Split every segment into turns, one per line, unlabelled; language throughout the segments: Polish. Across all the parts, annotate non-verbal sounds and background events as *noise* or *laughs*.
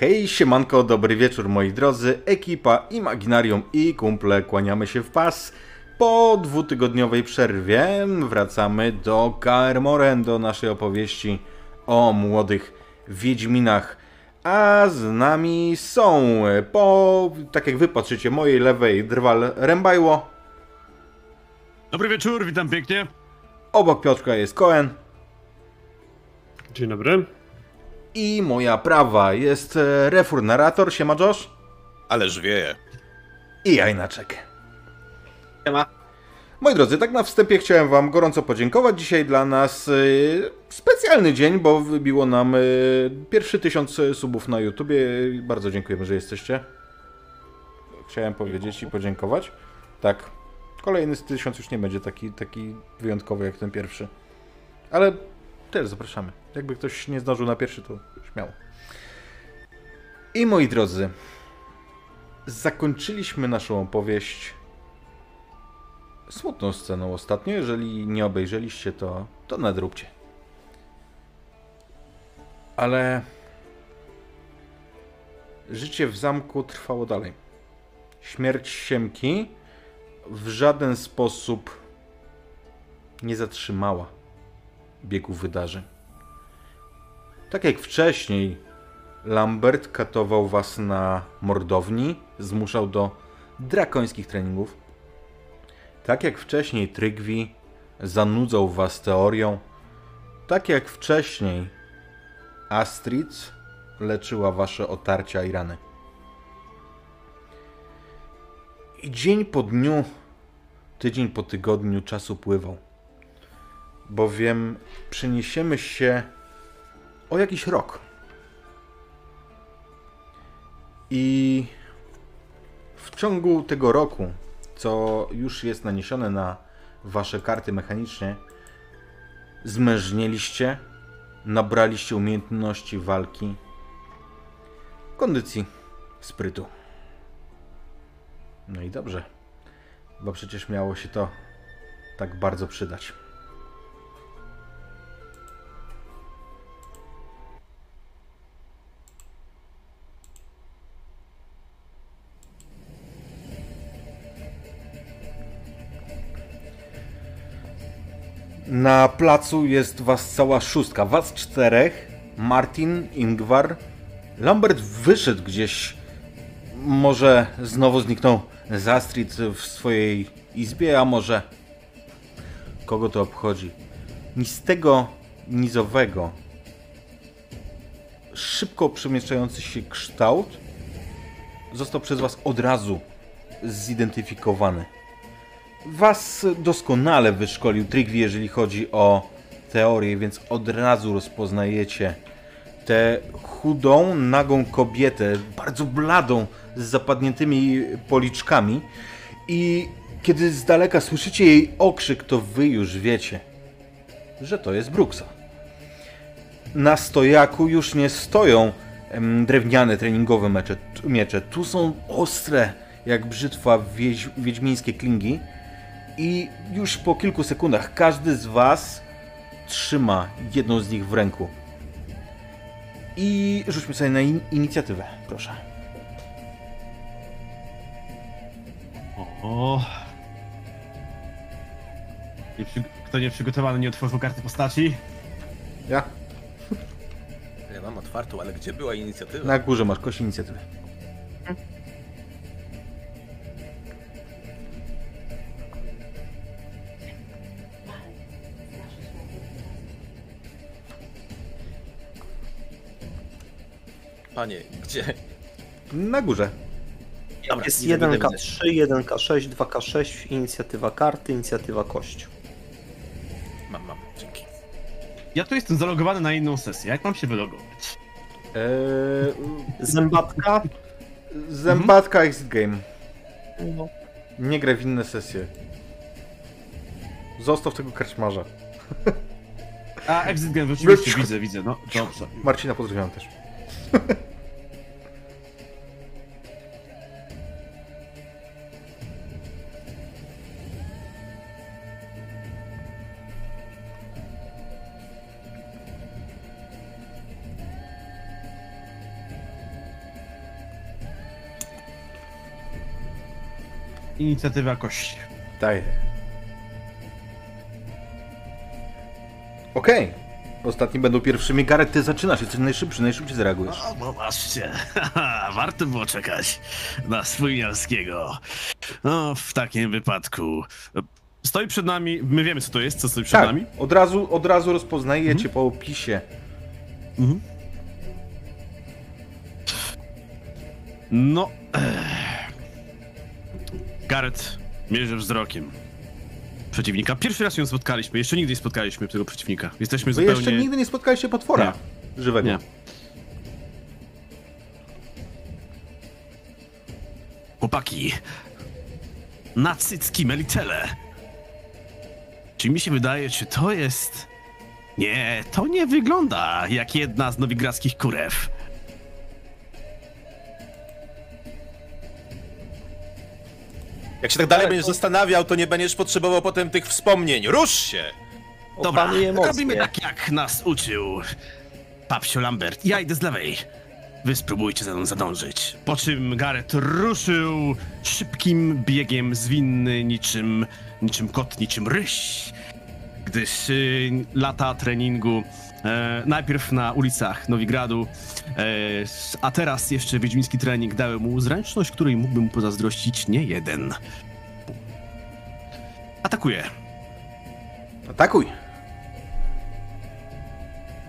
Hej, siemanko, dobry wieczór moi drodzy, ekipa Imaginarium i kumple, kłaniamy się w pas. Po dwutygodniowej przerwie wracamy do Kaer Morhen, do naszej opowieści o młodych Wiedźminach. A z nami są, po, tak jak wy patrzycie, mojej lewej drwal Rembajło.
Dobry wieczór, witam pięknie.
Obok Piotrka jest Koen.
Dzień dobry.
I moja prawa jest e, Refur Narrator, siema Josh.
Ależ wieje.
I Jajnaczek.
Siema.
Moi drodzy, tak na wstępie chciałem Wam gorąco podziękować. Dzisiaj dla nas y, specjalny dzień, bo wybiło nam y, pierwszy tysiąc subów na YouTubie. Bardzo dziękujemy, że jesteście. Chciałem powiedzieć i podziękować. Tak, kolejny z tysiąc już nie będzie taki, taki wyjątkowy jak ten pierwszy. Ale też zapraszamy. Jakby ktoś nie zdążył na pierwszy, to śmiało. I moi drodzy, zakończyliśmy naszą opowieść smutną sceną ostatnio. Jeżeli nie obejrzeliście, to, to nadróbcie. Ale życie w zamku trwało dalej. Śmierć Siemki w żaden sposób nie zatrzymała biegu wydarzeń. Tak jak wcześniej, Lambert katował was na mordowni, zmuszał do drakońskich treningów. Tak jak wcześniej Trygwi zanudzał was teorią, tak jak wcześniej Astrid leczyła wasze otarcia i rany. I dzień po dniu, tydzień po tygodniu czas upływał. Bowiem przeniesiemy się o jakiś rok. I w ciągu tego roku, co już jest naniesione na wasze karty mechanicznie, zmężnieliście, nabraliście umiejętności walki, kondycji, sprytu. No i dobrze, bo przecież miało się to tak bardzo przydać. Na placu jest was cała szóstka. Was czterech. Martin, Ingvar. Lambert wyszedł gdzieś. Może znowu zniknął Zastrid w swojej izbie, a może kogo to obchodzi. Ni z tego nizowego, szybko przemieszczający się kształt został przez was od razu zidentyfikowany. Was doskonale wyszkolił Trigvi, jeżeli chodzi o teorię, więc od razu rozpoznajecie tę chudą, nagą kobietę, bardzo bladą, z zapadniętymi policzkami. I kiedy z daleka słyszycie jej okrzyk, to wy już wiecie, że to jest Bruxa. Na stojaku już nie stoją drewniane treningowe miecze. Tu są ostre, jak brzytwa wiedź, wiedźmińskie klingi i już po kilku sekundach każdy z Was trzyma jedną z nich w ręku. I rzućmy sobie na in inicjatywę, proszę.
O. Kto nie przygotowany, nie otworzył karty postaci?
Ja?
Ja mam otwartą, ale gdzie była inicjatywa?
Na górze masz kość inicjatywy.
Panie, gdzie?
Na górze.
Dobra,
Jest
widzę, widzę,
1K3, 1K6, 2K6, inicjatywa karty, inicjatywa kość.
Mam, mam, dzięki.
Ja tu jestem zalogowany na inną sesję. Jak mam się wylogować?
Eee,
Zębatka.
zębatka Exit Game.
No.
Nie graj w inne sesje. Zostaw tego karczmarza.
A, Exit Game, rzeczywiście widzę, widzę, no. Dobrze.
Marcina pozdrawiam też.
Inicjatywa kości.
Daj. Okej. Okay. Ostatni będą pierwszymi. Gareth, ty zaczynasz, jesteś najszybszy, najszybciej zareagujesz.
O, popatrzcie. Haha, Warto było czekać na swójniarskiego. No, w takim wypadku. Stoi przed nami. My wiemy, co to jest, co stoi przed
Tak,
nami.
od razu, od razu rozpoznajecie po opisie.
Mhm. No. *clears throat* Gareth mierzy wzrokiem przeciwnika. Pierwszy raz się spotkaliśmy, jeszcze nigdy nie spotkaliśmy tego przeciwnika. Jesteśmy
Wy
zupełnie...
jeszcze nigdy nie spotkaliście potwora żywego.
Nie. Chłopaki. Nacycki melitele. Czy mi się wydaje, czy to jest... Nie, to nie wygląda jak jedna z nowigradzkich kurew.
Jak się tak dalej będziesz zastanawiał, to nie będziesz potrzebował potem tych wspomnień. Rusz się!
Dobra,
Opanuj emocje.
robimy tak jak nas uczył papsio Lambert. Ja idę z lewej. Wy spróbujcie za mną zadążyć. Po czym Gareth ruszył szybkim biegiem zwinny niczym, niczym kot, niczym ryś. Gdyż y, lata treningu e, najpierw na ulicach Nowigradu, e, a teraz jeszcze wiedźmiński trening dały mu zręczność, której mógłby mu pozazdrościć nie jeden. Atakuje.
Atakuj!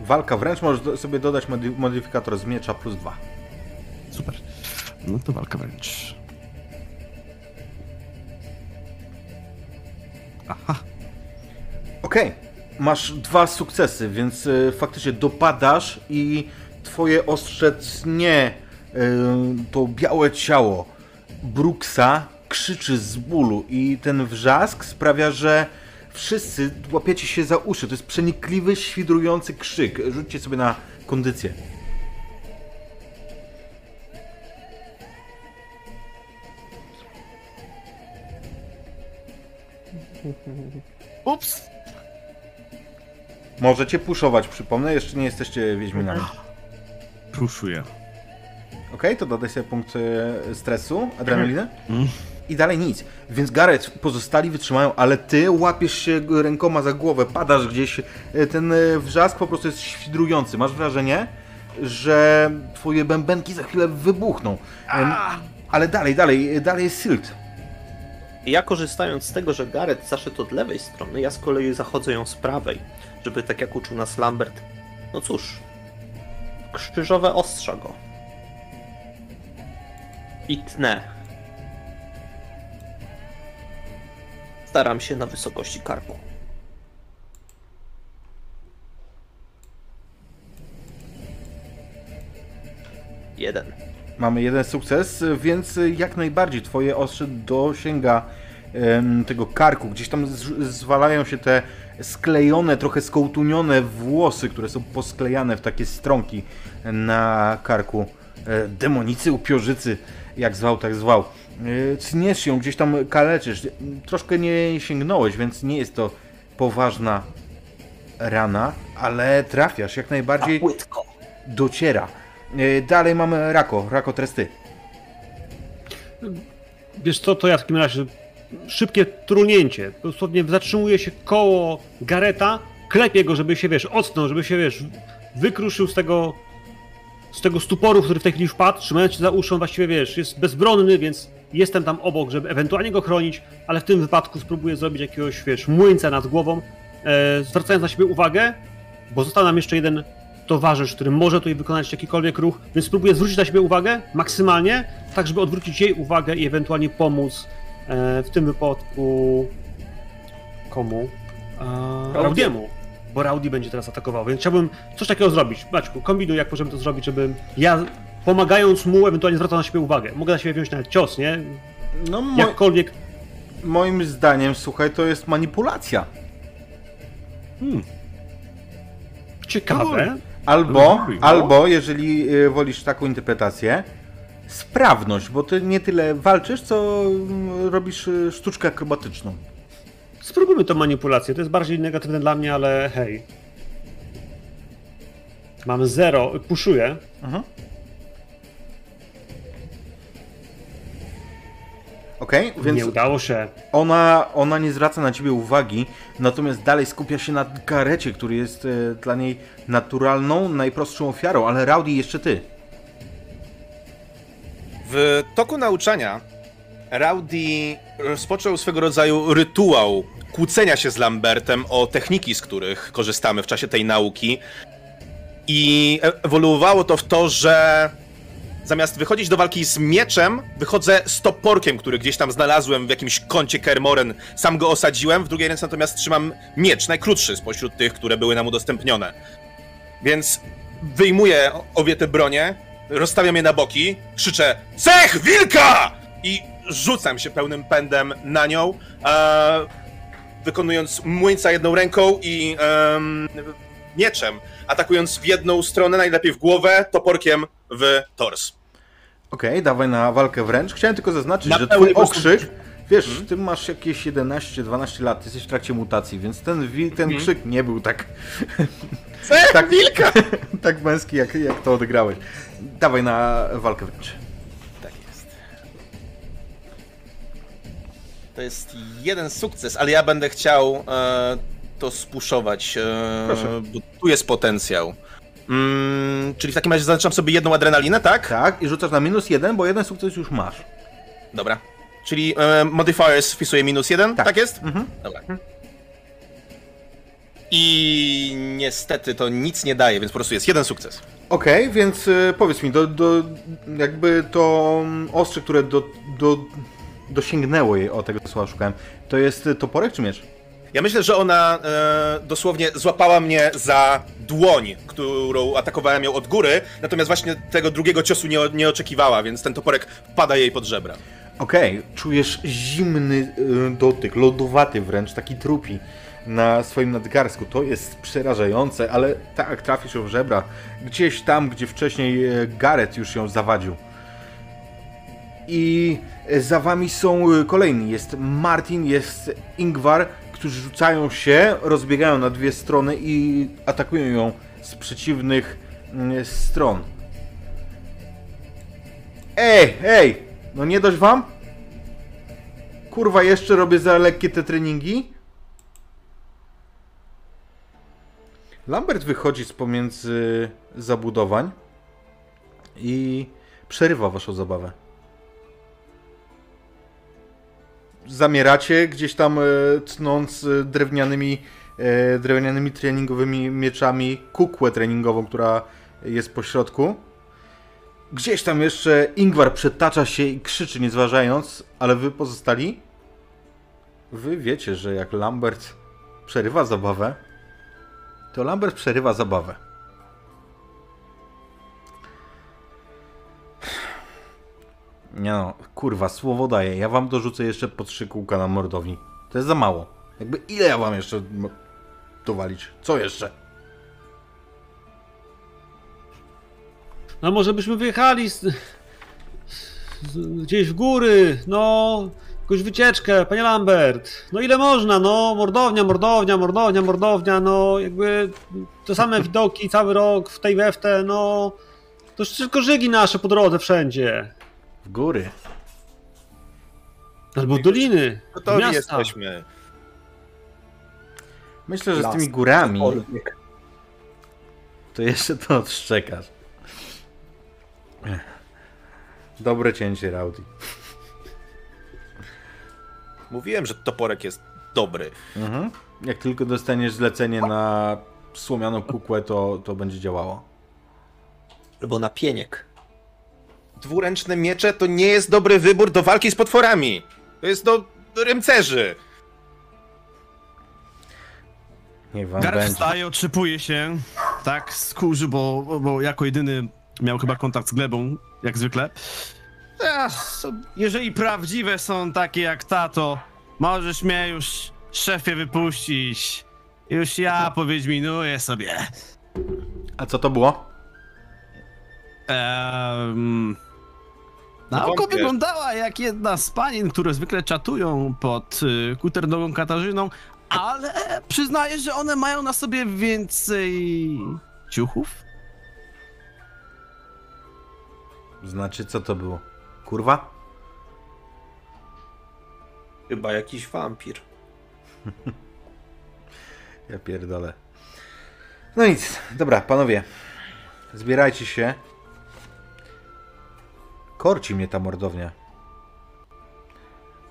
Walka wręcz możesz do, sobie dodać mody- modyfikator z miecza plus dwa.
Super. No to walka wręcz. Aha.
Okej, masz dwa sukcesy, więc y, faktycznie dopadasz i twoje ostrze tnie y, to białe ciało Brooksa, krzyczy z bólu i ten wrzask sprawia, że wszyscy łapiecie się za uszy. To jest przenikliwy, świdrujący krzyk. Rzućcie sobie na kondycję.
Ups!
Możecie puszować, przypomnę, jeszcze nie jesteście Wiedźminami.
Pruszuję.
Okej, to dodaj sobie punkt e, stresu, adrenaliny. I dalej nic. Więc Gareth, pozostali wytrzymają, ale ty łapiesz się rękoma za głowę, padasz gdzieś. E, Ten e, wrzask po prostu jest świdrujący. Masz wrażenie, że twoje bębenki za chwilę wybuchną. Em, Ale dalej, dalej, dalej jest Silt.
Ja korzystając z tego, że Gareth zaszedł od lewej strony, ja z kolei zachodzę ją z prawej, żeby tak jak uczył nas Lambert. No cóż, krzyżowe ostrza go. I tnę. Staram się na wysokości karku. Jeden.
Mamy jeden sukces, więc jak najbardziej twoje ostrze dosięga tego karku. Gdzieś tam zwalają się te sklejone, trochę skołtunione włosy, które są posklejane w takie strąki na karku e, demonicy, upiorzycy, jak zwał, tak zwał. E, Cniesz ją, gdzieś tam kaleczysz. Troszkę nie sięgnąłeś, więc nie jest to poważna rana, ale trafiasz jak najbardziej
Płytko.
dociera. E, Dalej mamy Rako, Rako Tresty.
Wiesz co, to ja w takim razie szybkie trunięcie. Dosłownie zatrzymuje się koło Gareta, klepie go, żeby się, wiesz, ocnął, żeby się, wiesz, wykruszył z tego z tego stuporu, który w tej chwili wpadł, trzymając się za uszą, właściwie, wiesz, jest bezbronny, więc jestem tam obok, żeby ewentualnie go chronić, ale w tym wypadku spróbuję zrobić jakiegoś, wiesz, młyńca nad głową, e, zwracając na siebie uwagę, bo został nam jeszcze jeden towarzysz, który może tutaj wykonać jakikolwiek ruch, więc spróbuję zwrócić na siebie uwagę maksymalnie, tak żeby odwrócić jej uwagę i ewentualnie pomóc w tym wypadku komu? E, Raudiemu. Bo Raudi będzie teraz atakował, więc chciałbym coś takiego zrobić. Maćku, kombinuj jak możemy to zrobić, żeby ja pomagając mu ewentualnie zwracał na siebie uwagę. Mogę na siebie wziąć nawet cios, nie?
No, mo-
Jakkolwiek.
moim zdaniem, słuchaj, to jest manipulacja.
Ciekawe.
Albo,
no.
albo, jeżeli y, wolisz taką interpretację, sprawność, bo ty nie tyle walczysz, co mm, robisz y, sztuczkę akrobatyczną.
Spróbujmy tą manipulację. To jest bardziej negatywne dla mnie, ale hej. Mam zero, puszuję.
Okej, więc
Nie udało się.
ona, ona nie zwraca na ciebie uwagi, natomiast dalej skupia się na Garecie, który jest e, dla niej naturalną, najprostszą ofiarą, ale Rowdy jeszcze ty.
W toku nauczania Rowdy rozpoczął swego rodzaju rytuał kłócenia się z Lambertem o techniki, z których korzystamy w czasie tej nauki. I ewoluowało to w to, że zamiast wychodzić do walki z mieczem, wychodzę z toporkiem, który gdzieś tam znalazłem w jakimś kącie Kermoren. Sam go osadziłem, w drugiej ręce natomiast trzymam miecz, najkrótszy spośród tych, które były nam udostępnione. Więc wyjmuję obie te bronie, rozstawiam je na boki, krzyczę CECH WILKA! I rzucam się pełnym pędem na nią, e, wykonując młyńca jedną ręką i em, mieczem, atakując w jedną stronę, najlepiej w głowę, toporkiem w tors.
Okej, dawaj na walkę wręcz. Chciałem tylko zaznaczyć,
Na
że twój okrzyk, wiesz, ty masz jakieś 11-12 lat, jesteś w trakcie mutacji, więc ten, ten krzyk nie był tak,
CECH *laughs*
Tak.
WILKA! *laughs*
tak męski, jak, jak to odegrałeś. Dawaj na walkę wręcz.
Tak jest. To jest jeden sukces, ale ja będę chciał e, to spuszować, e,
Proszę.
bo tu jest potencjał. Mm, czyli w takim razie zaznaczam sobie jedną adrenalinę, tak?
Tak, i rzucasz na minus jeden, bo jeden sukces już masz.
Dobra. Czyli e, modifiers wpisuję minus jeden, tak,
Tak.
jest?
Mhm.
Dobra. I niestety to nic nie daje, więc po prostu jest jeden sukces.
Okej, więc y, powiedz mi, do, do, jakby to mm, ostrze, które do, do, dosięgnęło jej, o tego słowa szukałem, to jest toporek czy miecz?
Ja myślę, że ona e, dosłownie złapała mnie za dłoń, którą atakowałem ją od góry, natomiast właśnie tego drugiego ciosu nie, nie oczekiwała, więc ten toporek wpada jej pod żebra.
Okej, czujesz zimny y, dotyk, lodowaty wręcz, taki trupi na swoim nadgarstku. To jest przerażające, ale tak, trafisz w żebra. Gdzieś tam, gdzie wcześniej e, Gareth już ją zawadził. I e, za wami są e, kolejni. Jest Martin, jest Ingvar, którzy rzucają się, rozbiegają na dwie strony i atakują ją z przeciwnych mm, stron. Ej, ej! No nie dość wam? Kurwa, jeszcze robię za lekkie te treningi? Lambert wychodzi z pomiędzy zabudowań i przerywa waszą zabawę. Zamieracie gdzieś tam e, tnąc e, drewnianymi, e, drewnianymi treningowymi mieczami kukłę treningową, która jest po środku. Gdzieś tam jeszcze Ingvar przetacza się i krzyczy, nie zważając, ale wy pozostali? Wy wiecie, że jak Lambert przerywa zabawę, to Lambert przerywa zabawę. Nie no, kurwa, słowo daję. Ja wam dorzucę jeszcze po trzy kółka na mordowni. To jest za mało. Jakby ile ja wam jeszcze dowalić? Co jeszcze?
No może byśmy wyjechali z, z, gdzieś w góry, no, jakąś wycieczkę, panie Lambert. No ile można, no, mordownia, mordownia, mordownia, mordownia, no, jakby te same widoki cały rok w tej we w te, no, to już tylko żygi nasze po drodze wszędzie.
W góry.
Albo doliny,
Gotowi
miasta.
jesteśmy.
Myślę, że z tymi górami to jeszcze to odszczekasz. Dobre cięcie, Rowdy.
Mówiłem, że toporek jest dobry.
Mhm. Jak tylko dostaniesz zlecenie na słomianą kukłę, to, to będzie działało.
Albo na pieniek.
Dwuręczne miecze to nie jest dobry wybór do walki z potworami. To jest do, do rymcerzy.
Nie wam
Gareth
będzie.
wstaje, otrzepuje się, tak, skórzy, bo, bo jako jedyny miał chyba kontakt z glebą, jak zwykle. Są- jeżeli prawdziwe są takie jak ta, to możesz mnie już, szefie, wypuścić. Już ja powiedźminuję sobie.
A co to było?
Ehm,
No
na oko
wątpię.
wyglądała jak jedna z panien, które zwykle czatują pod y, kuternogą Katarzyną, ale przyznaję, że one mają na sobie więcej ciuchów.
Znaczy, co to było? Kurwa?
Chyba jakiś wampir. *laughs*
Ja pierdolę. No nic, dobra, panowie. Zbierajcie się. Korci mnie ta mordownia.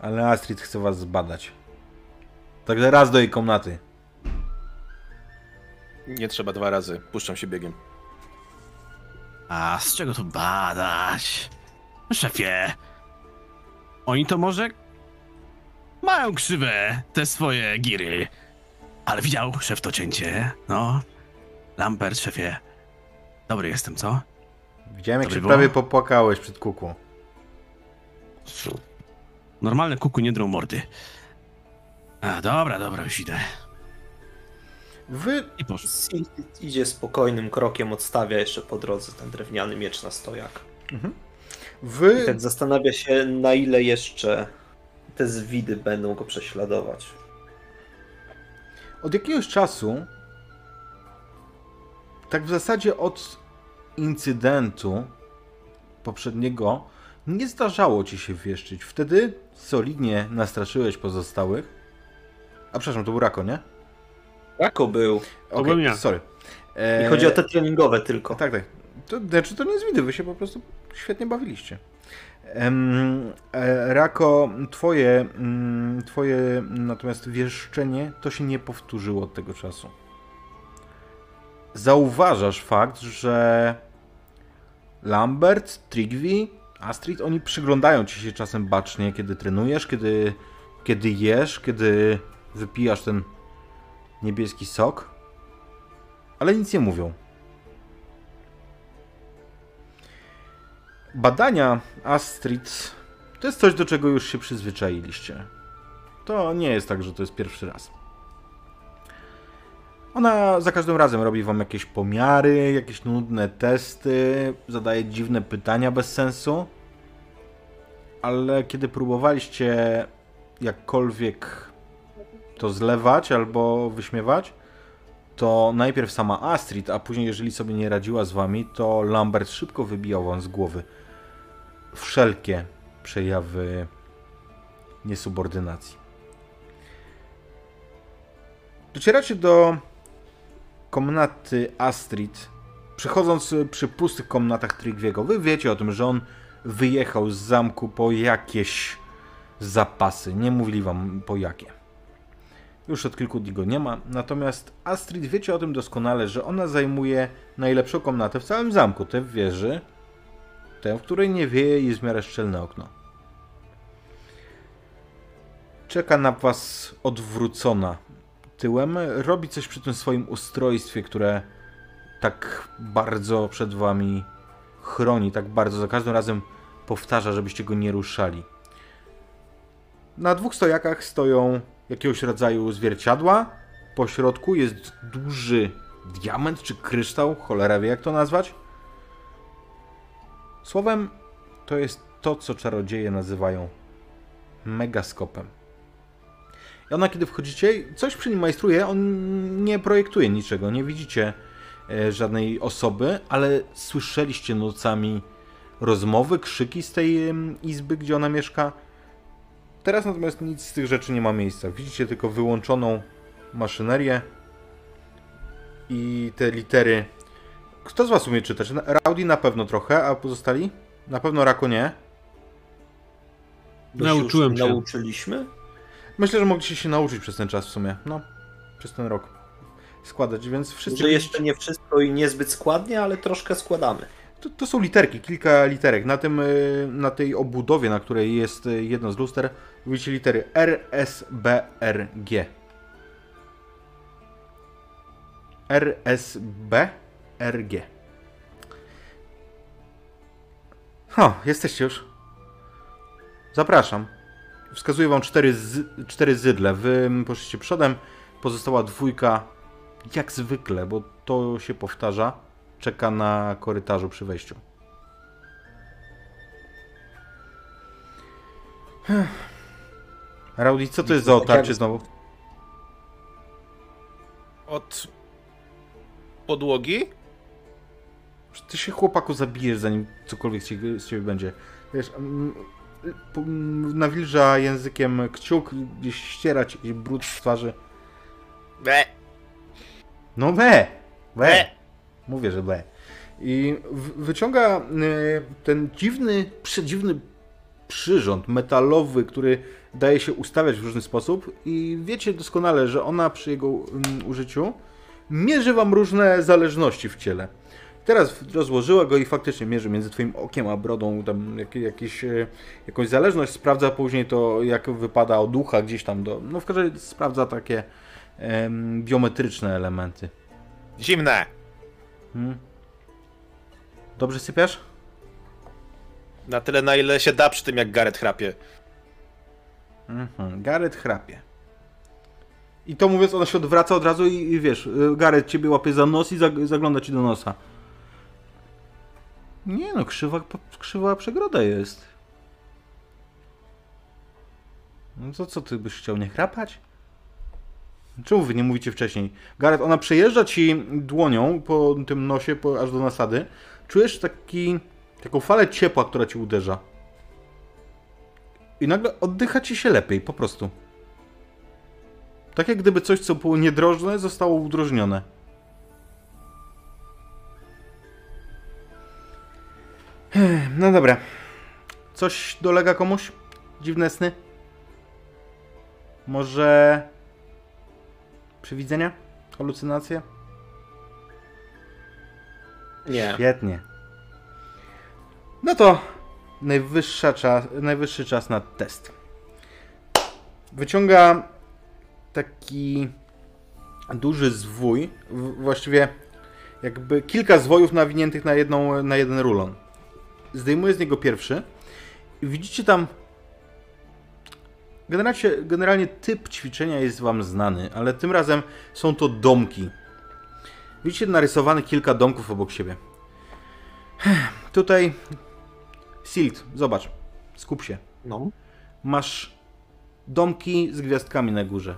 Ale Astrid chce was zbadać. Także raz do jej komnaty.
Nie trzeba dwa razy. Puszczam się biegiem.
A z czego tu badać? Szefie, oni to może mają krzywe te swoje giry. Ale widział szef to cięcie, no. Lambert, szefie, dobry jestem, co?
Widziałem, jak się prawie popłakałeś przed kuku.
Normalne kuku nie drą mordy. A, dobra, dobra, już idę.
Wy
I poszło.
Sylfid idzie spokojnym krokiem, odstawia jeszcze po drodze ten drewniany miecz na stojak. I
Wy,
tak zastanawia się, na ile jeszcze te zwidy będą go prześladować.
od jakiegoś czasu, tak w zasadzie od incydentu poprzedniego, nie zdarzało ci się wieszczyć. Wtedy solidnie nastraszyłeś pozostałych. A przepraszam, to był Rako, nie?
Rako był.
Okej,
byłem ja.
Sorry. E,
chodzi o te treningowe tylko.
Tak, tak. To, znaczy, to nie jest widy, wy się po prostu świetnie bawiliście. Em, e, Rako, twoje, mm, twoje natomiast wieszczenie to się nie powtórzyło od tego czasu. Zauważasz fakt, że Lambert, Trigvi, Astrid, oni przyglądają ci się czasem bacznie, kiedy trenujesz, kiedy, kiedy jesz, kiedy wypijasz ten niebieski sok, ale nic nie mówią. Badania Astrid to jest coś, do czego już się przyzwyczailiście. To nie jest tak, że to jest pierwszy raz. Ona za każdym razem robi wam jakieś pomiary, jakieś nudne testy, zadaje dziwne pytania bez sensu. Ale kiedy próbowaliście jakkolwiek to zlewać albo wyśmiewać, to najpierw sama Astrid, a później, jeżeli sobie nie radziła z wami, to Lambert szybko wybijał wam z głowy wszelkie przejawy niesubordynacji. Docieracie do komnaty Astrid. Przechodząc przy pustych komnatach Trigwiego, wy wiecie o tym, że on wyjechał z zamku po jakieś zapasy. Nie mówili wam po jakie. Już od kilku dni go nie ma. Natomiast Astrid wiecie o tym doskonale, że ona zajmuje najlepszą komnatę w całym zamku. Tę w wieży, tę, w której nie wieje i jest w miarę szczelne okno. Czeka na was odwrócona tyłem. Robi coś przy tym swoim ustrojstwie, które tak bardzo przed wami chroni, tak bardzo za każdym razem powtarza, żebyście go nie ruszali. Na dwóch stojakach stoją jakiegoś rodzaju zwierciadła. Po środku jest duży diament czy kryształ, cholera wie jak to nazwać. Słowem, to jest to, co czarodzieje nazywają megaskopem. I ona, kiedy wchodzicie, coś przy nim majstruje, on nie projektuje niczego, nie widzicie e, żadnej osoby, ale słyszeliście nocami rozmowy, krzyki z tej izby, gdzie ona mieszka. Teraz natomiast nic z tych rzeczy nie ma miejsca. Widzicie tylko wyłączoną maszynerię i te litery. Kto z Was umie czytać? Rowdy na pewno trochę, a pozostali? Na pewno Rako nie.
Nauczyłem się.
Nauczyliśmy?
Myślę, że mogliście się nauczyć przez ten czas w sumie. No, przez ten rok. Składać, więc wszyscy.
Że jeszcze nie wszystko i niezbyt składnie, ale troszkę składamy.
To, to są literki, kilka literek. Na, tym, y, na tej obudowie, na której jest y, jedno z luster, widzicie litery R, S, B, R, G. R, S, B, R, G. O, jesteście już. Zapraszam. Wskazuję wam cztery, z, cztery zydle. Wy poszliście przodem, pozostała dwójka, jak zwykle, bo to się powtarza czeka na korytarzu przy wejściu. Rowdy, co to jest za otarcie znowu?
Od podłogi?
Ty się chłopaku zabijesz zanim cokolwiek z ciebie, będzie. Wiesz, mm, nawilża językiem kciuk, gdzieś ścierać jakiś brud z twarzy.
Be.
No we! We!
Be.
Mówię, że we. I wyciąga y, ten dziwny, przedziwny przyrząd metalowy, który daje się ustawiać w różny sposób i wiecie doskonale, że ona przy jego mm, użyciu mierzy wam różne zależności w ciele. Teraz rozłożyła go i faktycznie mierzy między twoim okiem a brodą tam jak, jakieś, e, jakąś zależność, sprawdza później to jak wypada od ucha gdzieś tam do... No w każdym razie sprawdza takie em, biometryczne elementy.
Zimne.
Dobrze sypiasz?
Na tyle, na ile się da przy tym, jak Gareth chrapie.
Mhm. Gareth chrapie. I to mówiąc, ona się odwraca od razu i, i wiesz, y, Gareth ciebie łapie za nos i zag- zagląda ci do nosa. Nie no, krzywa, krzywa przegroda jest. No to co, ty byś chciał nie chrapać? Czemu wy nie mówicie wcześniej? Gareth, ona przejeżdża ci dłonią po tym nosie, po, aż do nasady. Czujesz taki, taką falę ciepła, która ci uderza. I nagle oddycha ci się lepiej, po prostu. Tak jak gdyby coś, co było niedrożne, zostało udrożnione. No dobra. Coś dolega komuś? Dziwne sny? Może... Przywidzenia? Halucynacje?
Nie.
Świetnie. No to najwyższa czas, najwyższy czas na test. Wyciąga taki duży zwój, właściwie jakby kilka zwojów nawiniętych na, jedną, na jeden rulon. Zdejmuje z niego pierwszy i widzicie tam Generalnie, generalnie typ ćwiczenia jest wam znany, ale tym razem są to domki. Widzicie narysowane kilka domków obok siebie. Tutaj Silt, zobacz, skup się.
No.
Masz domki z gwiazdkami na górze.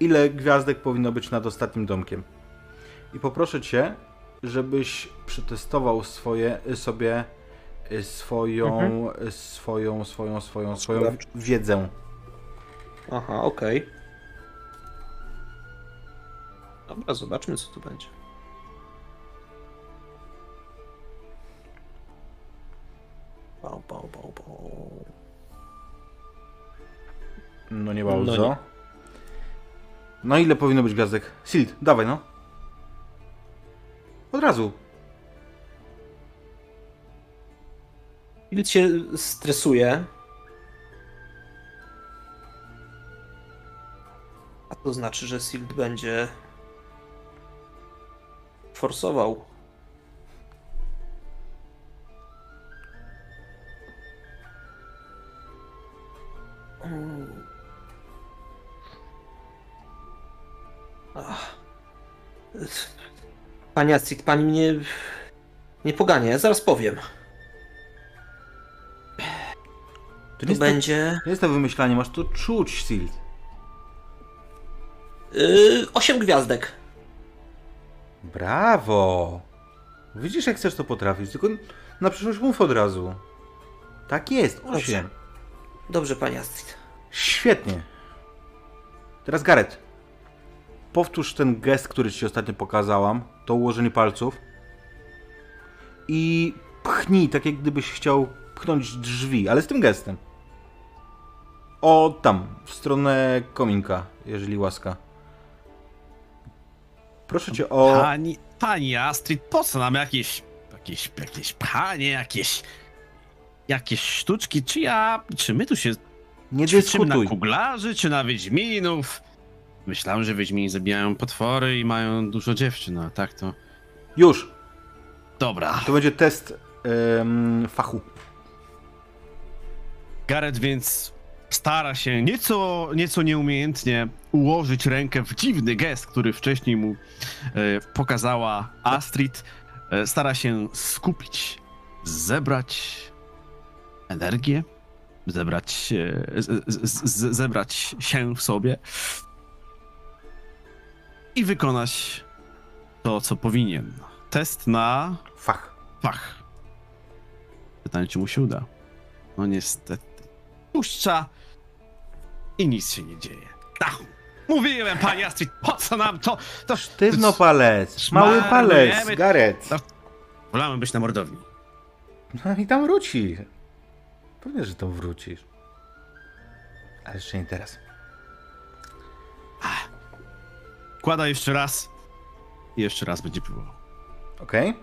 Ile gwiazdek powinno być nad ostatnim domkiem? I poproszę cię, żebyś przetestował swoje, sobie y, swoją, y, swoją, swoją, swoją, swoją wiedzę.
Aha, okej. Dobra, zobaczmy co tu będzie. Pał, pał, pał, pał.
No nie
No
bardzo.
nie.
No ile powinno być gwiazdek? Silt, dawaj no. Od razu.
Bild się stresuje. A to znaczy, że Silt będzie forsował. Ach. Pani Astrid, pani mnie nie pogania, ja zaraz powiem.
To
To będzie
to, nie jest to wymyślanie, masz to czuć, Silt.
yy, 8 gwiazdek.
Brawo! Widzisz, jak chcesz to potrafić, tylko na przyszłość mów od razu. Tak jest,
Dobrze.
osiem.
Dobrze, pani Astrid.
Świetnie. Teraz Gareth. Powtórz ten gest, który ci ostatnio pokazałam. To ułożenie palców. I pchnij, tak jak gdybyś chciał pchnąć drzwi, ale z tym gestem. O, tam, w stronę kominka, jeżeli łaska. Proszę cię o...
Pani, pani Astrid, po co nam jakieś, jakieś, jakieś pchanie, jakieś, jakieś sztuczki? Czy ja, czy my tu się
Nie
ćwiczymy na
dyskutuj.
kuglarzy, czy na Wiedźminów? Myślałem, że Wiedźmini zabijają potwory i mają dużo dziewczyn, a tak to...
Już,
Dobra.
to będzie test em, fachu.
Gareth więc stara się nieco, nieco nieumiejętnie ułożyć rękę w dziwny gest, który wcześniej mu e, pokazała Astrid. E, stara się skupić, zebrać energię, zebrać, e, z, z, z, zebrać się w sobie i wykonać to, co powinien. Test na
Fach.
fach. Pytanie, czy mu się uda. No niestety. Puszcza i nic się nie dzieje. Ach, mówiłem, pani Astrid, po co nam to? To
Sztywno palec, mały palec, Gareth.
Wolałem być na mordowni.
No i tam wróci. Pewnie, że tam wrócisz. Ale jeszcze nie teraz.
Kłada jeszcze raz i jeszcze raz będzie próbował.
Okej?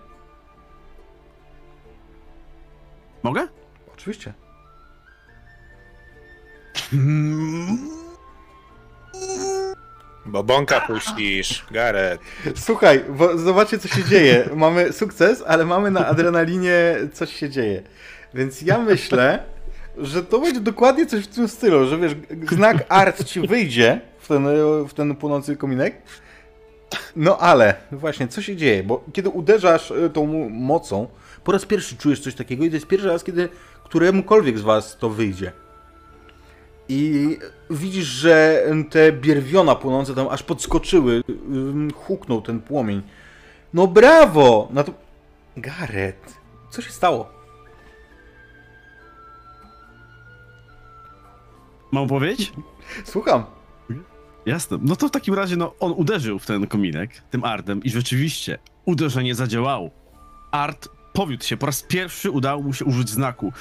Mogę?
Oczywiście.
Bo bąka puścisz, Gareth.
Słuchaj, bo zobaczcie co się dzieje. Mamy sukces, ale mamy na adrenalinie coś się dzieje. Więc ja myślę, że to będzie dokładnie coś w tym stylu, że wiesz, znak art ci wyjdzie ten, w ten płonący kominek. No ale, właśnie, co się dzieje? Bo kiedy uderzasz y, tą mocą, po raz pierwszy czujesz coś takiego i to jest pierwszy raz, kiedy któremukolwiek z was to wyjdzie. I widzisz, że te bierwiona płonące tam aż podskoczyły, huknął ten płomień. No brawo! No to... Gareth, co się stało?
Mam powiedzieć?
Słucham.
Jasne. No to w takim razie no, on uderzył w ten kominek tym ardem i rzeczywiście uderzenie zadziałało. Art powiódł się. Po raz pierwszy udało mu się użyć znaku.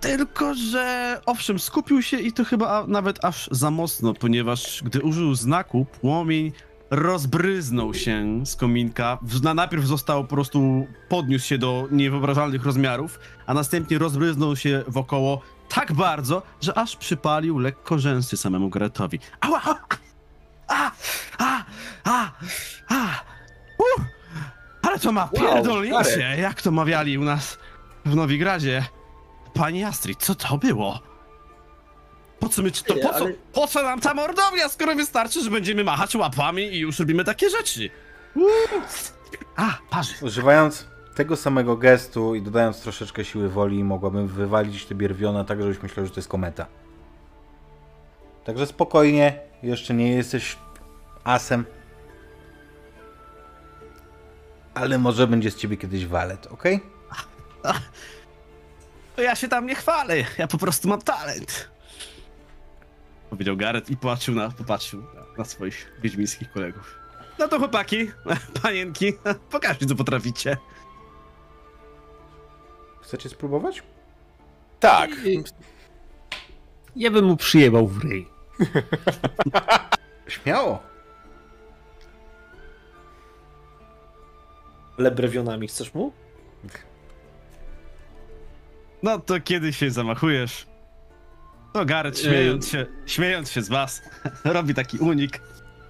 Tylko, że owszem, skupił się i to chyba nawet aż za mocno, ponieważ gdy użył znaku, płomień rozbryznął się z kominka. Na, najpierw został po prostu, podniósł się do niewyobrażalnych rozmiarów, a następnie rozbryznął się wokoło tak bardzo, że aż przypalił lekko rzęsy samemu Garetowi. Ała! A! A! A! A! a. Uh! Ale to ma
Wow,
pierdolnięcie,
Gareth.
jak to mawiali u nas w Nowigradzie. Pani Astrid, co to było? Po co my, to po co, po co nam ta mordownia, skoro wystarczy, że będziemy machać łapami i już robimy takie rzeczy? Uff. A, parzy.
Używając tego samego gestu i dodając troszeczkę siły woli, mogłabym wywalić te bierwiona tak, żebyś myślał, że to jest kometa. Także spokojnie, jeszcze nie jesteś asem. Ale może będzie z ciebie kiedyś walet, ok? *laughs*
To ja się tam nie chwalę, ja po prostu mam talent. Powiedział Gareth i popatrzył na, popatrzył na, swoich wiedźmińskich kolegów. No to chłopaki, *laughs* panienki, *laughs* pokażcie co potraficie.
Chcecie spróbować?
Tak.
Ja bym mu przyjebał w ryj. *laughs*
Śmiało.
Lebrewionami chcesz mu?
No to kiedy się zamachujesz? To Gareth śmiejąc się, śmiejąc się z was, *laughs* robi taki unik.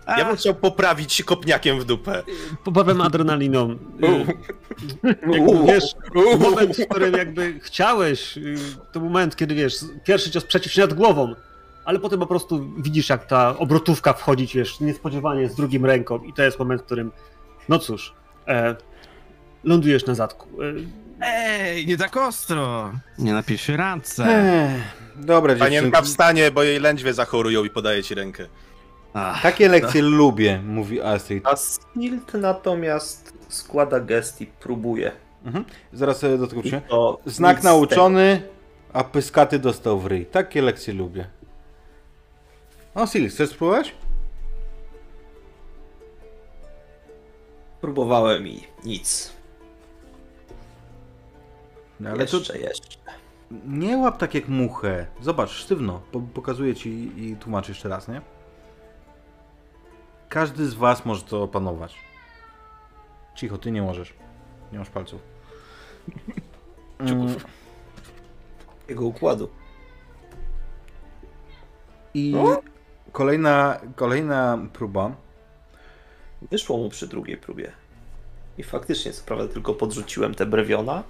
A,
Ja bym chciał poprawić kopniakiem w dupę.
Popawem adrenaliną. Y, jakby, wiesz, moment, w którym jakby chciałeś, y, to moment, kiedy wiesz, pierwszy cios przeciw się nad głową, ale potem po prostu widzisz, jak ta obrotówka wchodzi, wiesz, niespodziewanie z drugim ręką i to jest moment, w którym, no cóż, e, lądujesz na zadku. E,
Ej, nie tak ostro. Nie na pierwszej randce.
Ech, dobra,
Panienka
dziewczynki.
wstanie, bo jej lędźwie zachorują i podaje ci rękę.
Ach,
Takie lekcje lubię, mówi Astrid.
A Stilt natomiast składa gest i próbuje.
Mhm. Zaraz sobie do tego przyjdę. Znak nauczony, a pyskaty dostał w ryj. Takie lekcje lubię. O, Sil, chcesz spróbować?
Próbowałem i nic.
No, ale to
jeszcze, jeszcze.
nie łap tak jak muchę. Zobacz, sztywno. Po pokazuję ci i tłumaczę jeszcze raz, nie? Każdy z was może to opanować. Cicho, ty nie możesz. Nie masz palców. *laughs* Mm,
Jego układu.
I kolejna, kolejna próba.
Wyszło mu przy drugiej próbie. I faktycznie, co prawda, tylko podrzuciłem te brewiona.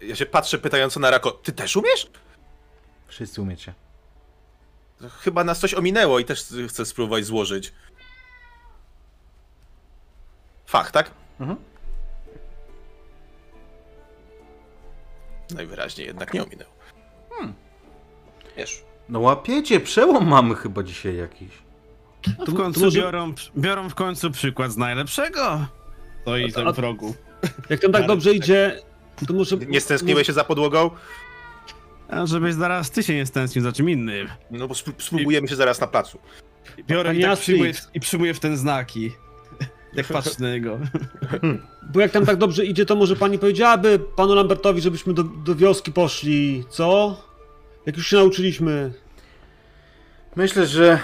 Ja się patrzę pytająco na Rako. Ty też umiesz?
Wszyscy umiecie.
Chyba nas coś ominęło i też chcę spróbować złożyć. Fach, tak?
Mhm.
Najwyraźniej jednak nie ominęło.
Wiesz,
No łapiecie, przełom mamy chyba dzisiaj jakiś.
w końcu biorą, biorą w końcu przykład z najlepszego. To i ten wrogu.
Jak tam tak dobrze idzie, to może...
Nie stęskniłeś się za podłogą?
A żebyś zaraz ty się nie stęsknił za czym innym.
No bo spró- spróbujemy się zaraz na placu.
Biorę i tak przyjmuję, i przyjmuję w ten znaki. Jak patrzę na niego.
Bo jak tam tak dobrze idzie, to może pani powiedziałaby panu Lambertowi, żebyśmy do, do wioski poszli, co? Jak już się nauczyliśmy.
Myślę, że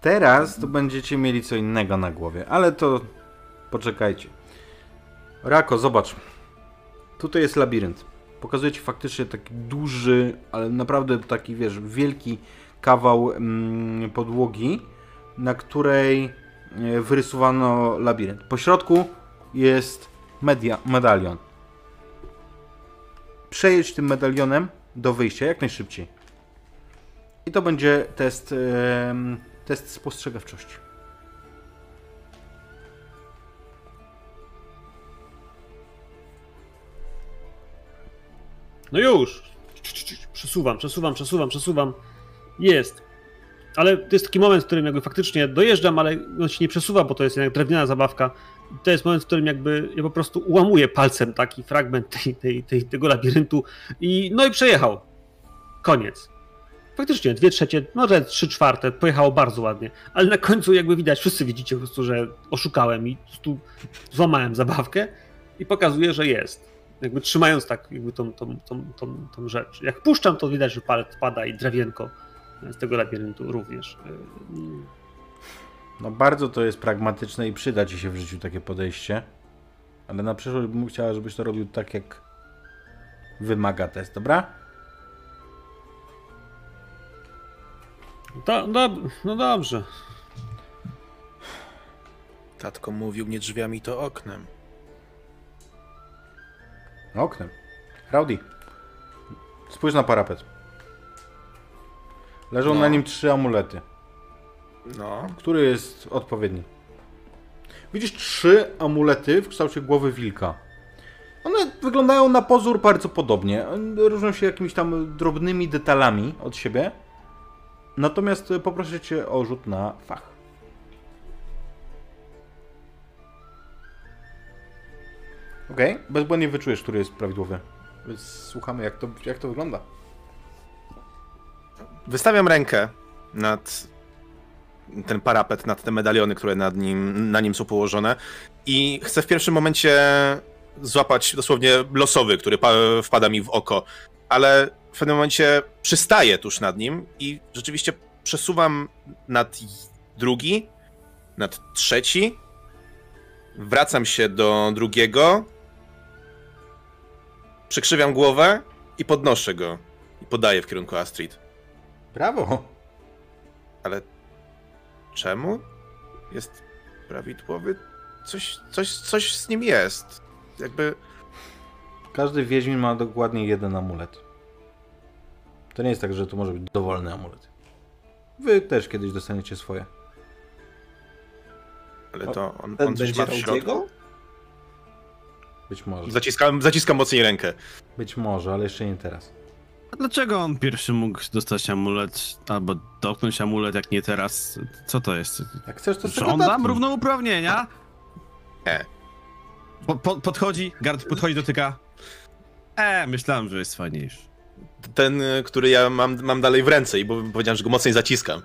teraz to będziecie mieli co innego na głowie, ale to poczekajcie. Rako, zobacz. Tutaj jest labirynt. Pokazuję ci faktycznie taki duży, ale naprawdę taki, wiesz, wielki kawał mm, podłogi, na której e, wyrysowano labirynt. Po środku jest media, medalion. Przejedź tym medalionem do wyjścia jak najszybciej. I to będzie test, test spostrzegawczości.
No już! Przesuwam, przesuwam, przesuwam, przesuwam. Jest. Ale to jest taki moment, w którym jakby faktycznie dojeżdżam, ale on się nie przesuwa, bo to jest jednak drewniana zabawka. I to jest moment, w którym jakby ja po prostu ułamuję palcem taki fragment tej, tej, tej, tego labiryntu i no i przejechał. Koniec. Faktycznie, dwie trzecie, może trzy czwarte, pojechało bardzo ładnie, ale na końcu jakby widać, wszyscy widzicie po prostu, że oszukałem i po prostu złamałem zabawkę i pokazuję, że jest. Jakby trzymając tak jakby tą, tą, tą, tą, tą rzecz. Jak puszczam, to widać, że palec pada i drewienko z tego labiryntu również.
No bardzo to jest pragmatyczne i przyda ci się w życiu takie podejście. Ale na przyszłość bym chciała, żebyś to robił tak, jak wymaga test, dobra?
Do, do, no dobrze.
Tatko mówił nie drzwiami, to oknem.
Oknem. Rowdy. Spójrz na parapet. Leżą
No.
na nim trzy amulety.
No.
Który jest odpowiedni? Widzisz trzy amulety w kształcie głowy wilka. One wyglądają na pozór bardzo podobnie. Różnią się jakimiś tam drobnymi detalami od siebie. Natomiast poproszę cię o rzut na fach. Okej, bezbłędnie wyczujesz, który jest prawidłowy. Słuchamy, jak to, jak to wygląda.
Wystawiam rękę nad ten parapet, nad te medaliony, które nad nim, na nim są położone i chcę w pierwszym momencie złapać dosłownie losowy, który pa- wpada mi w oko, ale w pewnym momencie przystaję tuż nad nim i rzeczywiście przesuwam nad drugi, nad trzeci, wracam się do drugiego, przekrzywiam głowę i podnoszę go i podaję w kierunku Astrid.
Brawo!
Ale czemu? Jest prawidłowy? Coś, coś, coś z nim jest. Jakby.
Każdy wiedźmin ma dokładnie jeden amulet. To nie jest tak, że to może być dowolny amulet. Wy też kiedyś dostaniecie swoje.
Ale to on, on coś
będzie
w środku?
Być może.
Zaciskam, zaciskam mocniej rękę.
Być może, ale jeszcze nie teraz.
A dlaczego on pierwszy mógł dostać amulet, albo dotknąć amulet, jak nie teraz? Co to jest?
Jak chcesz, to
Żądam równouprawnienia?
E.
Po, po, podchodzi, Gard podchodzi, dotyka. E, myślałem, że jest fajniejszy.
Ten, y, który ja mam, mam dalej w ręce, i bo powiedziałem, że go mocniej zaciskam.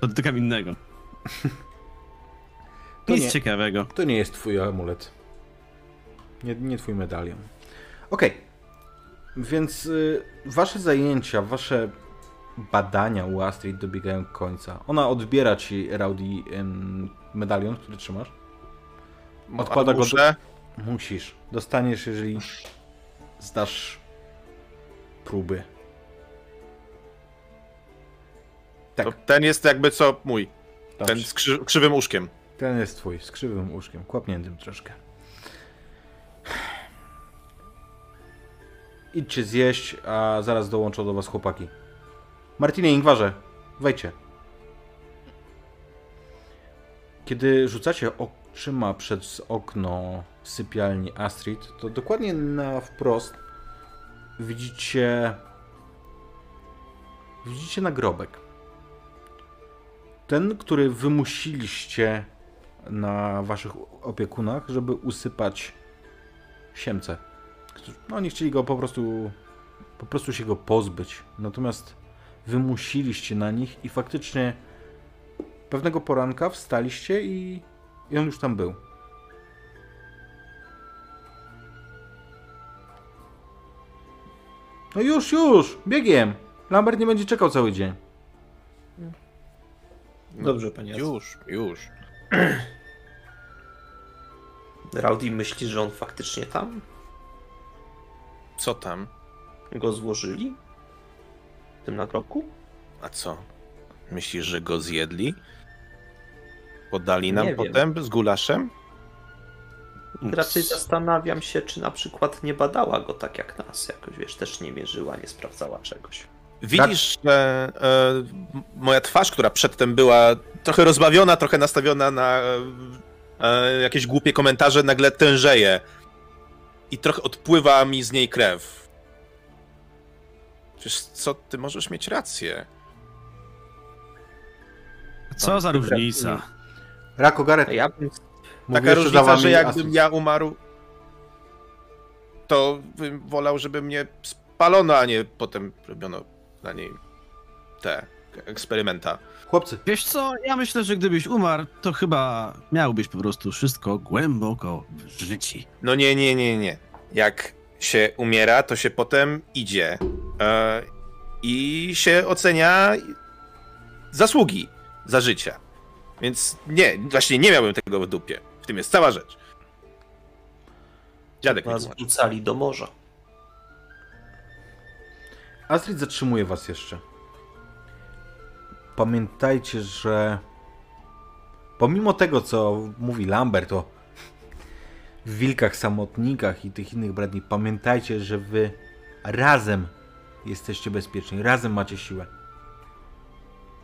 To dotykam innego. *laughs*
To
Nic
nie.
ciekawego.
To nie jest twój amulet. Nie, nie twój medalion. Okej. Więc y, wasze zajęcia, wasze badania u Astrid dobiegają końca. Ona odbiera ci, Rowdy, ym, medalion, który trzymasz. Odkłada go do... Musisz. Dostaniesz, jeżeli zdasz próby. Tak,
To ten jest jakby co mój.
dobrze.
Ten z krzy, krzywym uszkiem.
Ten jest twój, z krzywym łóżkiem, kłapniętym troszkę. Idźcie zjeść, a zaraz dołączą do was chłopaki. Martinie, Ingwarze, wejdźcie. Kiedy rzucacie oczyma przez okno sypialni Astrid, to dokładnie na wprost widzicie widzicie nagrobek. Ten, który wymusiliście na waszych opiekunach, żeby usypać siemce. No, oni chcieli go po prostu, po prostu się go pozbyć. Natomiast wymusiliście na nich i faktycznie pewnego poranka wstaliście i, i on już tam był. No już, już, biegiem. Lambert nie będzie czekał cały dzień.
Dobrze, panie.
Już, już. *clears throat*
Rowdy myśli, że on faktycznie tam?
Co tam?
Go złożyli? W tym nagroku?
A co? Myślisz, że go zjedli? Podali nam
Nie wiem.
potem z gulaszem?
Raczej zastanawiam się, czy na przykład nie badała go tak jak nas. Jakoś, wiesz, też nie mierzyła, nie sprawdzała czegoś.
Widzisz, że e, moja twarz, która przedtem była trochę rozbawiona, trochę nastawiona na e, jakieś głupie komentarze, nagle tężeje. I trochę odpływa mi z niej krew. Przecież co, ty możesz mieć rację.
Co za różnica?
Rako Gareth,
A ja bym
Taka różnica, że jakbym ja umarł, to bym wolał, żeby mnie spalono, a nie potem robiono na niej te eksperymenta.
Chłopcy,
Wiesz co, ja myślę, że gdybyś umarł, to chyba miałbyś po prostu wszystko głęboko w życi.
No nie, nie, nie, nie. Jak się umiera, to się potem idzie e, i się ocenia zasługi za życie. Więc nie, właśnie nie miałbym tego w dupie. W tym jest cała rzecz. Dziadek
nas wrzucali do morza.
Astrid zatrzymuje was jeszcze. Pamiętajcie, że pomimo tego, co mówi Lambert o wilkach, samotnikach i tych innych bradni, pamiętajcie, że wy razem jesteście bezpieczni, razem macie siłę.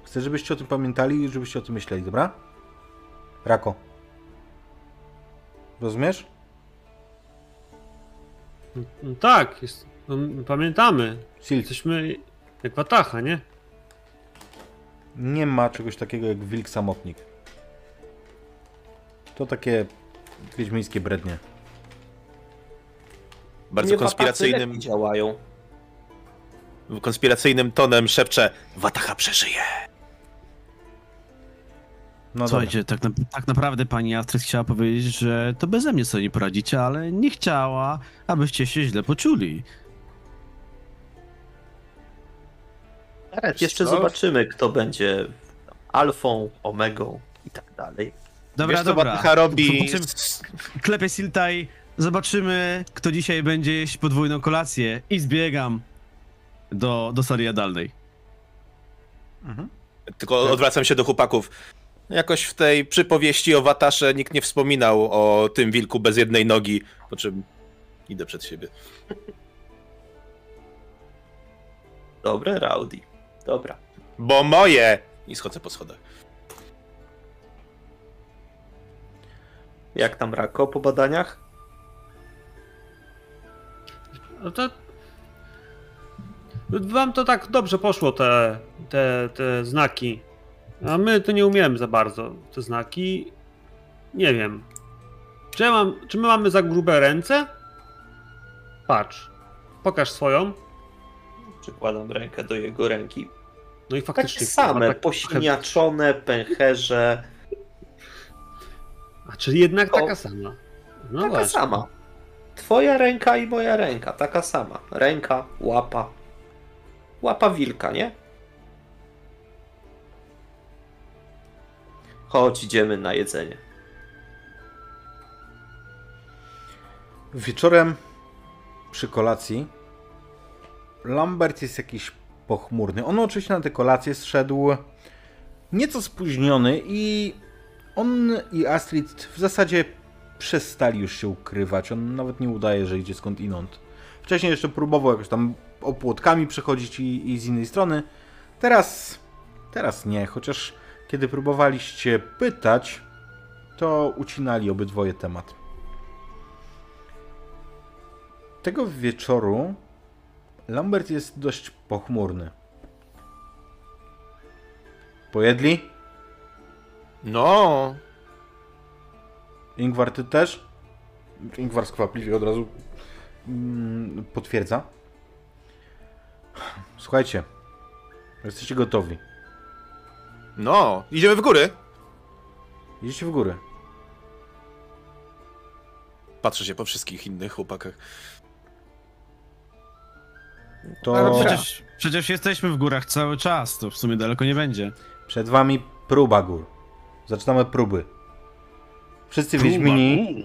Chcę, żebyście o tym pamiętali i żebyście o tym myśleli, dobra? Rako. Rozumiesz?
Tak, jest, no, pamiętamy.
Sil,
Jesteśmy jak Watacha, nie?
nie ma czegoś takiego jak wilk samotnik. To takie wiedźmińskie brednie.
Bardzo
Nie
konspiracyjnym,
lepiej działają.
konspiracyjnym tonem szepcze Watacha przeżyje.
No.
Słuchajcie, tak, na, tak naprawdę pani Astrid chciała powiedzieć, że to beze mnie sobie nie poradzicie, ale nie chciała, abyście się źle poczuli.
Jeszcze
co?
zobaczymy, kto będzie alfą, omegą i tak dalej.
Dobra,
Wiesz,
dobra.
Watacha robi?
Klepie Siltaj, zobaczymy, kto dzisiaj będzie jeść podwójną kolację i zbiegam do, do sali jadalnej.
Tylko odwracam się do chłopaków. Jakoś w tej przypowieści o Watasze nikt nie wspominał o tym wilku bez jednej nogi, po czym idę przed siebie.
Dobre, Rowdy. Dobra.
Bo moje! I schodzę po schodach.
Jak tam Rako po badaniach?
No to... Wam to tak dobrze poszło, te, te, te znaki. A my to nie umiemy za bardzo, te znaki. Nie wiem. Czy, ja mam, czy my mamy za grube ręce? Patrz. Pokaż swoją.
Przykładam rękę do jego ręki.
No i
Takie
faktycznie.
same,
tak-
posiniaczone, pęcherze.
A czy jednak
O.
taka sama? No
taka
właśnie.
sama. Twoja ręka i moja ręka, taka sama. Ręka, łapa. Łapa wilka, nie? Chodź, idziemy na jedzenie.
Wieczorem przy kolacji Lambert jest jakiś pochmurny. On oczywiście na tę kolację zszedł nieco spóźniony i on i Astrid w zasadzie przestali już się ukrywać. On nawet nie udaje, że idzie skąd inąd. Wcześniej jeszcze próbował jakoś tam opłotkami przechodzić i, i z innej strony. Teraz, teraz nie, chociaż kiedy próbowaliście pytać, to ucinali obydwoje temat. Tego wieczoru Lambert jest dość pochmurny. Pojedli?
No,
Ingwar, ty też? Ingwar skwapliwie od razu mm, potwierdza. Słuchajcie, jesteście gotowi.
No, idziemy w góry.
Idziecie w górę.
Patrzę się po wszystkich innych chłopakach.
To
Ale przecież, przecież jesteśmy w górach cały czas, to w sumie daleko nie będzie.
przed wami próba gór. Zaczynamy próby. Wszyscy Wiedźmini,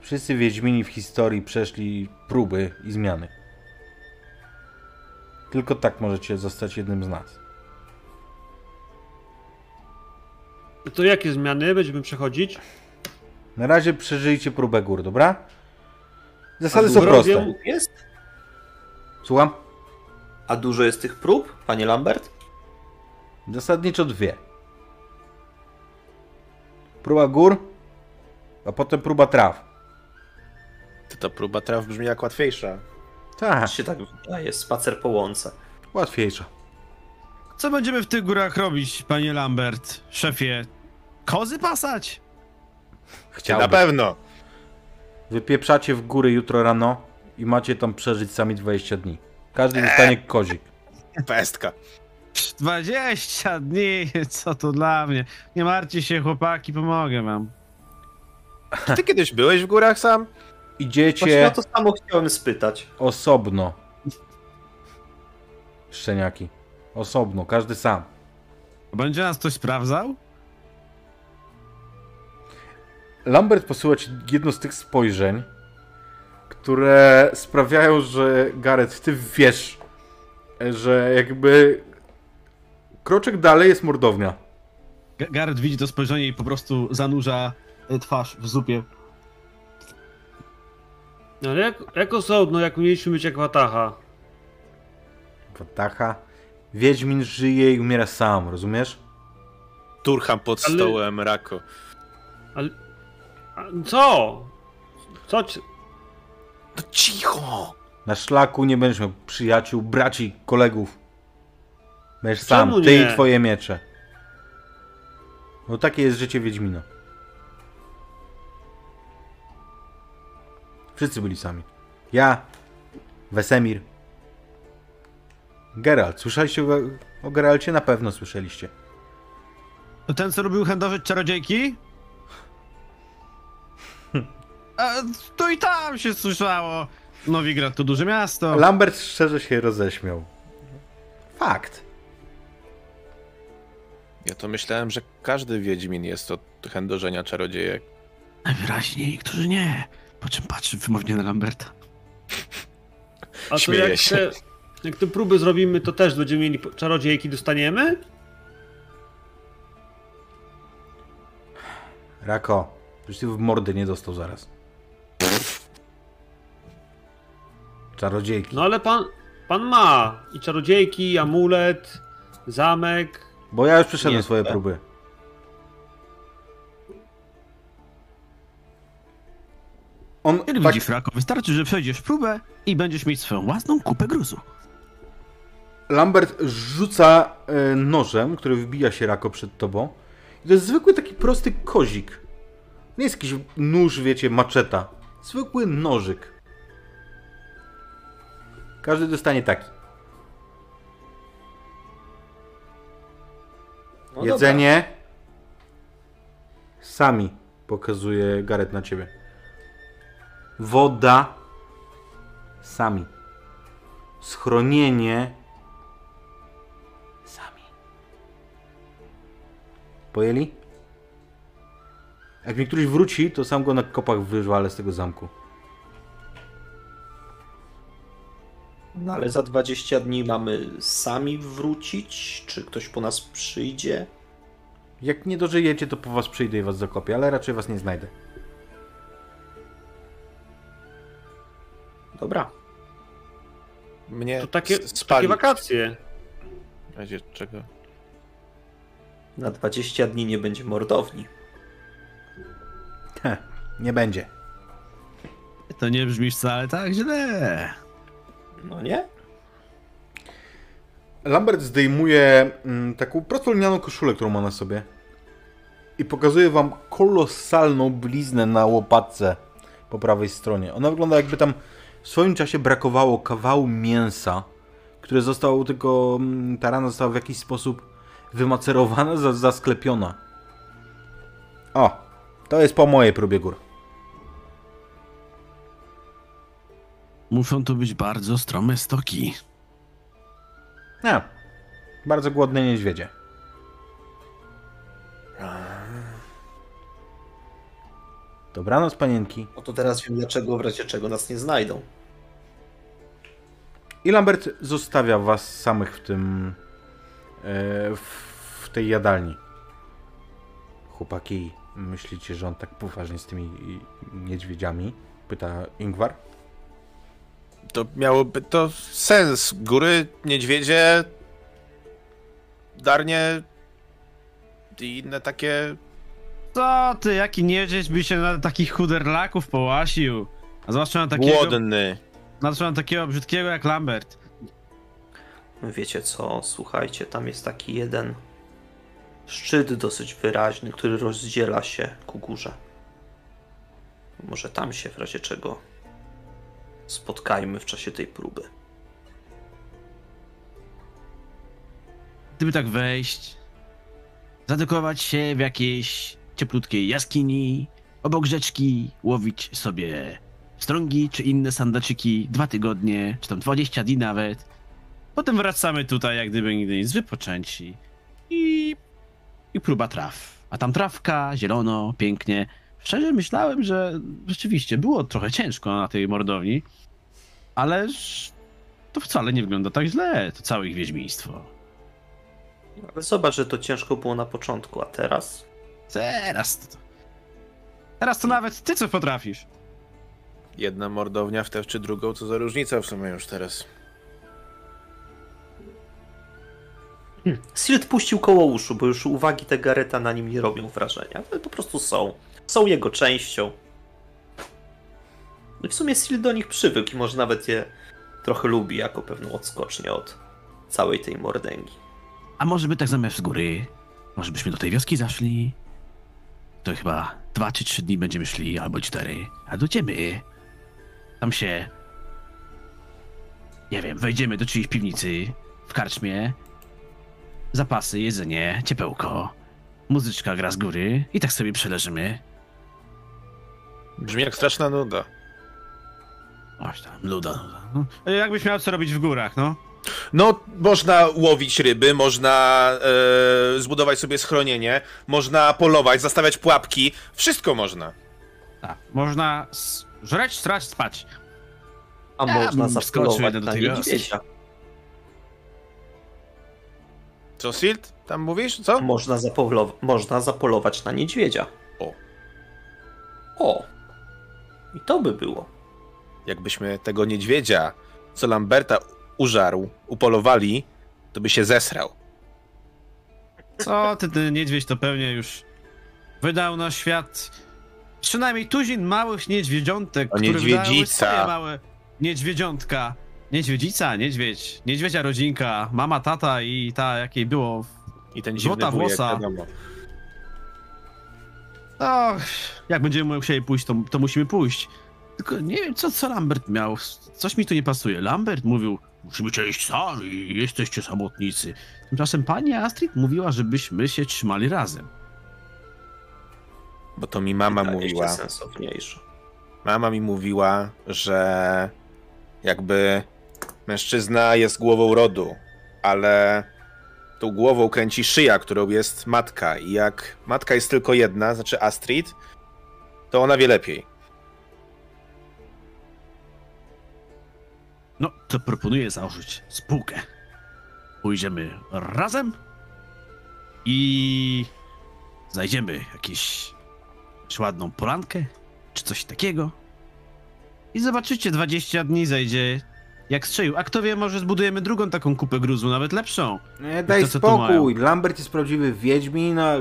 wszyscy Wiedźmini w historii przeszli próby i zmiany. Tylko tak możecie zostać jednym z nas.
To jakie zmiany będziemy przechodzić?
Na razie przeżyjcie próbę gór, dobra? Zasady
A
są proste.
Jest?
Słucham?
A dużo jest tych prób, panie Lambert?
Zasadniczo dwie. Próba gór, a potem próba traw.
To ta próba traw brzmi jak łatwiejsza.
Tak,
Się tak wydaje, spacer po łące.
łatwiejsza.
Co będziemy w tych górach robić, panie Lambert? Szefie, kozy pasać?
Na
Chciałbym.
pewno.
Wypieprzacie w góry jutro rano i macie tam przeżyć sami 20 dni. Każdy dostanie kozik. *laughs*
Pestka.
Psz, 20 dni, co to dla mnie? Nie martwcie się, chłopaki, pomogę wam.
Czy ty kiedyś byłeś w górach sam?
Właśnie
Idziecie
o to samo chciałem spytać.
osobno. Szczeniaki. Osobno, każdy sam.
Będzie nas ktoś sprawdzał?
Lambert posyła ci jedno z tych spojrzeń, które sprawiają, że Gareth, ty wiesz, że jakby kroczek dalej jest mordownia.
Gareth widzi to spojrzenie i po prostu zanurza e, twarz w zupie.
Ale jak, jak osobno, jak mieliśmy być jak Wataha?
Watacha. Wiedźmin żyje i umiera sam, rozumiesz?
Turham pod
Ale-
stołem, Rako.
Ale... A, co? Co
No cicho!
Na szlaku nie będziesz miał przyjaciół, braci, kolegów. Będziesz sam,
Czemu
ty
nie?
i twoje miecze. No takie jest życie Wiedźmina. Wszyscy byli sami. Ja, Wesemir, Geralt. Słyszeliście o, Geralcie? Na pewno słyszeliście.
To ten, co lubił handlować czarodziejki? A, to i tam się słyszało. Nowigrad to duże miasto.
Lambert szczerze się roześmiał. Fakt.
Ja to myślałem, że każdy Wiedźmin jest od chędożenia czarodziejek.
Najwyraźniej niektórzy nie. Po czym patrzy wymownie na Lamberta.
A to jak
się.
te, jak te próby zrobimy, to też będziemy mieli czarodziejki, dostaniemy?
Rako, przecież ty w mordy nie dostał zaraz. Czarodziejki.
No ale pan, pan ma i czarodziejki, i amulet, zamek.
Bo ja już przeszedłem
Nie,
swoje
tak.
próby. On
Jak
tak,
widzisz, Rako, wystarczy, że przejdziesz próbę i będziesz mieć swoją własną kupę gruzu.
Lambert rzuca e, nożem, który wbija się Rako przed tobą. I to jest zwykły taki prosty kozik. Nie jest jakiś nóż, wiecie, maczeta. Zwykły nożyk. Każdy dostanie taki.
No
Jedzenie. Sami pokazuje Garet na ciebie. Woda. Sami. Schronienie. Sami. Pojęli? Jak mi któryś wróci, to sam go na kopach wywalę z tego zamku.
No ale za 20 dni mamy sami wrócić? Czy ktoś po nas przyjdzie?
Jak nie dożyjecie, to po was przyjdę i was zakopię, ale raczej was nie znajdę.
Dobra.
Mnie
To takie, takie
spali.
wakacje.
W razie czego?
Na 20 dni nie będzie mordowni.
Heh, nie będzie.
To nie brzmi wcale tak źle.
No nie?
Lambert zdejmuje mm, taką prostolinianą koszulę, którą ma na sobie. i pokazuje wam kolosalną bliznę na łopatce po prawej stronie. Ona wygląda jakby tam w swoim czasie brakowało kawału mięsa, które zostało tylko, mm, ta rana została w jakiś sposób wymacerowana, za- zasklepiona. O, to jest po mojej próbie gór.
Muszą to być bardzo strome stoki.
Nie, bardzo głodne niedźwiedzie. Dobranoc, panienki.
No to teraz wiem dlaczego w razie czego nas nie znajdą.
I Lambert zostawia was samych w tym. e, w tej jadalni. Chłopaki, myślicie, że on tak poważnie z tymi niedźwiedziami? Pyta Ingvar.
To miałoby to sens. Góry, niedźwiedzie, darnie i inne takie...
Co ty, jaki niedźwiedź by się na takich chuderlaków połasił? A zwłaszcza na takiego,
Głodny.
zwłaszcza na takiego brzydkiego jak Lambert.
Wiecie co, słuchajcie, tam jest taki jeden szczyt dosyć wyraźny, który rozdziela się ku górze. Może tam się w razie czego spotkajmy w czasie tej próby.
Gdyby tak wejść, zadekować się w jakiejś cieplutkiej jaskini, obok rzeczki, łowić sobie strągi czy inne sandaczyki dwa tygodnie, czy tam 20 dni nawet. Potem wracamy tutaj, jak gdyby nigdy nic, wypoczęci i, i próba traw. A tam trawka, zielono, pięknie. Szczerze myślałem, że rzeczywiście było trochę ciężko na tej mordowni, ależ to wcale nie wygląda tak źle, to całe ich wiedźmiństwo.
Ale zobacz, że to ciężko było na początku, a teraz?
Teraz to. Teraz to nawet ty co potrafisz.
Jedna mordownia w tę czy drugą, co za różnica w sumie już teraz.
Silt puścił koło uszu, bo już uwagi te Gareta na nim nie robią wrażenia. Ale po prostu są. Są jego częścią. No i w sumie Silt do nich przywykł i może nawet je trochę lubi jako pewną odskocznię od całej tej mordęgi.
A może by tak zamiast z góry? Może byśmy do tej wioski zaszli? To chyba dwa czy trzy dni będziemy szli, albo cztery. A dojdziemy. Tam się. Nie wiem, wejdziemy do czyjejś piwnicy, w karczmie. Zapasy, jedzenie, ciepełko. Muzyczka gra z góry i tak sobie przeleżymy.
Brzmi jak straszna nuda.
Oś tam, luda, luda. No, jakbyś miał co robić w górach, no?
No, można łowić ryby, można e, zbudować sobie schronienie, można polować, zastawiać pułapki. Wszystko można.
Tak. Można żreć, strać, spać.
A
Ja
można zapolować
do
niedźwiedzia.
Co, Silt? Tam mówisz? Co?
Można, zapolo- można zapolować na niedźwiedzia.
O.
O. I to by było.
Jakbyśmy tego niedźwiedzia, co Lamberta użarł, upolowali, to by się zesrał.
Co ty, ten niedźwiedź to pewnie już wydał na świat przynajmniej tuzin małych niedźwiedziątek,
O,
które wydały
niedźwiedzica.
swoje małe niedźwiedziątka. Niedźwiedzica, niedźwiedź, niedźwiedzia rodzinka, mama, tata i ta, jakiej było.
I ten
Złota włosa.
wiadomo.
Och, jak będziemy musieli pójść, to, to musimy pójść. Tylko nie wiem, co, co Lambert miał. Coś mi tu nie pasuje. Lambert mówił, musimy cię iść sami, jesteście samotnicy. Tymczasem pani Astrid mówiła, żebyśmy się trzymali razem.
Bo to mi mama
Wydaje się
mówiła.
sensowniejsze.
Mama mi mówiła, że jakby mężczyzna jest głową rodu, ale tą głową kręci szyja, którą jest matka. I jak matka jest tylko jedna, znaczy Astrid, to ona wie lepiej.
No, to proponuję założyć spółkę. Pójdziemy razem i znajdziemy jakieś ładną polankę, czy coś takiego. I zobaczycie, 20 dni zejdzie jak strzelił. A kto wie, może zbudujemy drugą taką kupę gruzu, nawet lepszą.
Nie, daj
to,
spokój. Lambert jest prawdziwy Wiedźmin, a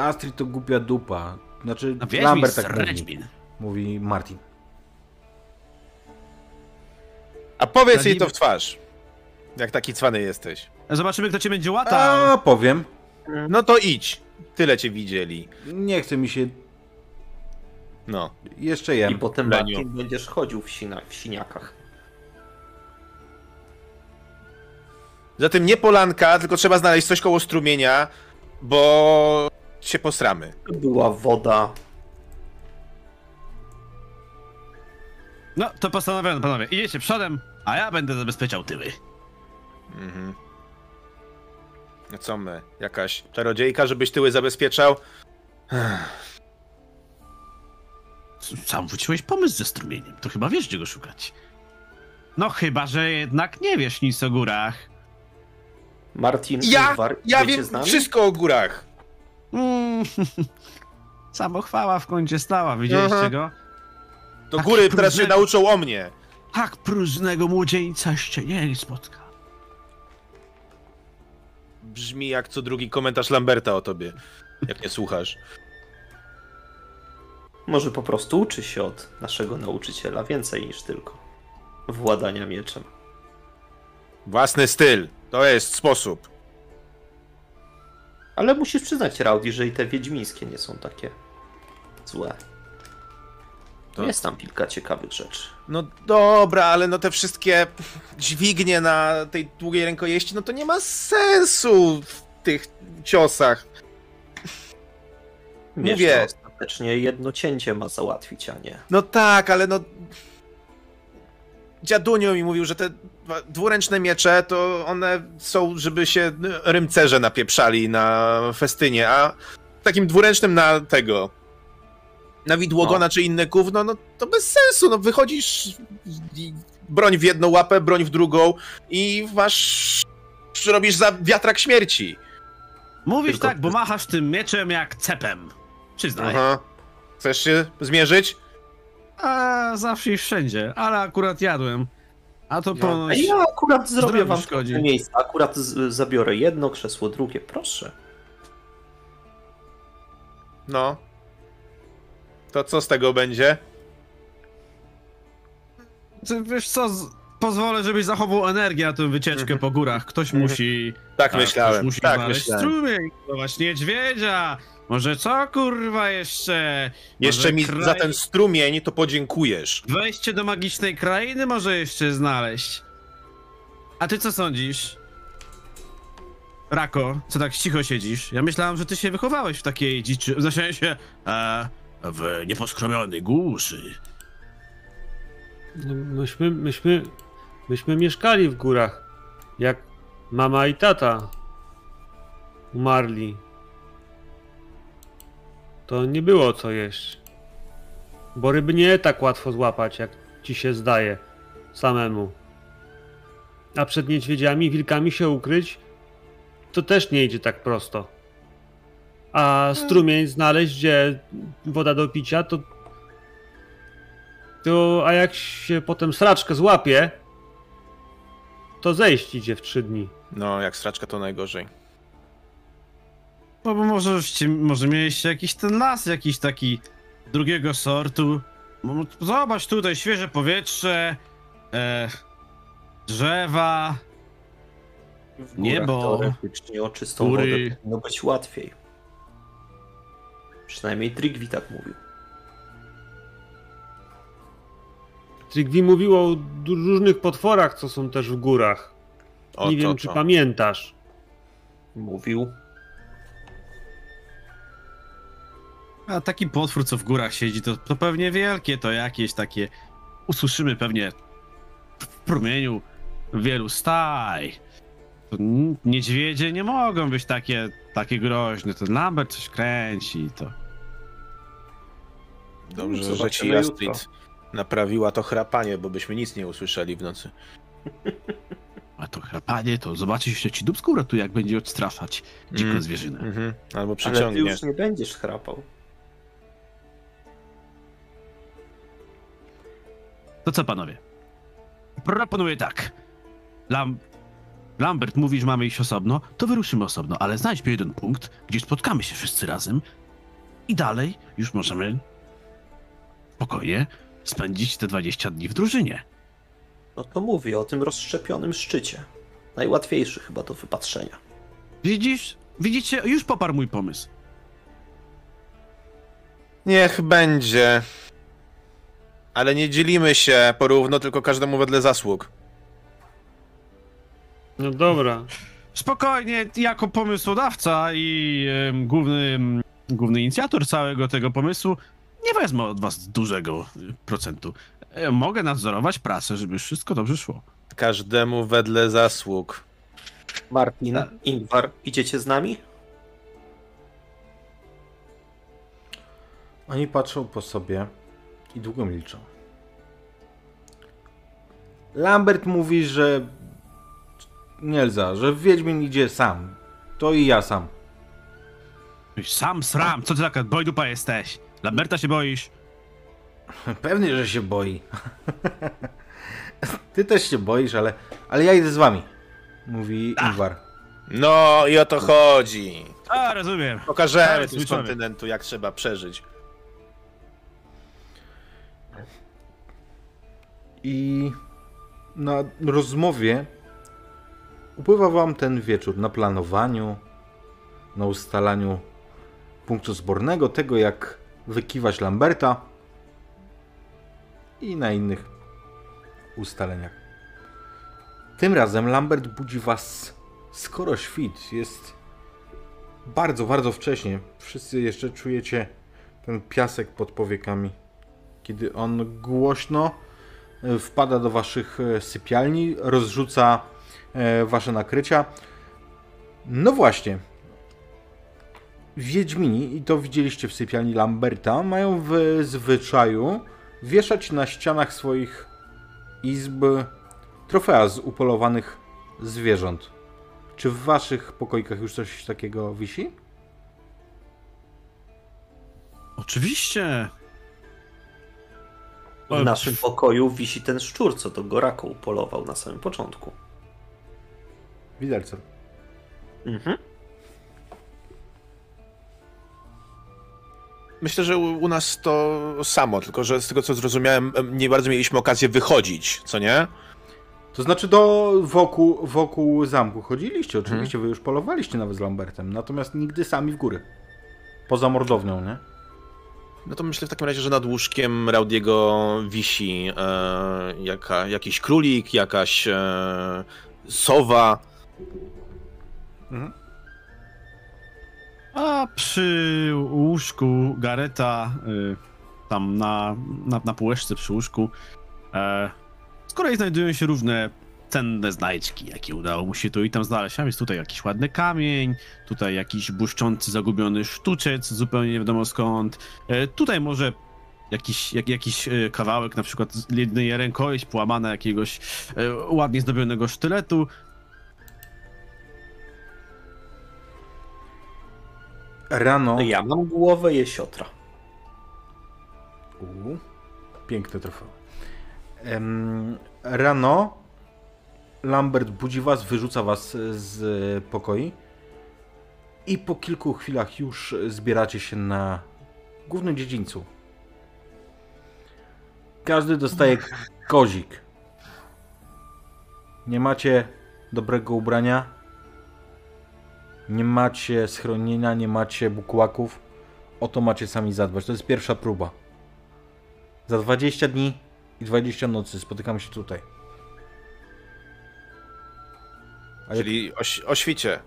Astrid to głupia dupa. Znaczy,
A wiesz,
Lambert tak mówi, mówi Martin.
A powiedz jej to w twarz. Jak taki cwany jesteś.
Zobaczymy, kto cię będzie łatał.
A, powiem.
No to idź. tyle cię widzieli.
Nie chce mi się...
No.
Jeszcze
I
jem.
potem
Leniu.
Martin będziesz chodził w, sina- w siniakach.
Zatem nie polanka, tylko trzeba znaleźć coś koło strumienia, bo się posramy.
Była woda.
No, to postanowione, panowie. Idziecie przodem, a ja będę zabezpieczał tyły.
Mhm. No co my? Jakaś czarodziejka, żebyś tyły zabezpieczał?
Sam wróciłeś pomysł ze strumieniem. To chyba wiesz, gdzie go szukać. No chyba, że jednak nie wiesz nic o górach.
Martin
Ja, ja wiem
z nami?
wszystko o górach.
Mm, *laughs* Samochwała w kącie stała, widzieliście
Aha.
go?
To
Tak
góry teraz się
próżnego-
nauczą o mnie.
Tak próżnego młodzieńca jeszcze nie spotka.
Brzmi jak co drugi komentarz Lamberta o tobie, jak nie słuchasz.
Może po prostu uczy się od naszego nauczyciela więcej niż tylko władania mieczem.
Własny styl. To jest sposób.
Ale musisz przyznać, Rowdy, że i te wiedźmińskie nie są takie złe.
To-
Jest tam kilka ciekawych rzeczy.
No dobra, ale no te wszystkie dźwignie na tej długiej rękojeści, no to nie ma sensu w tych ciosach.
Wiesz,
Mówię.
to ostatecznie jedno cięcie ma załatwić, a nie.
No tak, ale no... Dziadunio mi mówił, że te dwuręczne miecze to one są, żeby się rymcerze napieprzali na festynie, a takim dwuręcznym na tego... Na widłogona czy inne gówno, no to bez sensu, no wychodzisz i broń w jedną łapę, broń w drugą i masz... robisz za wiatrak śmierci.
Mówisz
Tylko-
tak, bo machasz tym mieczem jak cepem. Przyznaj.
Aha. Chcesz się zmierzyć?
A zawsze i wszędzie, ale akurat jadłem. A to
A
ponoć...
ja akurat zrobię wam
szkodzi.
miejsce. Akurat z- zabiorę jedno krzesło, drugie. Proszę.
No. To co z tego będzie?
Ty Wiesz co, z... pozwolę, żebyś zachował energię na tę wycieczkę po górach. Ktoś
Mhm.
musi...
Tak
Ktoś
myślałem,
musi
tak myślałem.
strumień, zdobywać niedźwiedzia. Może co, kurwa, jeszcze?
Jeszcze
Może
mi
kraj-
za ten strumień to podziękujesz.
Wejście do magicznej krainy może jeszcze znaleźć. A ty co sądzisz? Rako, co tak cicho siedzisz? Ja myślałem, że ty się wychowałeś w takiej dziczy... W sensie... E, w nieposkromionej głuszy.
No, myśmy, myśmy, myśmy mieszkali w górach. Jak mama i tata umarli. To nie było co jeść. Bo ryby nie tak łatwo złapać, jak ci się zdaje samemu. A przed niedźwiedziami, wilkami się ukryć, to też nie idzie tak prosto. A strumień znaleźć, gdzie woda do picia, to to, a jak się potem sraczkę złapie, to zejść idzie w trzy dni.
No, jak sraczka to najgorzej.
No bo może, może mieliście jakiś ten las, jakiś taki drugiego sortu. Zobacz tutaj, świeże powietrze, e, drzewa,
W
Niebo.
Teoretycznie o czystą
Góry.
wodę powinno być łatwiej. Przynajmniej Trigvi tak mówił.
Trigvi mówił o różnych potworach, co są też w górach.
O,
Nie
to,
wiem, czy
to.
pamiętasz.
Mówił.
A taki potwór, co w górach siedzi, to, to pewnie wielkie, to jakieś takie. Usłyszymy pewnie w promieniu wielu staj. To niedźwiedzie nie mogą być takie, takie groźne. To Lambert coś kręci, to.
Dobrze, że ci Astrid
jutro.
naprawiła to chrapanie, bo byśmy nic nie usłyszeli w nocy.
A to chrapanie, to zobaczysz, jeszcze ci dubsko uratuje, jak będzie odstraszać dziką
Mm.
zwierzynę.
Mhm. Albo
Ale ty
przyciągnie.
już nie będziesz chrapał.
To co, panowie? Proponuję tak. Lam... Lambert mówi, że mamy iść osobno, to wyruszymy osobno, ale znajdźmy jeden punkt, gdzie spotkamy się wszyscy razem i dalej już możemy spokojnie spędzić te 20 dni w drużynie.
No to mówię o tym rozszczepionym szczycie. Najłatwiejszy chyba do wypatrzenia.
Widzisz? Widzicie? Już poparł mój pomysł.
Niech będzie. Ale nie dzielimy się porówno, tylko każdemu wedle zasług.
No dobra.
Spokojnie, jako pomysłodawca i em, główny, główny inicjator całego tego pomysłu, nie wezmę od was dużego y, procentu. E, Mogę nadzorować pracę, żeby wszystko dobrze szło.
Każdemu wedle zasług.
Martin, Ingvar, idziecie z nami?
Oni patrzą po sobie i długo milczą. Lambert mówi, że Nielza, że Wiedźmin idzie sam. To i ja sam.
Sam sram, co ty taka bojdupa jesteś? Lamberta się boisz? *laughs*
Pewnie, że się boi. *laughs* Ty też się boisz, ale, ale ja idę z wami. Mówi Ingvar.
No i o to chodzi.
A, rozumiem.
Pokażemy tym z kontynentu, jak trzeba przeżyć.
I na rozmowie upływa wam ten wieczór na planowaniu, na ustalaniu punktu zbornego, tego jak wykiwać Lamberta i na innych ustaleniach. Tym razem Lambert budzi was skoro świt. Jest bardzo, bardzo wcześnie. Wszyscy jeszcze czujecie ten piasek pod powiekami. Kiedy on głośno wpada do waszych e, sypialni, rozrzuca e, wasze nakrycia. No właśnie. Wiedźmini, i to widzieliście w sypialni Lamberta, mają w zwyczaju wieszać na ścianach swoich izb trofea z upolowanych zwierząt. Czy w waszych pokoikach już coś takiego wisi?
Oczywiście.
W naszym pokoju wisi ten szczur, co do Gorako upolował na samym początku.
Widelcer.
Mhm.
Myślę, że u, u nas to samo, tylko że z tego co zrozumiałem, em, nie bardzo mieliśmy okazję wychodzić, co nie?
To znaczy do wokół, wokół zamku chodziliście, oczywiście, wy już polowaliście nawet z Lambertem, natomiast nigdy sami w góry. Poza mordownią, nie?
No to myślę w takim razie, że nad łóżkiem Raudiego wisi e, jaka, jakiś królik, jakaś e, sowa.
A przy łóżku Gareta, y, tam na, na, na półeczce przy łóżku, e, z kolei znajdują się różne cenne znajdźki, jakie udało mu się tu i tam znaleźć. A jest tutaj jakiś ładny kamień, tutaj jakiś błyszczący, zagubiony sztuczec, zupełnie nie wiadomo skąd. E, tutaj może jakiś, jak, jakiś e, kawałek, na przykład z jednej rękojeść połamana jakiegoś e, ładnie zdobionego sztyletu.
Rano.
No ja mam głowę jesiotra.
U, piękne trofeum. Em, rano Lambert budzi was, wyrzuca was z pokoi i po kilku chwilach już zbieracie się na głównym dziedzińcu. Każdy dostaje kozik. Nie macie dobrego ubrania, nie macie schronienia, nie macie bukłaków. O to macie sami zadbać. To jest pierwsza próba. Za 20 dni i 20 nocy spotykamy się tutaj. A jak...
Czyli o, ś- o świcie.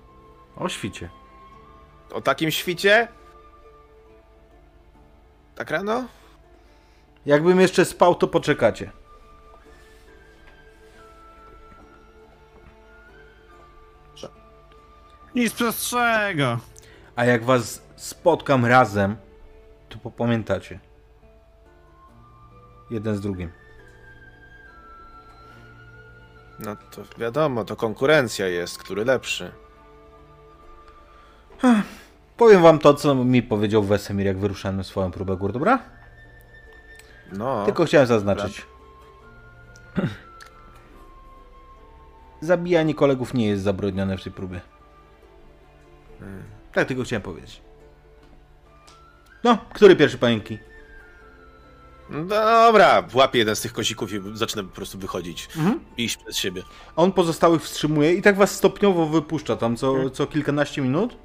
O świcie.
O takim świcie? Tak rano?
Jakbym jeszcze spał, to poczekacie.
Nic prostszego.
A jak was spotkam razem, to popamiętacie. Jeden z drugim.
No to wiadomo, to konkurencja jest, który lepszy.
Powiem wam to, co mi powiedział Wesemir, jak wyruszałem na swoją próbę gór, dobra?
No.
Tylko chciałem zaznaczyć. *clears throat* Zabijanie kolegów nie jest zabronione w tej próbie. Tak tylko chciałem powiedzieć. No, który pierwszy panienki?
Dobra, łapię jeden z tych kozików i zacznę po prostu wychodzić. I iść przed siebie.
On pozostałych wstrzymuje i tak was stopniowo wypuszcza tam co, co kilkanaście minut,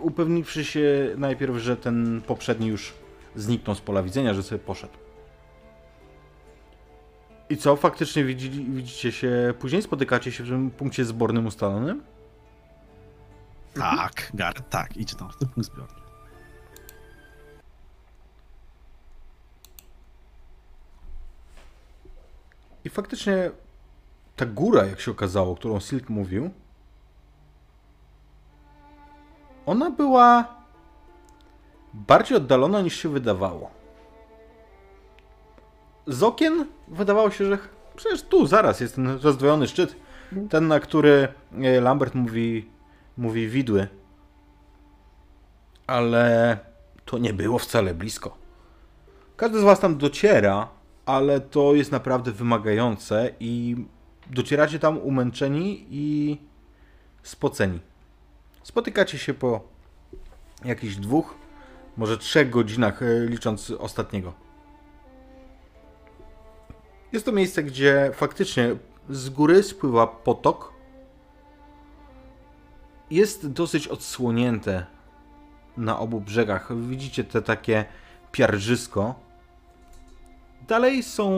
upewniwszy się najpierw, że ten poprzedni już zniknął z pola widzenia, że sobie poszedł. I co, faktycznie widzi, widzicie się później? Spotykacie się w tym punkcie zbornym ustalonym?
Tak, Gareth, tak, idzie tam w ten punkt zbiorny.
I faktycznie ta góra, jak się okazało, którą Silk mówił, ona była bardziej oddalona niż się wydawało. Z okien wydawało się, że przecież tu zaraz jest ten rozdwojony szczyt, ten na który e, Lambert mówi, mówi widły. Ale to nie było wcale blisko. Każdy z Was tam dociera, ale to jest naprawdę wymagające i docieracie tam umęczeni i spoceni. Spotykacie się po jakichś dwóch, może trzech godzinach, e, licząc ostatniego. Jest to miejsce, gdzie faktycznie z góry spływa potok. Jest dosyć odsłonięte na obu brzegach. Widzicie te takie piarżysko. Dalej są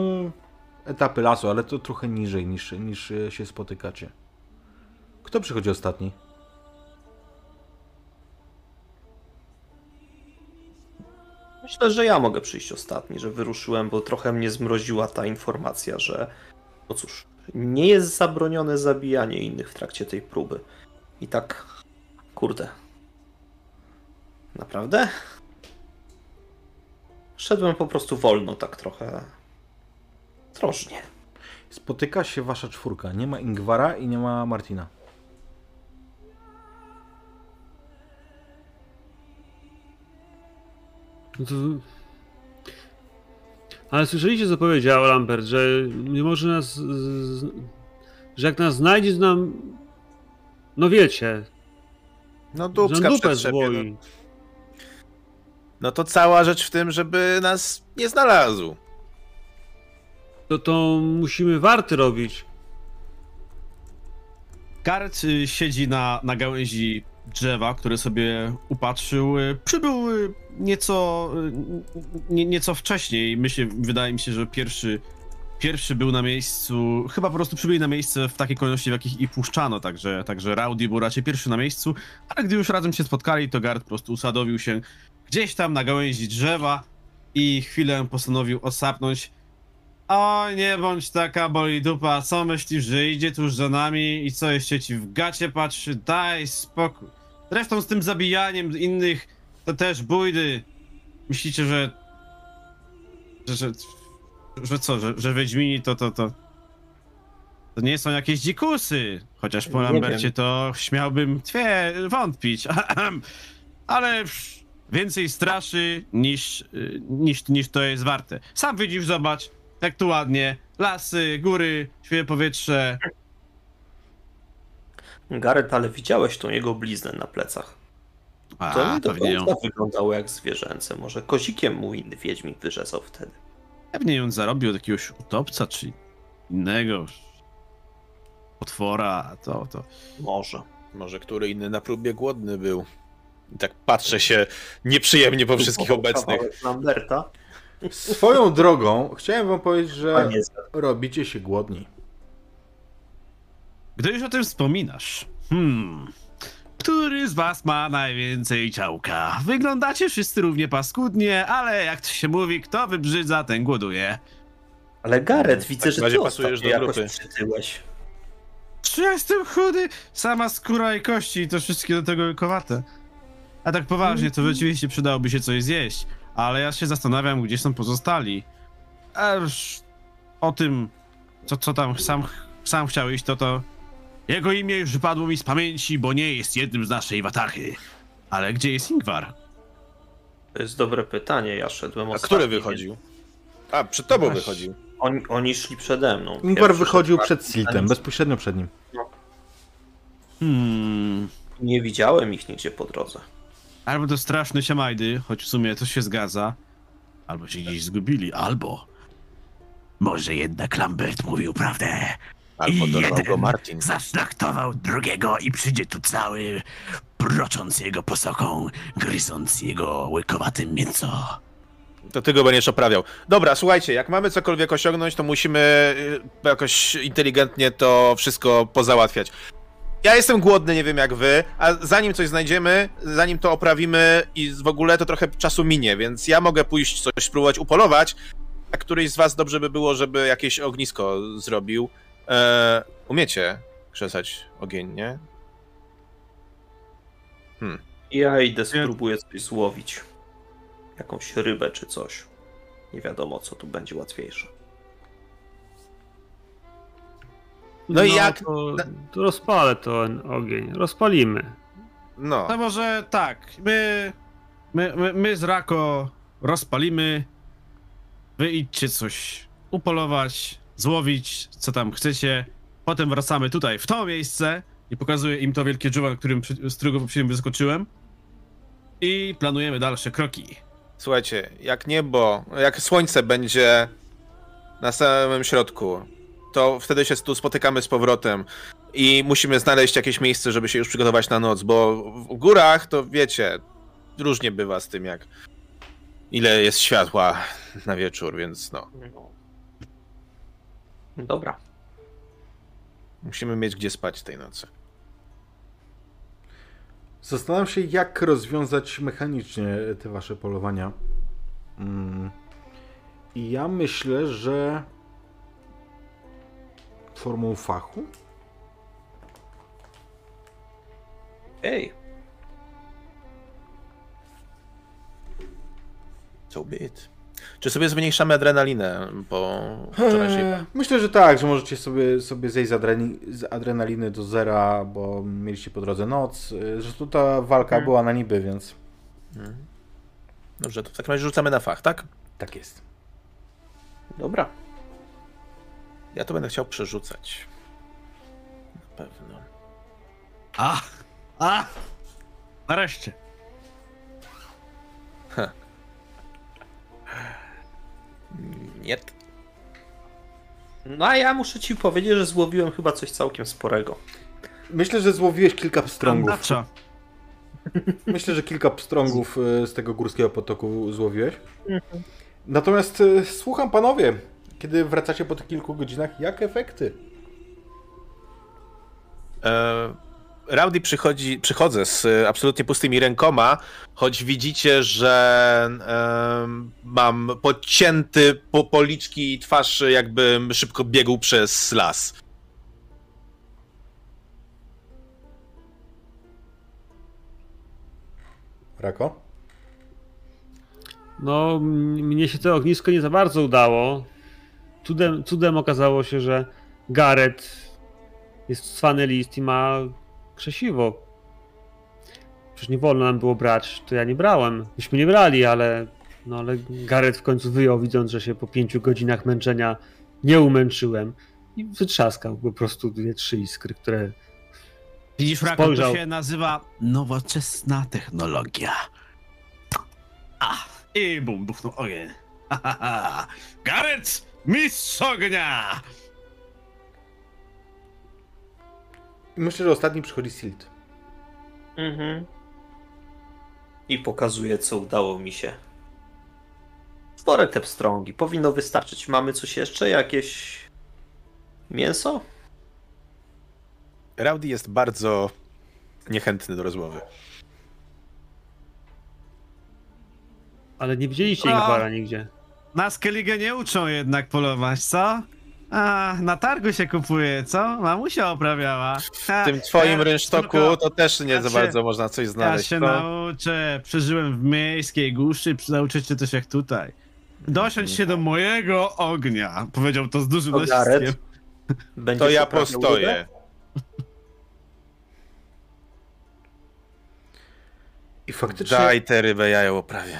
etapy lasu, ale to trochę niżej niż, niż się spotykacie. Kto przychodzi ostatni?
Myślę, że ja mogę przyjść ostatni, że wyruszyłem, bo trochę mnie zmroziła ta informacja, że no cóż, nie jest zabronione zabijanie innych w trakcie tej próby. I tak, kurde. Naprawdę? Szedłem po prostu wolno, tak trochę. Ostrożnie.
Spotyka się wasza czwórka. Nie ma Ingwara i nie ma Martina.
No to... Ale słyszeliście, co powiedział Lambert, że nie może nas. Że jak nas znajdzie, to nam. No wiecie,
No
nam dupę
przetrzepie, no. No to cała rzecz w tym, żeby nas nie znalazł.
To, to musimy warty robić.
Gareth y, siedzi na, na gałęzi drzewa, które sobie upatrzył. Y, Przybył y, nieco, nie, nieco wcześniej. Myślę, wydaje mi się, że pierwszy, pierwszy był na miejscu. Chyba po prostu przybyli na miejsce w takiej kolejności, w jakich ich puszczano. Także, także Rowdy był raczej pierwszy na miejscu. Ale gdy już razem się spotkali, to Gareth po prostu usadowił się gdzieś tam na gałęzi drzewa i chwilę postanowił osapnąć. O, nie bądź taka boli dupa, co myślisz, że idzie tuż za nami i co jeszcze ci w gacie patrzy? Daj spokój. Zresztą z tym zabijaniem innych to też bójdy. Myślicie, że... Że, że, że co, że, że Wiedźmini to, to, to... To nie są jakieś dzikusy. Chociaż po Lambercie to śmiałbym twie wątpić. *clears throat* Ale więcej straszy niż, y, niż, niż to jest warte. Sam widzisz, zobacz, jak tu ładnie. Lasy, góry, świeże powietrze.
Gareth, ale widziałeś tą jego bliznę na plecach.
A,
To nie do
pewnie ją,
końca wyglądało jak zwierzęce. Może kozikiem mu inny wiedźmin wyrzezał wtedy.
pewnie ją zarobił od jakiegoś utopca, czy innego potwora, to, to...
Może.
Może który inny na próbie głodny był. I tak patrzę się nieprzyjemnie po wszystkich obecnych.
Kawałek Lamberta.
Swoją drogą chciałem wam powiedzieć, że robicie się głodni.
Gdy już o tym wspominasz, hmm... Który z was ma najwięcej ciałka? Wyglądacie wszyscy równie paskudnie, ale jak to się mówi, kto wybrzydza, ten głoduje.
Ale Gareth, widzę,
takim
że ty
pasujesz do
jakoś
grupy.
przytyłeś.
Czy ja jestem chudy? Sama skóra i kości i to wszystkie do tego kowate. A tak poważnie, to rzeczywiście przydałoby się coś zjeść. Ale ja się zastanawiam, gdzie są pozostali. Aż o tym, co, co tam sam, sam chciałeś, to to... Jego imię już wypadło mi z pamięci, bo nie jest jednym z naszej watachy. Ale gdzie jest Ingvar?
To jest dobre pytanie, ja szedłem
A
ostatni.
który wychodził? A, przed tobą
Właśnie.
wychodził.
Oni, oni szli przede mną.
Ingvar
Pierwszy
wychodził
szedł
przed Siltem, bezpośrednio przed nim.
Hmm...
Nie widziałem ich nigdzie po drodze.
Albo to straszne siamajdy, choć w sumie to się zgadza. Albo się gdzieś zgubili, albo... Może jednak Lambert mówił prawdę.
Albo
I
dorwał go Martin.
Zaszlachtował drugiego i przyjdzie tu cały, brocząc jego posoką, gryząc jego łykowatym mięso.
To ty go będziesz oprawiał. Dobra, słuchajcie, jak mamy cokolwiek osiągnąć, to musimy y, jakoś inteligentnie to wszystko pozałatwiać. Ja jestem głodny, nie wiem jak wy, a zanim coś znajdziemy, zanim to oprawimy i w ogóle to trochę czasu minie, więc ja mogę pójść coś spróbować upolować, a któryś z was dobrze by było, żeby jakieś ognisko zrobił. Eee, umiecie krzesać ogień, nie?
Ja idę, spróbuję coś złowić. Jakąś rybę czy coś. Nie wiadomo, co tu będzie łatwiejsze.
No i jak-
To, to rozpalę ten ogień. Rozpalimy.
No.
No może tak, my, my, my, my z Rako rozpalimy, wy idźcie coś upolować, złowić, co tam chcecie, potem wracamy tutaj, w to miejsce i pokazuję im to wielkie drzewo, którym, z którego poprzednio wyskoczyłem i planujemy dalsze kroki.
Słuchajcie, jak niebo, jak słońce będzie na samym środku, to wtedy się tu spotykamy z powrotem i musimy znaleźć jakieś miejsce, żeby się już przygotować na noc, bo w górach to wiecie, różnie bywa z tym, jak ile jest światła na wieczór, więc no,
Dobra.
musimy mieć gdzie spać tej nocy.
Zastanawiam się, jak rozwiązać mechanicznie te wasze polowania. Mm. I ja myślę, że formą fachu?
Ej,
So be it. Czy sobie zmniejszamy adrenalinę po wczorajszej...
Eee, Myślę, że tak, że możecie sobie, sobie zejść z, adreni- z adrenaliny do zera, bo mieliście po drodze noc. Eee, Zresztą ta walka była na niby, więc
Dobrze, to w takim razie rzucamy na fach, tak?
tak jest.
dobra.
Ja to będę chciał przerzucać. Na pewno.
A! A! Nareszcie.
Nie.
No a ja muszę ci powiedzieć, że złowiłem chyba coś całkiem sporego.
Myślę, że złowiłeś kilka pstrągów. *laughs* Myślę, że kilka pstrągów e, z tego górskiego potoku złowiłeś. Natomiast e, słucham panowie, kiedy wracacie po tych kilku godzinach, jak efekty?
E, Rowdy przychodzi, przychodzę z e, absolutnie pustymi rękoma, choć widzicie, że e, mam podcięty po policzki i twarz, jakbym szybko biegł przez las.
Rako?
No, mnie się to ognisko nie za bardzo udało. Cudem, cudem okazało się, że Gareth jest cwany list i ma krzesiwo. Przecież nie wolno nam było brać, to ja nie brałem. Myśmy nie brali, ale, no, ale Gareth w końcu wyjął, widząc, że się po pięciu godzinach męczenia nie umęczyłem. I wytrzaskał po prostu dwie, trzy iskry, które
Widzisz, Rako,
Spojrzał.
to się nazywa nowoczesna technologia. A, i bum, buchnął ogień. *laughs* Gareth, mistrz ognia!
Myślę, że ostatni przychodzi Silt.
Mhm. I pokazuję, co udało mi się. Spore te pstrągi. Powinno wystarczyć. Mamy coś jeszcze? Jakieś mięso?
Rowdy jest bardzo niechętny do rozmowy.
Ale nie widzieliście. Ingwara nigdzie.
Na Skellige nie uczą jednak polować, co? A, na targu się kupuje, co? Mamusia oprawiała.
W tym twoim rynsztoku to też nie
ja
za
się-
bardzo można coś
Ja
znaleźć.
się
to...
nauczę. Przeżyłem w miejskiej głuszy, nauczę cię też jak tutaj. Dosiądź się do mojego ognia. Powiedział to z dużym
To
naciskiem.
To ja
poprawiał
postoję.
rybę?
I faktycznie,
Daj tę rybę, ja ją oprawię.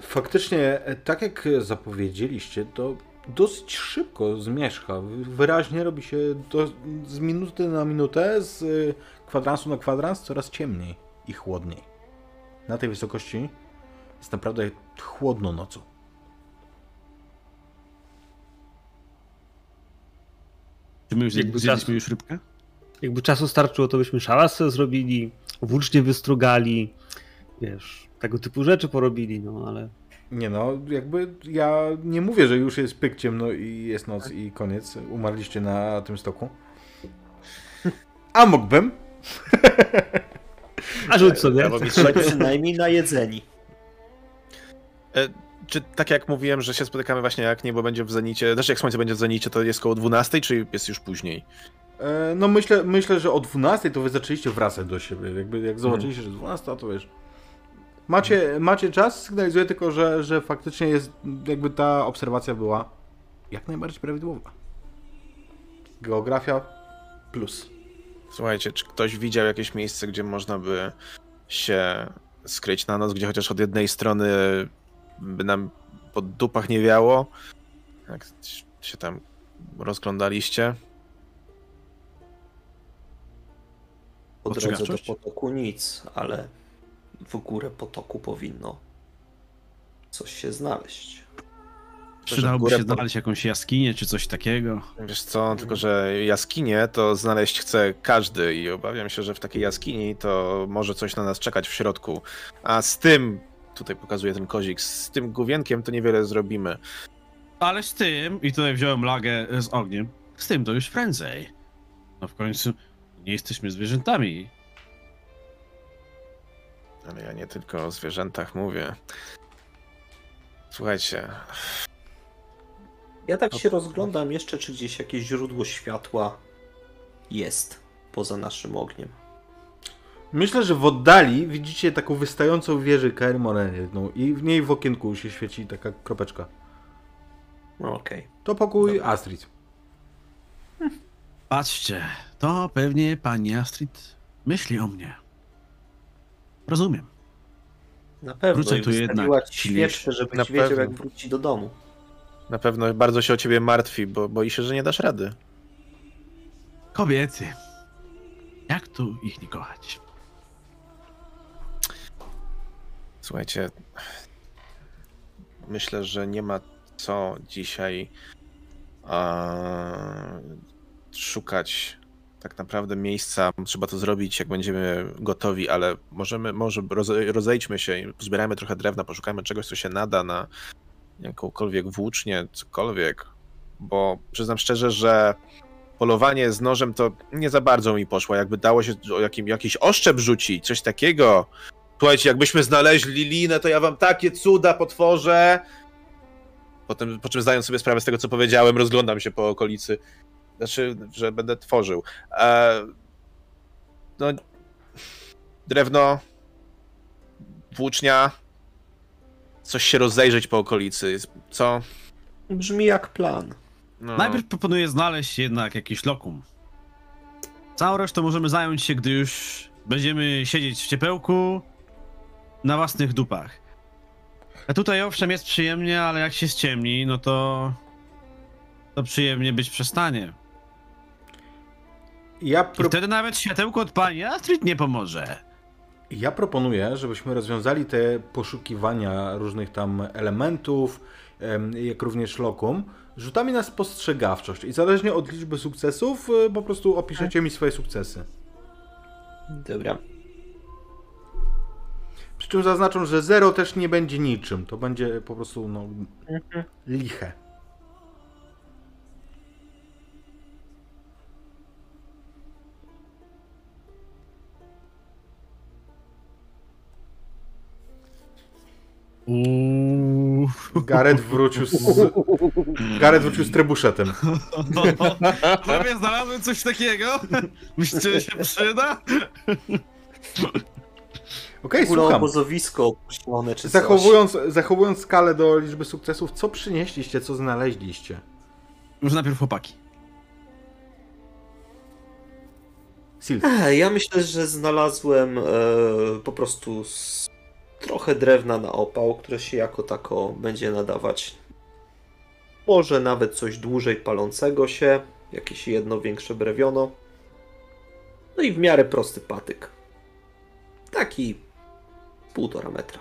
Faktycznie, e, tak jak zapowiedzieliście, to dosyć szybko zmierzcha. Wyraźnie robi się do, z minuty na minutę, z e, kwadransu na kwadrans coraz ciemniej i chłodniej. Na tej wysokości jest naprawdę chłodno nocą.
Czy my już
Jakby
zjedliśmy
czasu.
już rybkę?
Jakby czasu starczyło, to byśmy szałas sobie zrobili, włócznie wystrugali, wiesz, tego typu rzeczy porobili, no ale
Nie no, jakby ja nie mówię, że już jest pyk ciemno i jest noc i koniec. Umarliście na tym stoku. A mógłbym.
A rzuć sobie.
Ja
przynajmniej na jedzeni.
E, Czy tak jak mówiłem, że się spotykamy właśnie jak niebo będzie w zenicie, znaczy jak słońce będzie w zenicie, to jest koło 12, czy jest już później?
E, No myślę, myślę, że o 12 to wy zaczęliście wracać do siebie. Jakby jak zobaczyliście, że 12, to wiesz. Macie, macie czas, sygnalizuję tylko, że, że faktycznie jest, jakby ta obserwacja była jak najbardziej prawidłowa. Geografia plus.
Słuchajcie, czy ktoś widział jakieś miejsce, gdzie można by się skryć na noc, gdzie chociaż od jednej strony by nam po dupach nie wiało? Jak się tam rozglądaliście?
Po drodze do potoku nic, ale w górę potoku powinno coś się znaleźć.
Przydałoby się
po-
znaleźć jakąś jaskinię czy coś takiego.
Wiesz co, tylko że jaskinie to znaleźć chce każdy i obawiam się, że w takiej jaskini to może coś na nas czekać w środku. A z tym, tutaj pokazuję ten kozik, z tym główienkiem to niewiele zrobimy.
Ale z tym, i tutaj wziąłem lagę z ogniem, z tym to już prędzej. No w końcu nie jesteśmy zwierzętami.
Ale ja nie tylko o zwierzętach mówię. Słuchajcie,
Ja tak się rozglądam jeszcze, czy gdzieś jakieś źródło światła jest poza naszym ogniem.
Myślę, że w oddali widzicie taką wystającą wieżę Kaer Morhen jedną i w niej w okienku się świeci taka kropeczka.
No okej.
To pokój Astrid.
Patrzcie, to pewnie pani Astrid myśli o mnie. Rozumiem.
Na pewno.
Wrócę tu jednak silniejszy.
świeczkę, żebyś
Na
wiedział,
pewno.
jak wróci do domu.
na pewno bardzo się o ciebie martwi, bo boi się, że nie dasz rady.
Kobiety. Jak tu ich nie kochać?
Słuchajcie, myślę, że nie ma co dzisiaj a, szukać tak naprawdę miejsca. Trzeba to zrobić, jak będziemy gotowi, ale możemy, może roze, rozejdźmy się zbierajmy trochę drewna, poszukajmy czegoś, co się nada na jakąkolwiek włócznię, cokolwiek. Bo przyznam szczerze, że polowanie z nożem to nie za bardzo mi poszło. Jakby dało się jakim, jakiś oszczep rzucić, coś takiego, Słuchajcie, jakbyśmy znaleźli linę, to ja wam takie cuda potworzę. Potem, po czym zdając sobie sprawę z tego, co powiedziałem, rozglądam się po okolicy. Znaczy, że będę tworzył. E, no, drewno, włócznia, coś się rozejrzeć po okolicy. Co?
Brzmi jak plan.
No,
Najpierw proponuję znaleźć jednak jakiś lokum. Całą resztę możemy zająć się, gdy już będziemy siedzieć w ciepełku na własnych dupach. A tutaj owszem jest przyjemnie, ale jak się ściemni, no to to przyjemnie być przestanie.
Ja,
I
pro...
wtedy nawet światełko od pani Astrid nie pomoże.
ja proponuję, żebyśmy rozwiązali te poszukiwania różnych tam elementów, em, jak również lokum, rzutami na spostrzegawczość. I zależnie od liczby sukcesów, y, po prostu opiszecie mi swoje sukcesy.
Dobra.
Przy czym zaznaczam, że zero też nie będzie niczym. To będzie po prostu no, liche.
Uuu.
Gareth wrócił z... Gareth wrócił z trebuszetem. *laughs*
Prawie znalazłem coś takiego. *laughs* Myślicie, że się przyda?
Okej,
ogóle
słucham.
obozowisko opuszczone czy coś.
Zachowując, zachowując skalę do liczby sukcesów, co przynieśliście, co znaleźliście?
Może najpierw chłopaki.
Sil.
Ech, Ja myślę, że znalazłem e, po prostu trochę drewna na opał, które się jako tako będzie nadawać. Może nawet coś dłużej palącego się, jakieś jedno większe brewiono. No i w miarę prosty patyk. Taki półtora metra.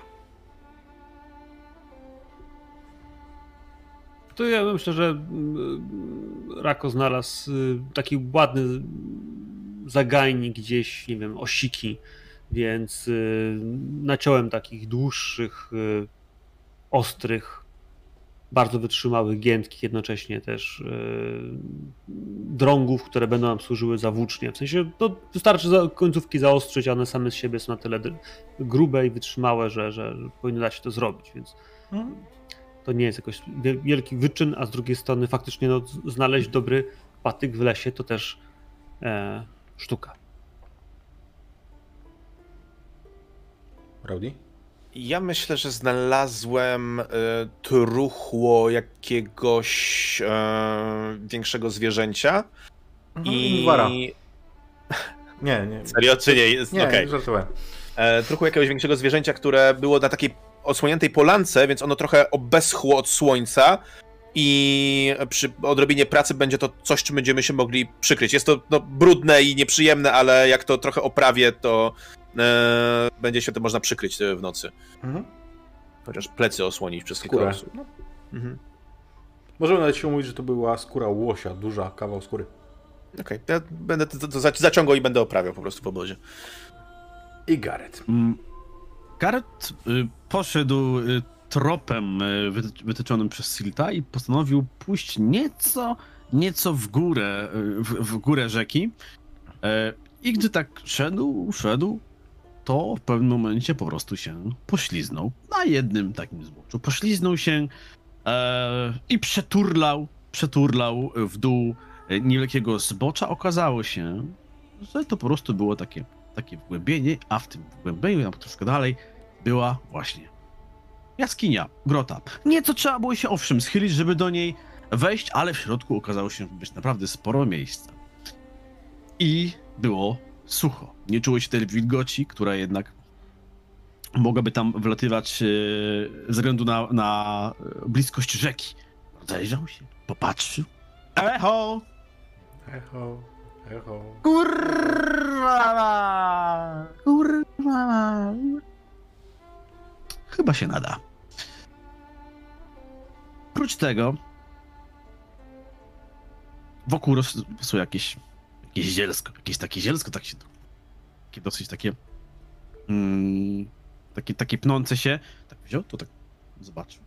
To ja myślę, że mm, Rako znalazł y, taki ładny zagajnik gdzieś, nie wiem, osiki, więc y, naciąłem takich dłuższych y, ostrych, bardzo wytrzymałych, giętkich jednocześnie też yy, drągów, które będą nam służyły za włócznie. W sensie to wystarczy za, końcówki zaostrzyć, a one same z siebie są na tyle grube i wytrzymałe, że, że, powinno dać się to zrobić, więc to nie jest jakoś wiel- wielki wyczyn, a z drugiej strony faktycznie no, znaleźć dobry patyk w lesie to też e, sztuka.
Ja myślę, że znalazłem e, truchło jakiegoś e, większego zwierzęcia. I...
Gwara. Nie, nie. *laughs*
Serio, czy nie? Jest,
Nie, żartowałem.
E, truchło jakiegoś większego zwierzęcia, które było na takiej odsłoniętej polance, więc ono trochę obeschło od słońca i przy odrobinie pracy będzie to coś, czym będziemy się mogli przykryć. Jest to no, brudne i nieprzyjemne, ale jak to trochę oprawię, to e, będzie się tym można przykryć e, w nocy.
Mhm.
Chociaż plecy osłonić przez kilka
Skórę.
osób. No. Mhm.
Możemy nawet się mówić, że to była skóra łosia, duża, kawał skóry.
Okej, ja będę to, to zaci- zaciągał i będę oprawiał po prostu w obozie.
I Gareth.
Mm, Gareth y, poszedł y, tropem y, wyty- wytyczonym przez Silta i postanowił pójść nieco, nieco w górę, y, w, w górę rzeki. E, I gdy tak szedł, szedł, to w pewnym momencie po prostu się pośliznął na jednym takim zboczu. Pośliznął się e, i przeturlał, przeturlał w dół niewielkiego zbocza. Okazało się, że to po prostu było takie takie wgłębienie, a w tym wgłębieniu, tam troszkę dalej, była właśnie jaskinia, grota. Nieco trzeba było się owszem schylić, żeby do niej wejść, ale w środku okazało się być naprawdę sporo miejsca. I było sucho. Nie czuło się tej wilgoci, która jednak mogłaby tam wlatywać e, ze względu na, na e, bliskość rzeki. Rozejrzał się, popatrzył. Echo!
Echo, echo.
Kurwa! Kurwa! Chyba się nada. Oprócz tego wokół rosło jakieś, jakieś zielsko, jakieś takie zielsko, tak się takie dosyć takie mm, takie, takie pnące się. Tak wziął, to tak zobaczył.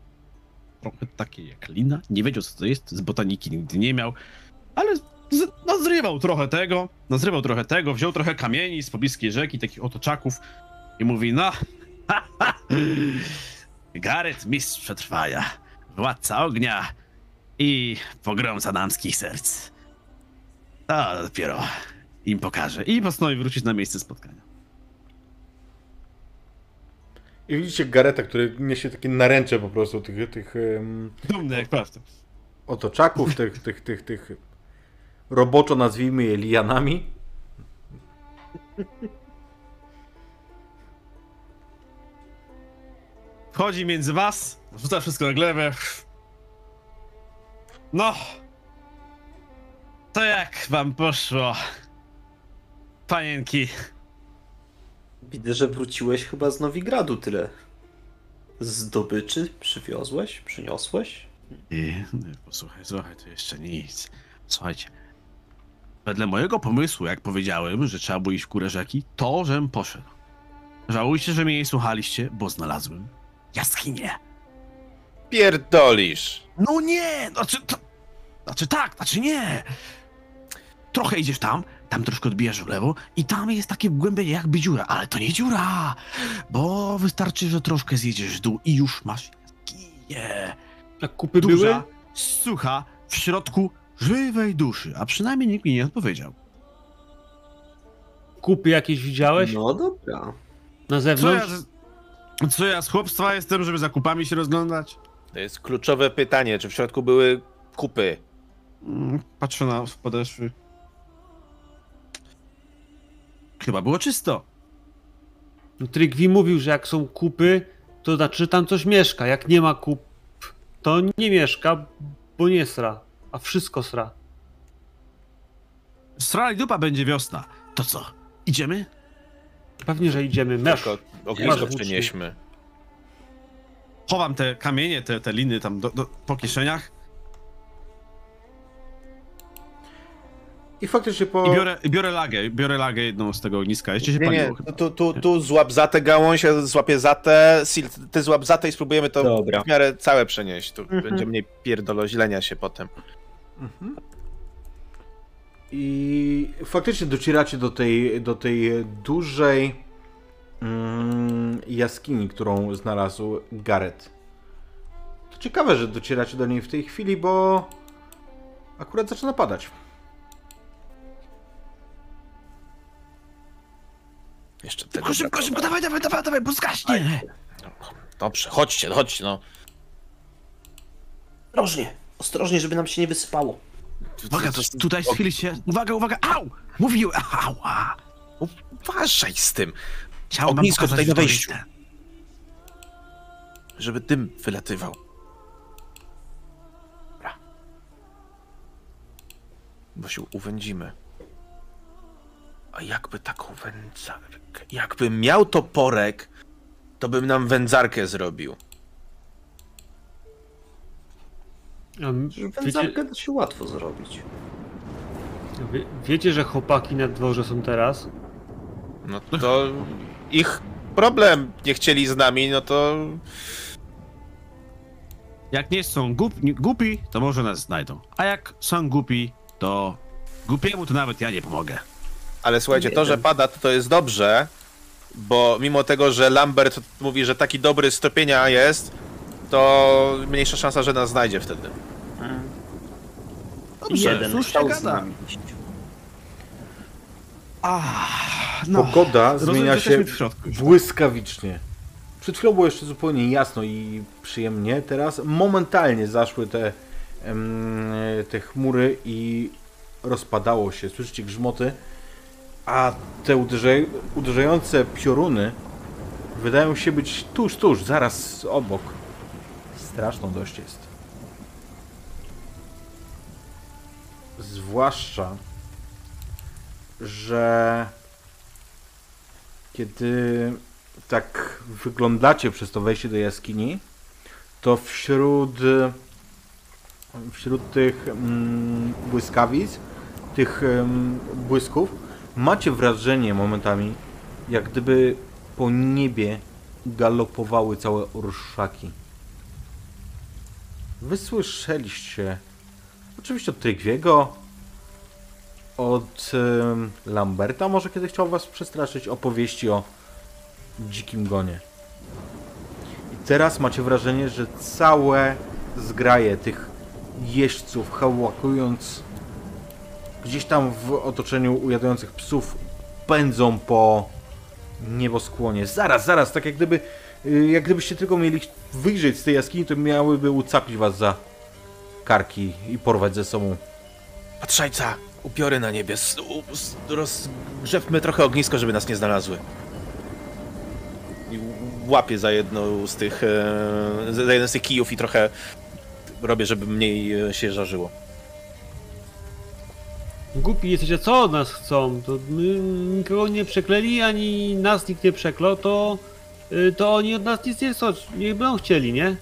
Trochę takie jak lina. Nie wiedział co to jest, z botaniki nigdy nie miał, ale z, nazrywał trochę tego, nazrywał trochę tego, wziął trochę kamieni z pobliskiej rzeki, takich otoczaków i mówi, no, ha, *laughs* ha, Gareth, mistrz przetrwania, władca ognia i pogromca damskich serc. To dopiero im pokaże. I postanowi wrócić na miejsce spotkania.
I widzicie Gareta, który niesie takie naręcze po prostu tych, tych
Dumny jak prawda.
otoczaków, tych, tych, tych, tych roboczo nazwijmy je lianami.
Wchodzi między was, rzuca wszystko na glebę. No. To jak wam poszło? Panienki.
Widzę, że wróciłeś chyba z Nowigradu tyle. Zdobyczy przywiozłeś, przyniosłeś?
I, posłuchaj, słuchaj, to jeszcze nic. Słuchajcie. Wedle mojego pomysłu, jak powiedziałem, że trzeba było iść w górę rzeki, to żem poszedł. Żałujcie, że mnie nie słuchaliście, bo znalazłem jaskinię.
Pierdolisz!
No nie! Znaczy, to, znaczy tak, znaczy nie! Trochę idziesz tam, tam troszkę odbijasz w lewo i tam jest takie wgłębienie jakby dziura, ale to nie dziura, bo wystarczy, że troszkę zjedziesz w dół i już masz jaskinię.
Jak kupy
Duża,
były?
sucha, w środku żywej duszy, a przynajmniej nikt mi nie odpowiedział.
Kupy jakieś widziałeś
No dobra.
na
Co ja,
zewnątrz?
z- co ja z chłopstwa jestem, żeby za kupami się rozglądać?
To jest kluczowe pytanie, czy w środku były kupy?
Mm, Patrzę na podeszwy. Chyba było czysto.
No, Trygwi mówił, że jak są kupy, to znaczy, tam coś mieszka. Jak nie ma kup, to nie mieszka, bo nie sra. A wszystko sra.
Strali dupa będzie wiosna. To co? Idziemy?
Pewnie, że idziemy. Mesz.
Tylko ognisko przynieśmy.
Chowam te kamienie, te, te liny tam do, do, po kieszeniach.
I faktycznie po...
I biorę, biorę lagę, biorę lagę jedną z tego ogniska. Jeszcze się
Nie,
paliło
nie,
chyba.
tu, tu, tu złap za tę gałąź, ja złapię za tę, Sil, ty złap za tę i spróbujemy to
Dobra.
w miarę całe przenieść. Tu
Mhm.
będzie mniej pierdoloźlenia się potem.
Mhm. I faktycznie docieracie do tej, do tej dużej mm, jaskini, którą znalazł Gareth. To ciekawe, że docieracie do niej w tej chwili, bo akurat zaczyna padać.
Jeszcze tego
Szybko, szybko,
brakowało.
szybko, dawaj, dawaj, dawaj, dawaj, bo zgaśnie!
Dobrze, chodźcie, chodźcie, no.
Ostrożnie, ostrożnie, żeby nam się nie wysypało.
Uwaga, to, tutaj schwyli się. Uwaga, uwaga, au! Mówił, ała!
Uważaj z tym,
Chciałbym wam
Ognisko
pokazać
tutaj na wejściu. żeby dym wylatywał. Dobra. Bo się uwędzimy. A jakby taką wędzarkę... Jakbym miał toporek, to bym nam wędzarkę zrobił.
Wiecie,
Wędzarkę da się łatwo zrobić.
wie, wiecie, że chłopaki na dworze są teraz?
No to ich problem. Nie chcieli z nami, no to...
Jak nie są głupi, głupi, to może nas znajdą. A jak są głupi, to głupiemu to nawet ja nie pomogę.
Ale słuchajcie, to, że pada, to, to jest dobrze, bo mimo tego, że Lambert mówi, że taki dobry stopienia jest, to mniejsza szansa, że nas znajdzie wtedy.
Dobrze,
Jeden
słusznie
chciał z
gada.
nami iść.
No,
Pogoda zmienia
że
się
jesteśmy w środku.
błyskawicznie. Przed chwilą było jeszcze zupełnie jasno i przyjemnie. Teraz momentalnie zaszły te, em, te chmury i rozpadało się. Słyszycie grzmoty, a te uderza uderzające pioruny wydają się być tuż, tuż, zaraz obok. Straszną dość jest. Zwłaszcza, że kiedy tak wyglądacie przez to wejście do jaskini, to wśród wśród tych mm, błyskawic, tych em, błysków, macie wrażenie momentami, jak gdyby po niebie galopowały całe orszaki. Wysłyszeliście oczywiście od Trygwiego, od em, Lamberta, może kiedy chciał was przestraszyć, opowieści o dzikim gonie. I teraz macie wrażenie, że całe zgraje tych jeźdźców, hałakując gdzieś tam w otoczeniu ujadających psów, pędzą po nieboskłonie. Zaraz, zaraz, tak jak gdyby, y, jak gdybyście tylko mieli wyjrzeć z tej jaskini, to miałyby ucapić was za karki i porwać ze sobą.
Patrzajca, upiory na niebie, rozgrzewmy trochę ognisko, żeby nas nie znalazły. I łapię za jedną z tych, e, za jeden z tych kijów i trochę robię, żeby mniej e, się żarzyło.
Głupi jesteście, co od nas chcą? To my nikogo nie przekleli, ani nas nikt nie przeklął, to, y, to oni od nas nic nie chcą, nie będą chcieli, nie?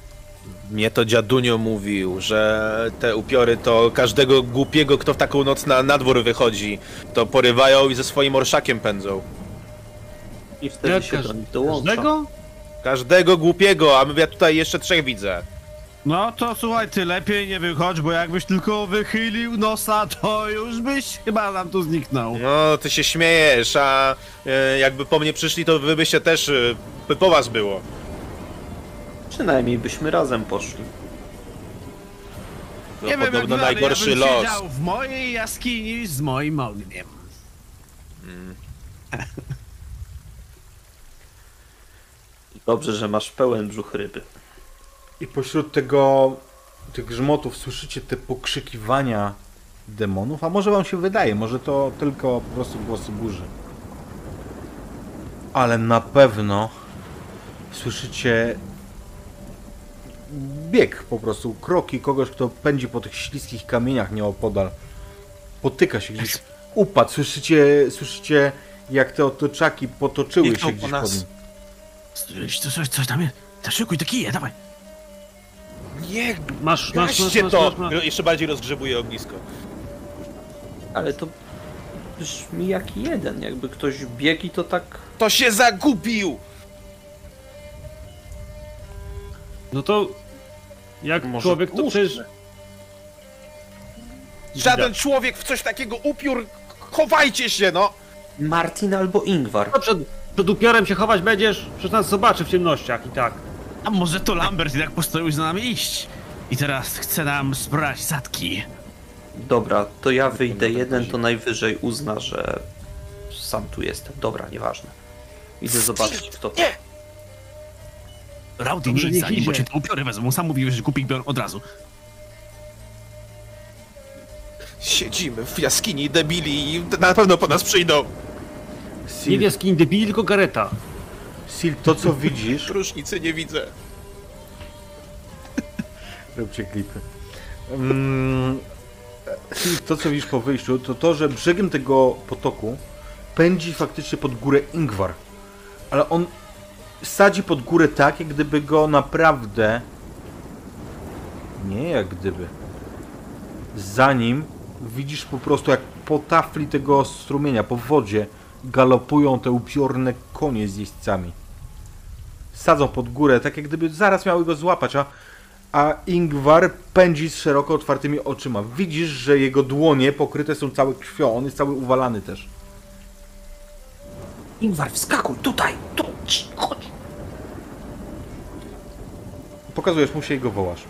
Mnie to dziadunio mówił, że te upiory to każdego głupiego, kto w taką noc na, na dwór wychodzi, to porywają i ze swoim orszakiem pędzą.
I wtedy
Jak
się
każ-
do nich dołącza.
Każdego?
Każdego głupiego, a my ja tutaj jeszcze trzech widzę.
No to słuchaj, ty lepiej nie wychodź, bo jakbyś tylko wychylił nosa, to już byś chyba nam tu zniknął.
No, ty się śmiejesz, a e, jakby po mnie przyszli, to wy byście też, e, by po was było.
Przynajmniej byśmy razem poszli.
To
Nie wiem,
podobno
jak wy, ale
najgorszy
ja bym
los.
siedział w mojej jaskini z moim ogniem.
Dobrze, że masz pełen brzuch ryby.
I pośród tego, tych grzmotów słyszycie te pokrzykiwania demonów, a może wam się wydaje, może to tylko po prostu głosy burzy. Ale na pewno słyszycie bieg po prostu, kroki kogoś, kto pędzi po tych śliskich kamieniach nieopodal. Potyka się gdzieś, upadł, słyszycie, słyszycie jak te otoczaki potoczyły
Idą
się
po
gdzieś
nas.
pod nim.
Coś, coś, coś tam jest. To szykuj te kije, dawaj.
Nie,
Masz, masz, masz,
gaście
masz,
to!
masz, masz.
Jeszcze bardziej rozgrzebuję ognisko.
Ale to brzmi jak jeden. Jakby ktoś biegł i to tak...
To się zagubił!
No to jak
Może
człowiek to
puszczę.
przecież...
Żaden człowiek w coś takiego upiór! Chowajcie się, no!
Martin albo Ingvar.
No przed, przed upiorem się chować będziesz, przecież nas zobaczy w ciemnościach i tak.
A może to Lambert jednak postanowił za nami iść? I teraz chce nam sprać zadki.
Dobra, to ja wyjdę jeden, to najwyżej uzna, że sam tu jestem. Dobra, nieważne. Idę zobaczyć kto to.
Rowdy, nie idź
niech
za nim, bo cię te upiory wezmą. Sam mówiłeś, że kupi biorą od razu.
Siedzimy w jaskini debili i na pewno po nas przyjdą.
Nie w jaskini debili, tylko Gareta.
Sil, to co widzisz... *laughs*
Różnicy nie widzę.
Róbcie klipy. Mm, Sil, to co widzisz po wyjściu, to to, że brzegiem tego potoku pędzi faktycznie pod górę Ingwar. Ale on sadzi pod górę tak, jak gdyby go naprawdę... Nie jak gdyby. Za nim widzisz po prostu jak po tafli tego strumienia, po wodzie galopują te upiorne konie z jeźdźcami. Sadzą pod górę, tak jak gdyby zaraz miały go złapać, a, a Ingwar pędzi z szeroko otwartymi oczyma. Widzisz, że jego dłonie pokryte są całe krwią, on jest cały uwalany też.
Ingvar, wskakuj, tutaj, tu, chodź.
Pokazujesz mu się i go wołasz.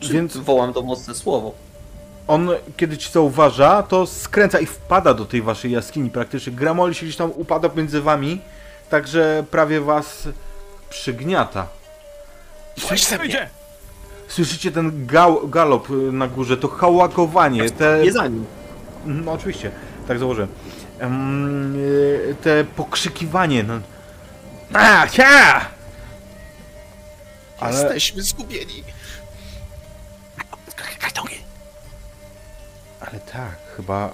Czy
Więc-
wołam to mocne słowo.
On, kiedy ci zauważa, to skręca i wpada do tej waszej jaskini praktycznie. Gramoli się gdzieś tam upada między wami, także prawie was przygniata.
Ze mnie.
Słyszycie ten gał, galop y, na górze, to hałakowanie, te...
Nie za nim.
No oczywiście, tak założyłem. Em, y, te pokrzykiwanie, no... A, cia! Ale
Jesteśmy zgubieni.
Kajtongi!
Ale tak, chyba.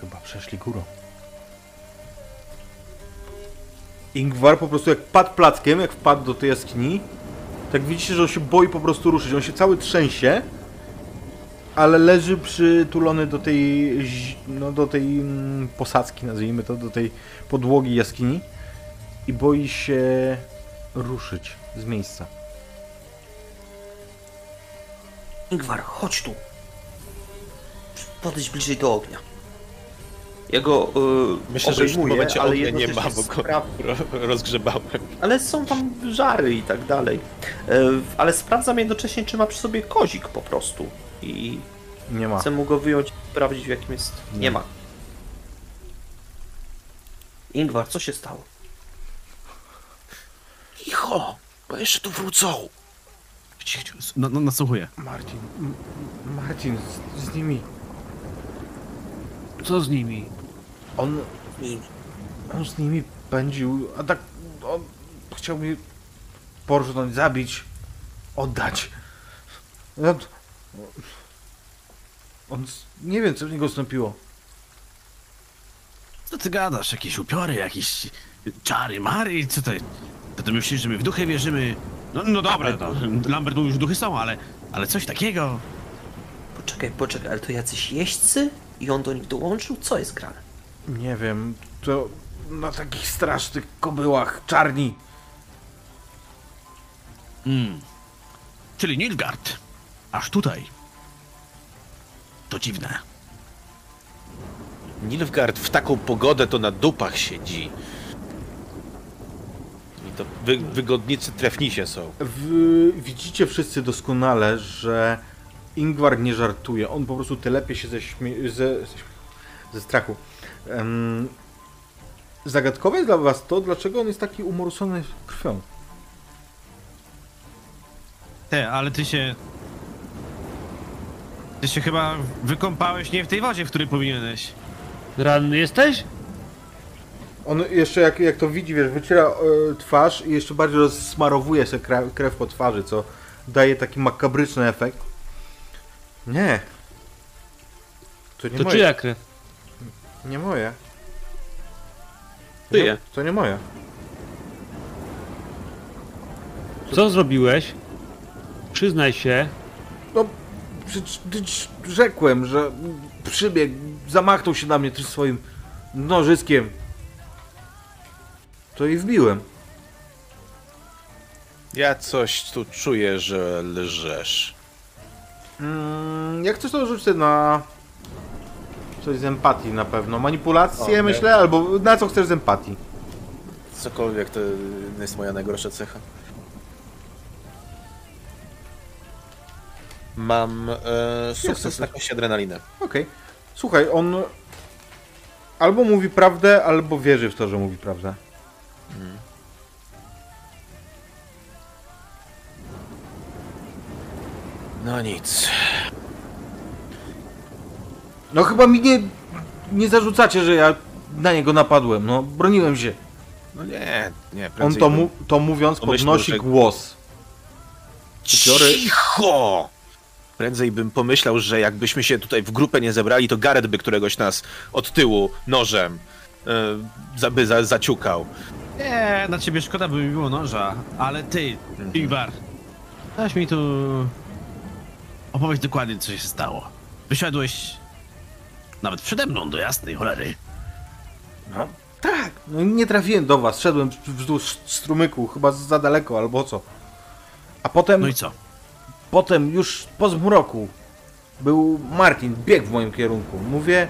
Chyba przeszli górą. Ingwar po prostu jak padł plackiem, jak wpadł do tej jaskini, tak widzicie, że on się boi po prostu ruszyć. On się cały trzęsie, ale leży przytulony do tej, no do tej mm, posadzki, nazwijmy to, do tej podłogi jaskini i boi się ruszyć z miejsca.
Ingvar, chodź tu. Podejdź bliżej do ognia. Ja go yy,
Myślę, że już w tym
obejmuję,
momencie
ale
ognia nie
jednocześnie
ma, bo go
spra-
ro rozgrzebałem.
Ale są tam żary i tak dalej. Yy, ale sprawdzam jednocześnie, czy ma przy sobie kozik po prostu. I
Nie ma.
chcę mu go wyjąć i sprawdzić, w jakim jest. Nie ma. Ingvar, co się stało?
Cicho, bo jeszcze tu wrócą.
No, no, nasłuchuję.
Marcin, M- Marcin, z, z nimi.
Co z nimi?
On, on z nimi pędził, a tak on chciał mnie porżnąć, zabić, oddać. On, on s- nie wiem, co w niego wstąpiło.
Co ty gadasz? Jakieś upiory, jakieś czary, mary? Co ty? To ty myślisz, że my w duchy wierzymy? No, no dobra, no. Lambert mówił, że duchy są, ale, ale coś takiego.
Poczekaj, poczekaj, ale to jacyś jeźdźcy? I on do nich dołączył? Co jest grane?
Nie wiem, to na takich strasznych kobyłach, czarni.
Mm. Czyli Nilgard. Aż tutaj. To dziwne.
Nilfgaard w taką pogodę to na dupach siedzi. I to wy wygodnicy trefnisie są.
W, widzicie wszyscy doskonale, że Ingwar nie żartuje. On po prostu telepie się ze, śmie- ze, ze, ze strachu. Em, zagadkowe jest dla was to, dlaczego on jest taki umorsony krwią.
Te, ale ty się... Ty się chyba wykąpałeś nie w tej wodzie, w której powinieneś.
Ranny jesteś?
On jeszcze jak, jak to widzi, wiesz, wyciera e, twarz i jeszcze bardziej rozsmarowuje się krew, krew po twarzy, co daje taki makabryczny efekt. Nie. To nie
To
moje.
czyja krew?
Nie moje.
Czyje?
Nie, to nie moje.
Co zrobiłeś? Przyznaj się.
No, przecież przecież rzekłem, że przybiegł, zamachnął się na mnie tym swoim nożyskiem. To i wbiłem.
Ja coś tu czuję, że lżesz.
Mm, jak chcesz to rzucę na coś z empatii na pewno. Manipulację
Okej.
myślę, albo na co chcesz z empatii.
Cokolwiek to jest moja najgorsza cecha. Mam e, sukces na kości adrenalinę.
Okej. Słuchaj, on albo mówi prawdę, albo wierzy w to, że mówi prawdę.
No nic.
No chyba mi nie, nie zarzucacie, że ja na niego napadłem. No, broniłem się.
No nie, nie,
On to, mu, to mówiąc
pomyślał,
podnosi
że-
głos. Upiory-
Cicho! Prędzej bym pomyślał, że jakbyśmy się tutaj w grupę nie zebrali, to Gareth by któregoś nas od tyłu nożem e, za, by za, zaciukał.
Nie, na ciebie szkoda by mi było noża, ale ty, Igbar, weź mi tu... Opowiedz dokładnie, co się stało. Wysiadłeś nawet przede mną do jasnej cholery.
No, tak. No, nie trafiłem do was. Szedłem wzdłuż strumyku, chyba za daleko albo co. A potem,
No i co?
potem już po zmroku był Martin, biegł w moim kierunku. Mówię,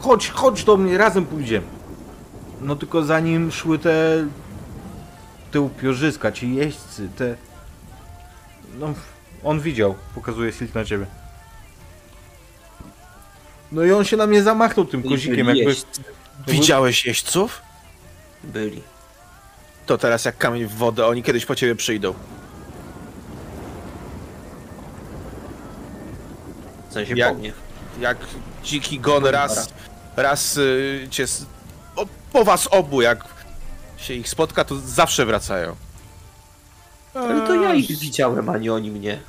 chodź, chodź do mnie, razem pójdziemy. No tylko zanim szły te te upiorzyska, ci jeźdźcy, te... No, on widział, pokazuje Silk na ciebie. No i on się na mnie zamachnął tym kozikiem, jakby...
Jeźdźcy
Widziałeś jeźdźców?
byli.
To teraz jak kamień w wodę, oni kiedyś po ciebie przyjdą.
W sensie
Jak-
po mnie.
Jak dziki gon raz, raz y, cię... s- O, po was obu, jak się ich spotka, to zawsze wracają.
Ale to ja ich widziałem, a nie oni mnie.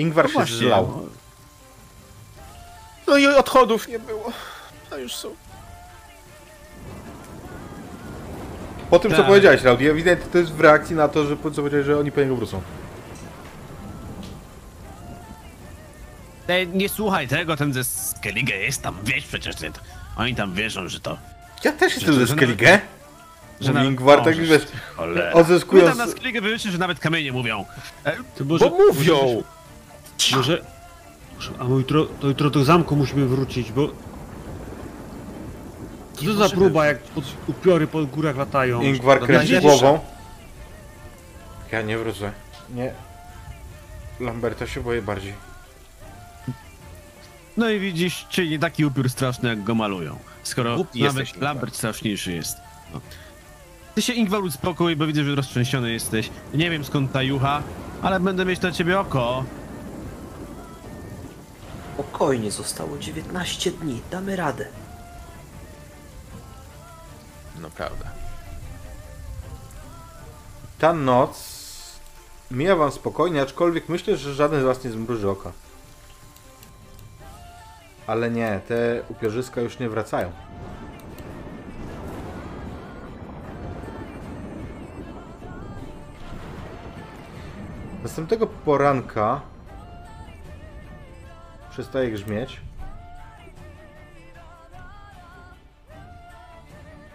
Ingvar
No
się
właśnie,
zlał.
no.
No i odchodów nie było. A już są.
Po tym, co
Tak.
powiedziałeś, Raudi, ewidentnie to jest w reakcji na to, że co powiedziałeś, że oni po niego wrócą.
Ej, nie słuchaj tego, ten ze Skellige jest tam, wiesz przecież, ty, oni tam wierzą, że to...
Ja też jestem ze Skellige.
że
Ingvar,
o,
tak wiesz,
Cholera. My tam
odzyskując...
na Skellige że nawet kamienie mówią. E,
To może,
Bo mówią!
Może, a my jutro, to jutro do zamku musimy wrócić, bo... Co to za
możemy
próba, jak pod, upiory po górach latają?
Ingvar kręci głową. Ja nie wrócę. Nie. Lamberta się boję bardziej.
No i widzisz, czyli nie taki upiór straszny, jak go malują. Skoro
Głupi
nawet
jesteś.
Lambert straszniejszy jest. No. Ty się Ingvar uspokój, bo widzę, że roztrzęsiony jesteś. Nie wiem skąd ta jucha, ale będę mieć na ciebie oko.
Spokojnie, zostało 19 dni, damy radę.
No prawda.
Ta noc mija wam spokojnie, aczkolwiek myślę, że żaden z was nie zmruży oka. Ale nie, te upiorzyska już nie wracają. Następnego poranka przestaje grzmieć.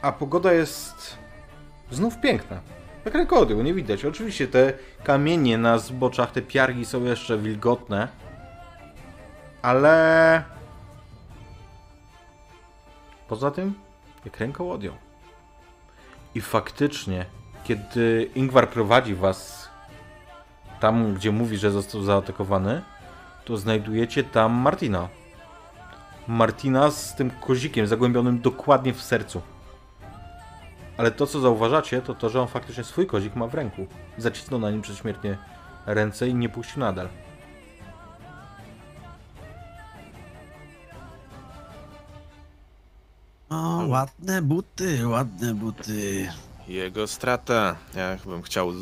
A pogoda jest znów piękna. Jak rekody, bo nie widać. Oczywiście te kamienie na zboczach, te piargi są jeszcze wilgotne. Ale... Poza tym, jak ręką odjął. I faktycznie, kiedy Ingvar prowadzi was tam, gdzie mówi, że został zaatakowany, to znajdujecie tam Martina. Martina z tym kozikiem zagłębionym dokładnie w sercu. Ale to, co zauważacie, to to, że on faktycznie swój kozik ma w ręku. Zacisnął na nim przedśmiertnie ręce i nie puścił nadal.
O, ładne buty, ładne buty.
Jego strata. Ja bym chciał e,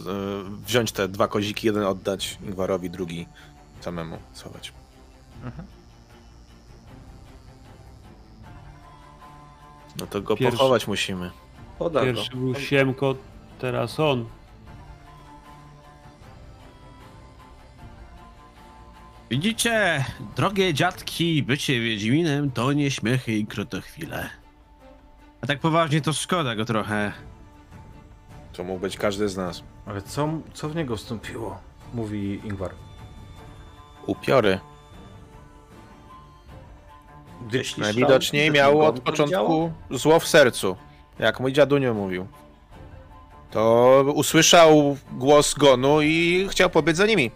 wziąć te dwa koziki, jeden oddać Ingwarowi, drugi samemu schować. No to go
Pierwszy-
pochować musimy.
Poda go.
Pierwszy był Siemko, teraz on.
Widzicie, drogie dziadki, bycie Wiedźminem to nie śmiechy i krotochwile. A tak poważnie to szkoda go trochę.
To mógł być każdy z nas.
Ale co, co w niego wstąpiło? Mówi Ingvar.
Upiory.
Jeśli
Najwidoczniej miał od początku zło w sercu. Jak mój dziadunio mówił. To usłyszał głos Gonu i chciał pobiec za nimi.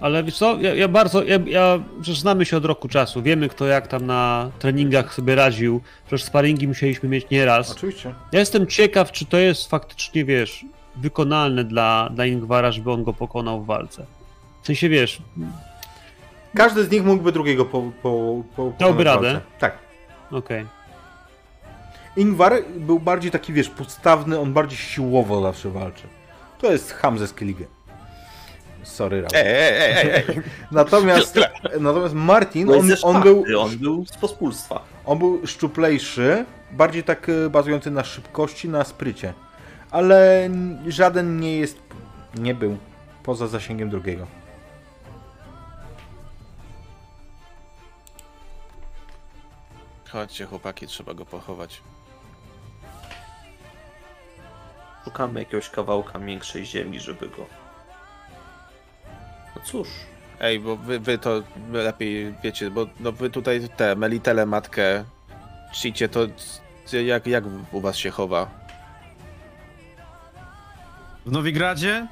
Ale wiesz co, ja, ja bardzo, ja, ja, przecież znamy się od roku czasu, wiemy kto jak tam na treningach sobie radził, przecież sparingi musieliśmy mieć nieraz.
Oczywiście.
Ja jestem ciekaw, czy to jest faktycznie, wiesz, wykonalne dla, dla Ingwara, żeby on go pokonał w walce. W sensie, wiesz,
Każdy z nich mógłby drugiego po, po, po
Dałby radę?
Tak.
okej.
Ingvar był bardziej taki, wiesz, podstawny, on bardziej siłowo zawsze walczy. To jest ham ze Skellige. Sorry, Raul.
Ej, ej, ej.
Natomiast, natomiast Martin,
No
on,
on,
był,
on był z pospólstwa.
on był szczuplejszy, bardziej tak e, bazujący na szybkości, na sprycie. Ale żaden nie jest, nie był poza zasięgiem drugiego.
Chodźcie chłopaki, trzeba go pochować.
Szukamy jakiegoś kawałka większej ziemi, żeby go... No cóż,
Ej, bo wy, wy to lepiej wiecie, bo no wy tutaj te Melitele matkę czcicie, to jak, jak u was się chowa?
W Nowigradzie?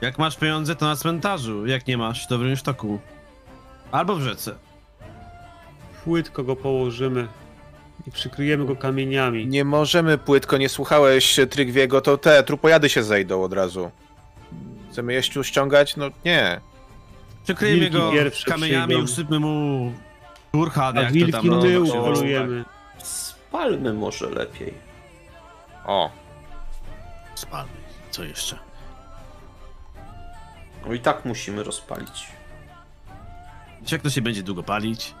Jak masz pieniądze, to na cmentarzu. Jak nie masz, to w Rynsztoku. Albo w rzece.
Płytko go położymy i przykryjemy go kamieniami.
Nie możemy płytko, nie słuchałeś Trygwiego, to te trupojady się zejdą od razu. Chcemy jeść tu ściągać? No nie.
Przykryjmy
Wilki
go
pierwsze
kamieniami,
przyjdą.
usypmy mu kurhan,
A
jak to
wilki
tam no,
upolujemy.
spalmy może lepiej.
O,
Spalmy. Co jeszcze?
No i tak musimy rozpalić.
Wiecie, jak to się będzie długo palić?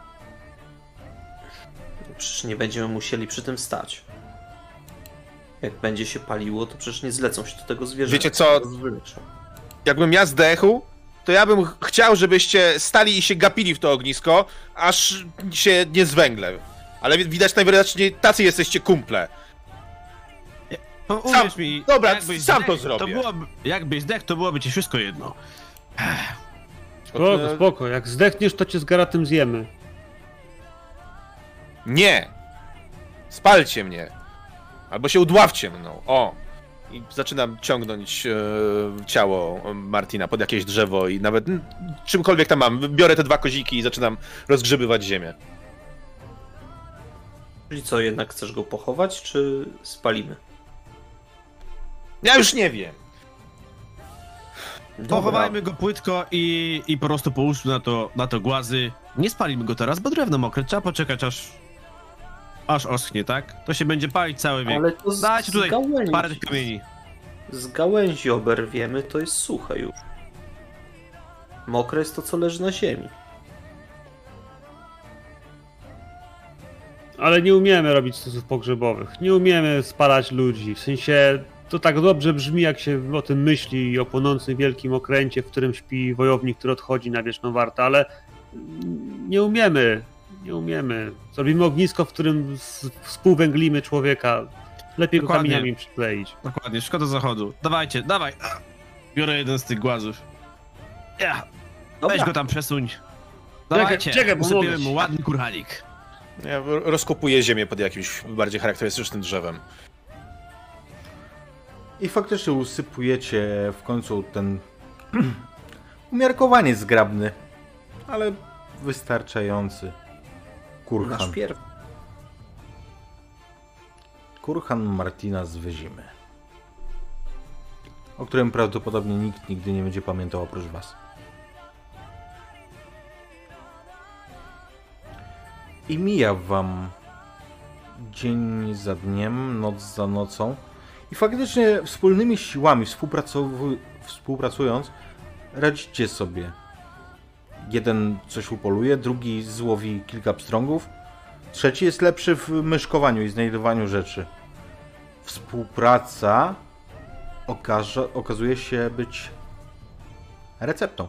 Przecież nie będziemy musieli przy tym stać. Jak będzie się paliło, to przecież nie zlecą się do tego zwierzęcia.
Wiecie co? Jakbym ja zdechł, to ja bym ch- chciał, żebyście stali i się gapili w to ognisko, aż się nie zwęgle. Ale wi- widać najwyraźniej tacy jesteście kumple.
No,
Sam-
mi,
dobra, sam to zrobię.
To byłoby, jakbyś zdech, to byłoby ci wszystko jedno.
Spoko, spoko, jak zdechniesz, to cię z garatem zjemy.
Nie! Spalcie mnie! Albo się udławcie mną. O! I zaczynam ciągnąć e, ciało Martina pod jakieś drzewo i nawet mm, czymkolwiek tam mam. Biorę te dwa koziki i zaczynam rozgrzebywać ziemię.
Czyli co, jednak chcesz go pochować, czy spalimy?
Ja już nie wiem.
Dobra.
Pochowajmy go płytko i, i po prostu połóżmy na to, na to głazy. Nie spalimy go teraz, bo drewno mokre. Trzeba poczekać aż. Aż oschnie, tak? To się będzie palić cały wiek.
Ale to z,
Dajcie tutaj
gałęzi,
parę tych kamieni.
z gałęzi oberwiemy, to jest suche już. Mokre jest to, co leży na ziemi.
Ale nie umiemy robić stosów pogrzebowych. Nie umiemy spalać ludzi. W sensie to tak dobrze brzmi, jak się o tym myśli o płonącym wielkim okręcie, w którym śpi wojownik, który odchodzi na wieczną wartę, ale nie umiemy. Nie umiemy. Zrobimy ognisko, w którym współwęglimy człowieka. Lepiej go
Dokładnie.
kamieniami przykleić.
Dokładnie, szkoda zachodu. Dawajcie, dawaj. Biorę jeden z tych głazów. Ja,
Dobra,
weź go tam przesuń. Dawajcie,
czekaj, ci.
mu ładny kurhanik.
Ja ro- rozkopuję ziemię pod jakimś bardziej charakterystycznym drzewem.
I faktycznie usypujecie w końcu ten *clears throat* umiarkowanie zgrabny, ale wystarczający kurhan.
nasz pierw.
Kurhan Martina z Wyzimy. O którym prawdopodobnie nikt nigdy nie będzie pamiętał oprócz was. I mija wam dzień za dniem, noc za nocą. I faktycznie wspólnymi siłami, współpracując, radzicie sobie. Jeden coś upoluje, drugi złowi kilka pstrągów, trzeci jest lepszy w myszkowaniu i znajdowaniu rzeczy. Współpraca okaże, okazuje się być receptą.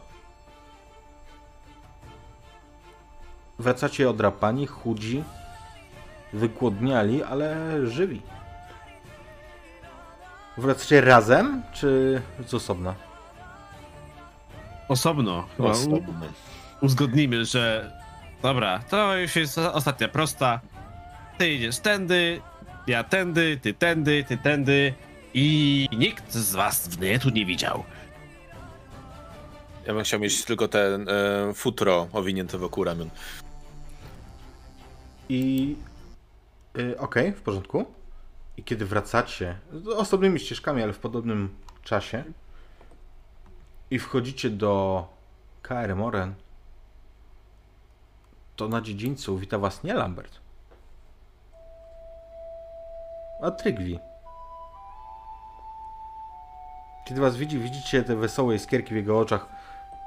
wracacie odrapani, chudzi, wygłodniali, ale żywi. Wracacie razem, czy z osobna?
Osobno. Chyba
Osobny.
uzgodnimy, że dobra, to już jest ostatnia prosta. Ty idziesz tędy, ja tędy, ty tędy, ty tędy i nikt z was mnie tu nie widział.
Ja bym chciał mieć tylko ten e, futro owinięte wokół ramion.
I y, okej, w porządku. I kiedy wracacie z osobnymi ścieżkami, ale w podobnym czasie i wchodzicie do KR Moren, to na dziedzińcu wita was nie Lambert, a Trygwi. Kiedy was widzi, widzicie te wesołe iskierki w jego oczach.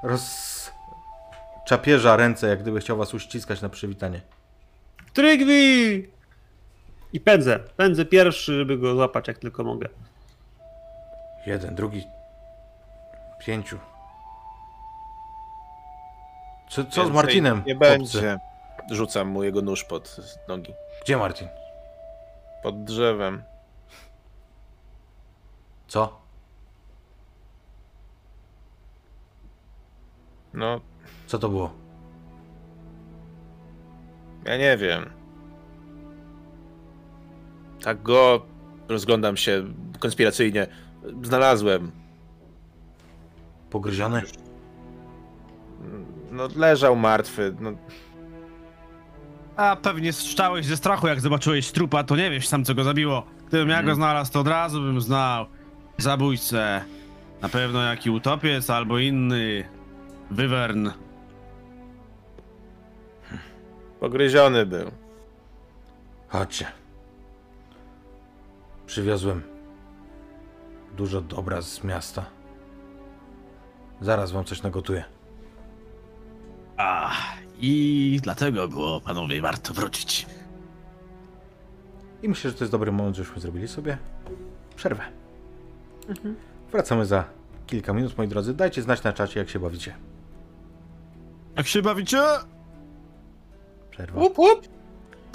Rozczapierza ręce, jak gdyby chciał was uściskać na przywitanie.
Trygwi! I pędzę. Pędzę pierwszy, żeby go złapać jak tylko mogę.
Jeden, drugi. Pięciu. Co, co z
Więcej
Martinem?
Nie
chłopcy?
będzie. Rzucam mu jego nóż pod nogi.
Gdzie Martin?
Pod drzewem.
Co?
No,
Co to było?
ja nie wiem. Tak go rozglądam się konspiracyjnie. Znalazłem.
Pogryziony?
No, leżał martwy. No,
A pewnie szczałeś ze strachu, jak zobaczyłeś trupa, to nie wiesz sam, co go zabiło. Gdybym ja go znalazł, to od razu bym znał. Zabójcę. Na pewno jaki utopiec albo inny. Wywern.
pogryziony był.
Chodźcie. Przywiozłem dużo dobra z miasta. Zaraz wam coś nagotuję.
A, i dlatego było, panowie, warto wrócić.
I myślę, że to jest dobry moment, żebyśmy zrobili sobie przerwę. Wracamy za kilka minut, moi drodzy. Dajcie znać na czacie, jak się bawicie.
Jak się bawicie?
Przerwa.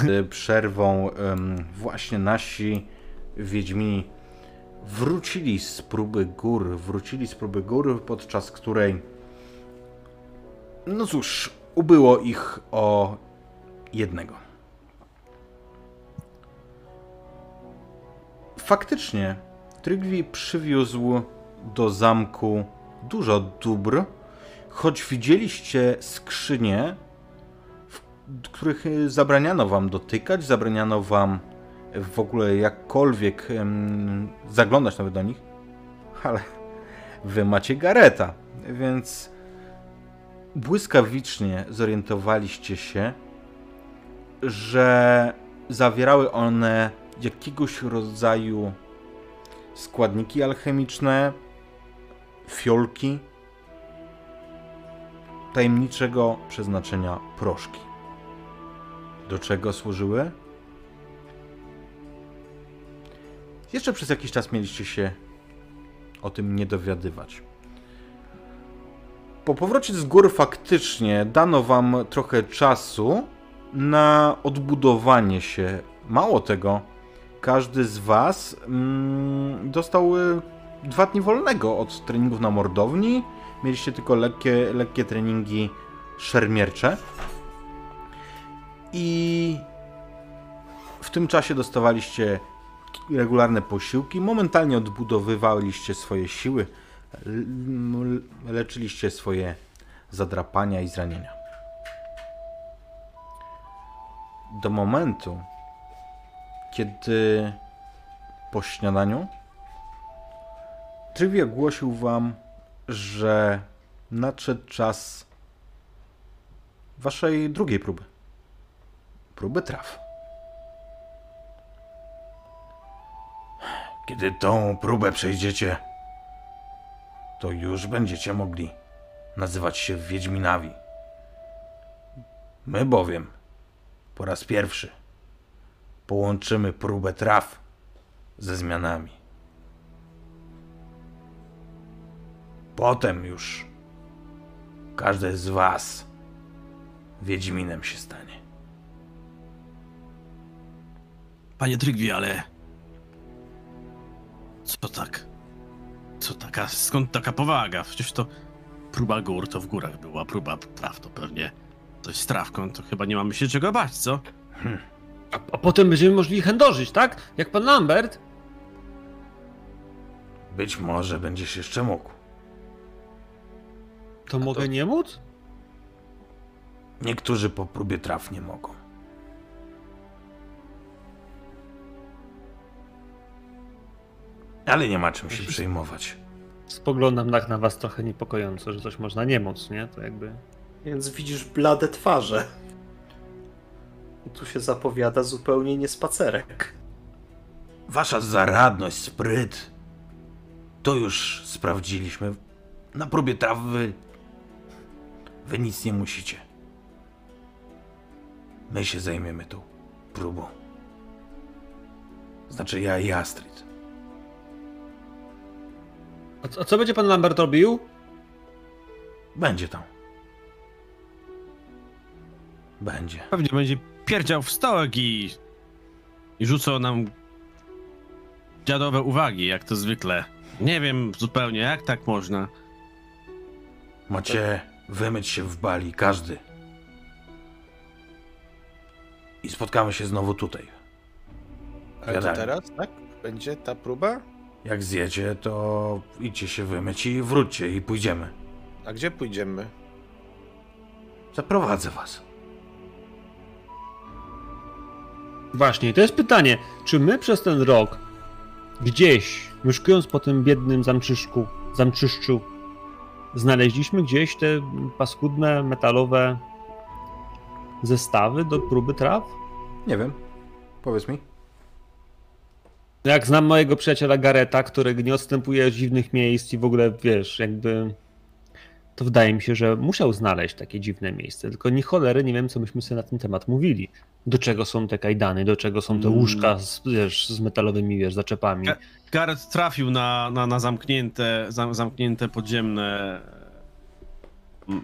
Z przerwą em, właśnie nasi Wiedźmini wrócili z próby gór. Wrócili z próby gór, podczas której no cóż, ubyło ich o jednego. Faktycznie Trygwi przywiózł do zamku dużo dóbr, choć widzieliście skrzynie, których y, zabraniano wam dotykać, zabraniano wam w ogóle jakkolwiek zaglądać nawet do nich, ale wy macie Gareta, więc błyskawicznie zorientowaliście się, że zawierały one jakiegoś rodzaju składniki alchemiczne, fiolki, tajemniczego przeznaczenia proszki. Do czego służyły? Jeszcze przez jakiś czas mieliście się o tym nie dowiadywać. Po powrocie z gór faktycznie dano wam trochę czasu na odbudowanie się. Mało tego, każdy z was mm, dostał y, dwa dni wolnego od treningów na mordowni. Mieliście tylko lekkie, lekkie treningi szermiercze. I w tym czasie dostawaliście regularne posiłki, momentalnie odbudowywaliście swoje siły, leczyliście swoje zadrapania i zranienia. Do momentu, kiedy po śniadaniu Trivia ogłosił wam, że nadszedł czas waszej drugiej próby próby traw. Kiedy tą próbę przejdziecie, to już będziecie mogli nazywać się Wiedźminami. My bowiem po raz pierwszy połączymy próbę traw ze zmianami. Potem już każdy z Was Wiedźminem się stanie.
Panie Trygwi, ale... Co tak? Co taka... Skąd taka powaga? Przecież to próba gór to w górach była, próba praw to pewnie coś z trawką, to chyba nie mamy się czego bać, co?
A, a potem będziemy mogli chędożyć, tak? Jak pan Lambert?
Być może będziesz jeszcze mógł.
To mogę nie móc?
Niektórzy po próbie traw nie mogą. Ale nie ma czym się przejmować.
Spoglądam tak na was trochę niepokojąco, że coś można nie móc, nie? To jakby...
Więc widzisz blade twarze. I tu się zapowiada zupełnie nie spacerek.
Wasza zaradność, spryt. To już sprawdziliśmy. Na próbie traw wy... Wy nic nie musicie. My się zajmiemy tą próbą. Znaczy ja i Astrid.
A, co- a co będzie pan Lambert robił?
Będzie tam. Będzie.
Pewnie będzie pierdział w stołek i... i rzucał nam dziadowe uwagi, jak to zwykle. Nie wiem zupełnie, jak tak można.
Macie wymyć się w bali, każdy. I spotkamy się znowu tutaj.
Ale to
Wiadomo.
teraz, tak? Będzie ta próba?
Jak zjecie, to idźcie się wymyć i wróćcie i pójdziemy.
A gdzie pójdziemy?
Zaprowadzę was.
Właśnie, to jest pytanie, czy my przez ten rok gdzieś, mieszkując po tym biednym zamczyszku, zamczyszczu, znaleźliśmy gdzieś te paskudne, metalowe zestawy do próby traw?
Nie wiem. Powiedz mi.
Jak znam mojego przyjaciela Gareta, który nie odstępuje z dziwnych miejsc i w ogóle, wiesz, jakby... To wydaje mi się, że musiał znaleźć takie dziwne miejsce, tylko ni cholery nie wiem, co myśmy sobie na ten temat mówili. Do czego są te kajdany, do czego są te
Mm.
łóżka z, wiesz, z metalowymi, wiesz, zaczepami.
Gareth trafił na, na, na zamknięte, zam, zamknięte podziemne...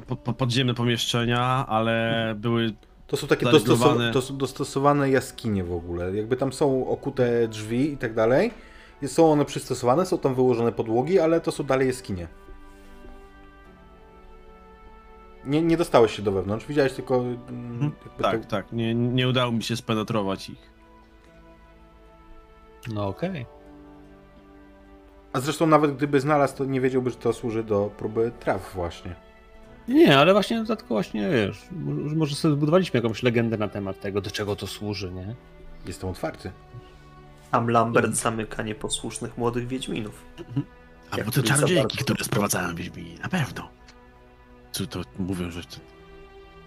Po, po, podziemne pomieszczenia, ale były
To są takie dostosowane, to są dostosowane jaskinie w ogóle. Jakby tam są okute drzwi i tak dalej. Są one przystosowane, są tam wyłożone podłogi, ale to są dalej jaskinie. Nie, nie dostałeś się do wewnątrz, widziałeś tylko. mm, Jakby
Tak,
to-
tak. Nie, nie udało mi się spenetrować ich.
No okej.
A zresztą nawet gdyby znalazł, to nie wiedziałby, że to służy do próby traw właśnie.
Nie, ale właśnie tylko właśnie, wiesz, może- sobie zbudowaliśmy jakąś legendę na temat tego, do czego to służy, nie?
Jestem otwarty.
Tam Lambert zamyka nieposłusznych młodych wiedźminów.
A
Jak
bo
za
czarodziejki, które sprowadzają Wiedźmini, na pewno. Co to mówią, że... To,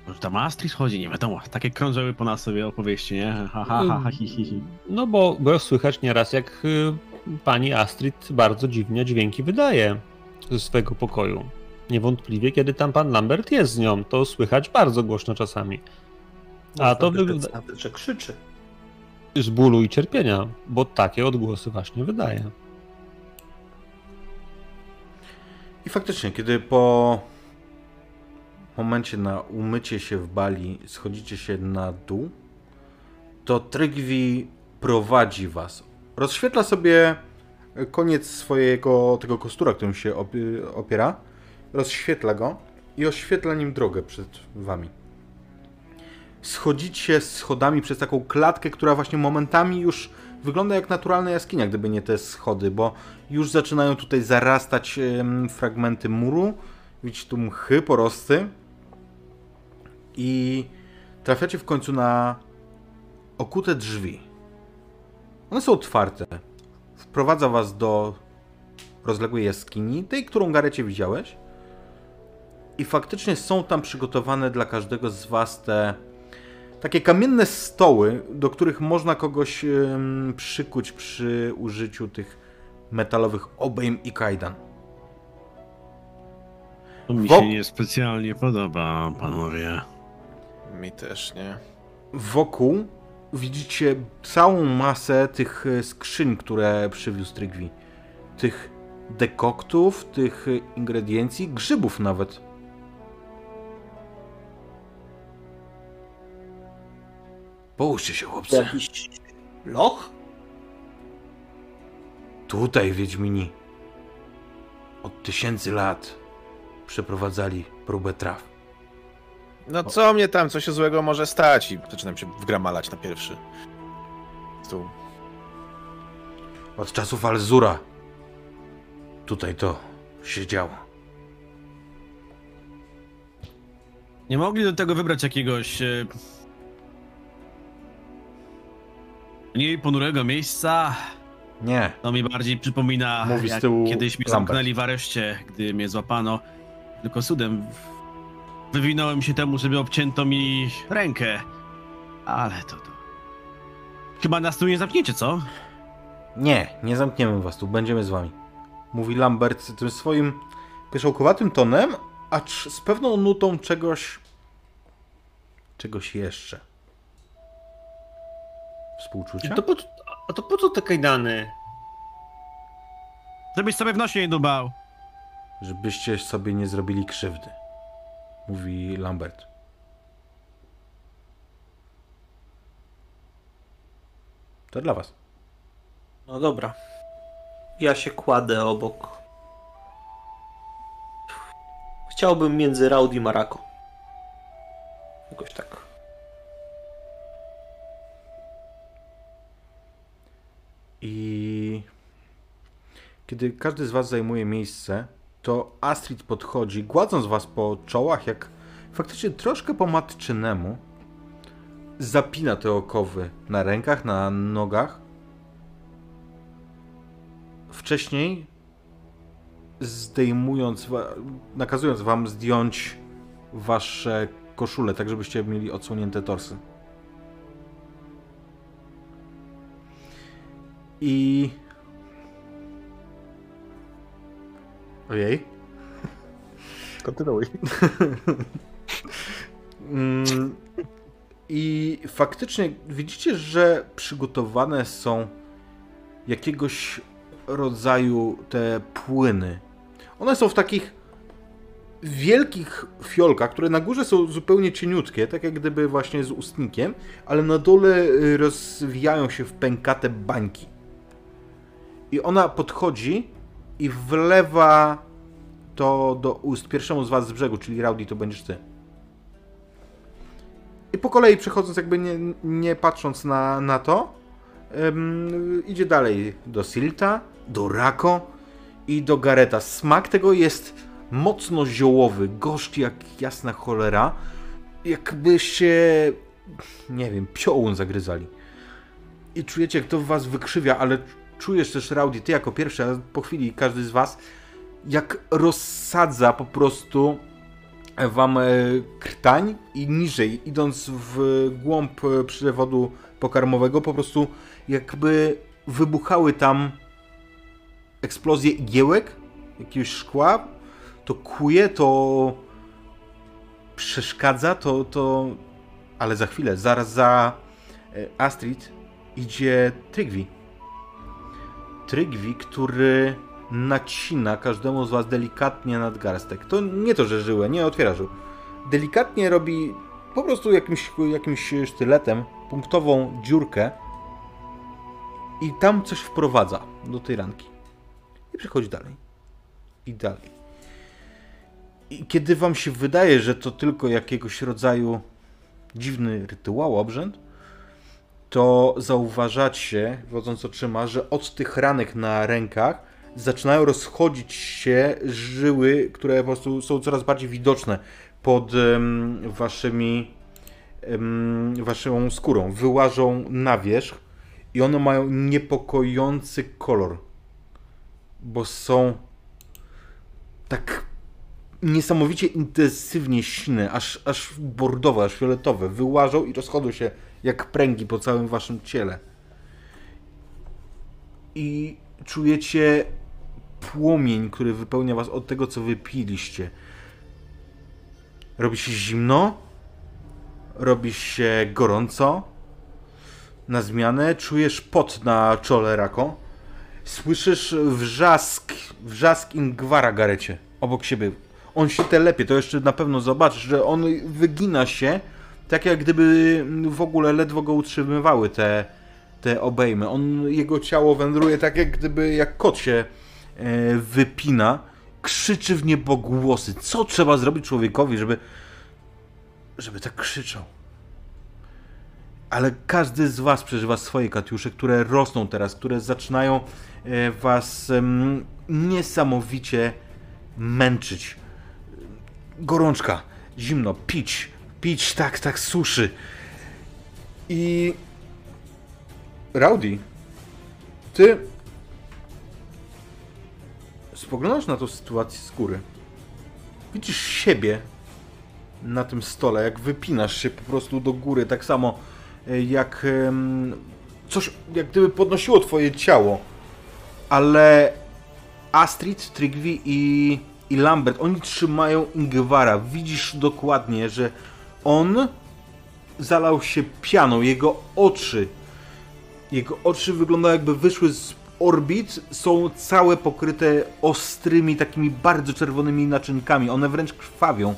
może tam Astrid chodzi, nie wiadomo. Takie krążeły po nas sobie opowieści, nie? Ha, ha, ha, ha, hi, hi, hi.
No bo, bo słychać nieraz, jak y, pani Astrid bardzo dziwnie dźwięki wydaje ze swojego pokoju. Niewątpliwie, kiedy tam pan Lambert jest z nią, to słychać bardzo głośno czasami. A to
Nawet-
wygląda
Nawet, że krzyczy.
z bólu i cierpienia, bo takie odgłosy właśnie wydaje.
I faktycznie, kiedy po momencie na umycie się w bali schodzicie się na dół, to Trygwi prowadzi was. Rozświetla sobie koniec swojego tego kostura, którym się opi- opiera. Rozświetla go i oświetla nim drogę przed wami. Schodzicie schodami przez taką klatkę, która właśnie momentami już wygląda jak naturalna jaskinia, gdyby nie te schody, bo już zaczynają tutaj zarastać fragmenty muru. Widzicie tu mchy, porosty. I trafiacie w końcu na okute drzwi. One są otwarte. Wprowadza was do rozległej jaskini, tej, którą Garecie widziałeś. I faktycznie są tam przygotowane dla każdego z was te takie kamienne stoły, do których można kogoś em, przykuć przy użyciu tych metalowych obejm i kajdan.
To mi
Wo-
się niespecjalnie podoba, panowie.
Mi też nie.
Wokół widzicie całą masę tych e, skrzyń, które przywiózł Trygwi. Tych dekoktów, tych e, ingrediencji, grzybów nawet. Połóżcie się, chłopcy.
jakiś loch?
Tutaj Wiedźmini od tysięcy lat przeprowadzali próbę traw.
No co mnie tam, co się złego może stać? I zaczynam się wgramalać na pierwszy. Tu.
Od czasów Alzura tutaj to się działo.
Nie mogli do tego wybrać jakiegoś... Mniej ponurego miejsca.
Nie,
To mi bardziej przypomina,
Mówi
jak kiedyś mnie
Lambert.
zamknęli w areszcie, gdy mnie złapano. Tylko cudem wywinąłem się temu, żeby obcięto mi rękę. Ale to to... Chyba nas tu nie zamkniecie, co?
nie, nie zamkniemy was tu, będziemy z wami. Mówi Lambert tym swoim pyszałkowatym tonem, acz z pewną nutą czegoś... czegoś jeszcze. Współczucia?
To po, a to po co te kajdany?
Żebyś sobie w nosie nie dubał.
Żebyście sobie nie zrobili krzywdy. Mówi Lambert. To dla was.
No dobra. Ja się kładę obok. Chciałbym między Raud i Marako. Jakoś tak.
Kiedy każdy z was zajmuje miejsce, to Astrid podchodzi, gładząc was po czołach, jak faktycznie troszkę po matczynemu. Zapina te okowy na rękach, na nogach. Wcześniej zdejmując, nakazując wam zdjąć wasze koszule, tak żebyście mieli odsłonięte torsy. I. Ojej.
Kontynuuj. *laughs*
Mm, I faktycznie widzicie, że przygotowane są jakiegoś rodzaju te płyny. One są w takich wielkich fiolkach, które na górze są zupełnie cieniutkie, tak jak gdyby właśnie z ustnikiem, ale na dole y, rozwijają się w pękate bańki. I ona podchodzi i wlewa to do ust pierwszemu z was z brzegu, czyli Rowdy to będziesz ty. I po kolei przechodząc, jakby nie, nie patrząc na, na to, ym, idzie dalej do Silta, do Rako i do Gareta. Smak tego jest mocno ziołowy, gorzki jak jasna cholera. Jakby się, nie wiem, piołun zagryzali. I czujecie, jak to was wykrzywia, ale czujesz też, Rowdy, ty jako pierwszy, a po chwili każdy z was, jak rozsadza po prostu wam e, krtań i niżej, idąc w głąb e, przewodu pokarmowego, po prostu jakby wybuchały tam eksplozje igiełek, jakiegoś szkła, to kuje, to przeszkadza, to, to... Ale za chwilę, zaraz za e, Astrid idzie Trygwi. Trygwi, który nacina każdemu z was delikatnie nadgarstek. To nie to, że żyłę, nie otwiera żył. Delikatnie robi po prostu jakimś, jakimś sztyletem punktową dziurkę i tam coś wprowadza do tej ranki. I przechodzi dalej. I dalej. I kiedy wam się wydaje, że to tylko jakiegoś rodzaju dziwny rytuał, obrzęd, to zauważacie, wodząc oczyma, że od tych ranek na rękach zaczynają rozchodzić się żyły, które po prostu są coraz bardziej widoczne pod em, waszymi em, waszą skórą. Wyłażą na wierzch i one mają niepokojący kolor, bo są tak niesamowicie intensywnie sine, aż, aż bordowe, aż fioletowe. Wyłażą i rozchodzą się jak pręgi po całym waszym ciele. I czujecie płomień, który wypełnia was od tego, co wypiliście. Robi się zimno, robi się gorąco. Na zmianę czujesz pot na czole Rako. Słyszysz wrzask, wrzask Ingwara Garecie obok siebie. On się telepie, to jeszcze na pewno zobaczysz, że on wygina się tak jak gdyby w ogóle ledwo go utrzymywały te, te obejmy. On, jego ciało wędruje tak jak gdyby jak kot się e, wypina, krzyczy w niebogłosy. Co trzeba zrobić człowiekowi, żeby, żeby tak krzyczał? Ale każdy z was przeżywa swoje katiusze, które rosną teraz, które zaczynają e, was niesamowicie męczyć. Gorączka, zimno, pić, pić, tak, tak, suszy. I... Rowdy, ty spoglądasz na tą sytuację z góry. Widzisz siebie na tym stole, jak wypinasz się po prostu do góry, tak samo e, jak coś, jak gdyby podnosiło twoje ciało. Ale Astrid, Trygvi i, i Lambert, oni trzymają Ingwara. Widzisz dokładnie, że on zalał się pianą, jego oczy jego oczy wyglądają jakby wyszły z orbit, są całe pokryte ostrymi, takimi bardzo czerwonymi naczynkami. One wręcz krwawią.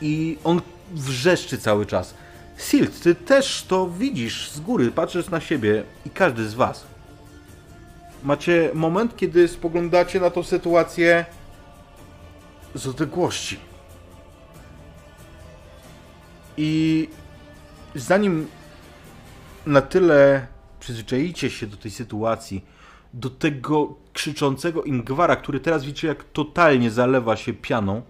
I on wrzeszczy cały czas. Silt, ty też to widzisz z góry, patrzysz na siebie i każdy z was. Macie moment, kiedy spoglądacie na tą sytuację z odległości. I zanim na tyle przyzwyczaicie się do tej sytuacji, do tego krzyczącego Ingwara, który teraz widzicie jak totalnie zalewa się pianą,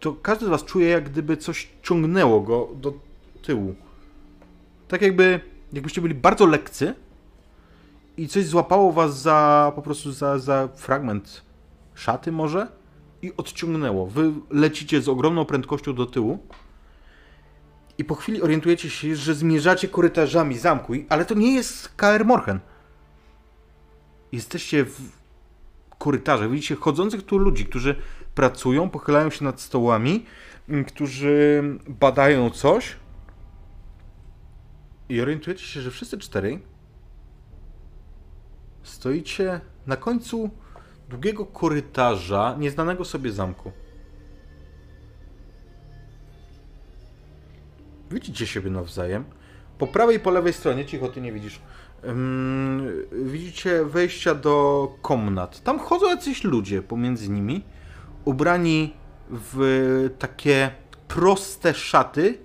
to każdy z was czuje jak gdyby coś ciągnęło go do tyłu. Tak jakby, jakbyście byli bardzo lekcy i coś złapało was za, po prostu za, za fragment szaty może i odciągnęło. Wy lecicie z ogromną prędkością do tyłu i po chwili orientujecie się, że zmierzacie korytarzami zamku, ale to nie jest KR Morhen. Jesteście w korytarzach, widzicie chodzących tu ludzi, którzy pracują, pochylają się nad stołami, m, którzy badają coś i orientujecie się, że wszyscy czterej stoicie na końcu długiego korytarza nieznanego sobie zamku. Widzicie siebie nawzajem. Po prawej i po lewej stronie, cicho, ty nie widzisz, ym, widzicie wejścia do komnat. Tam chodzą jacyś ludzie pomiędzy nimi, ubrani w takie proste szaty,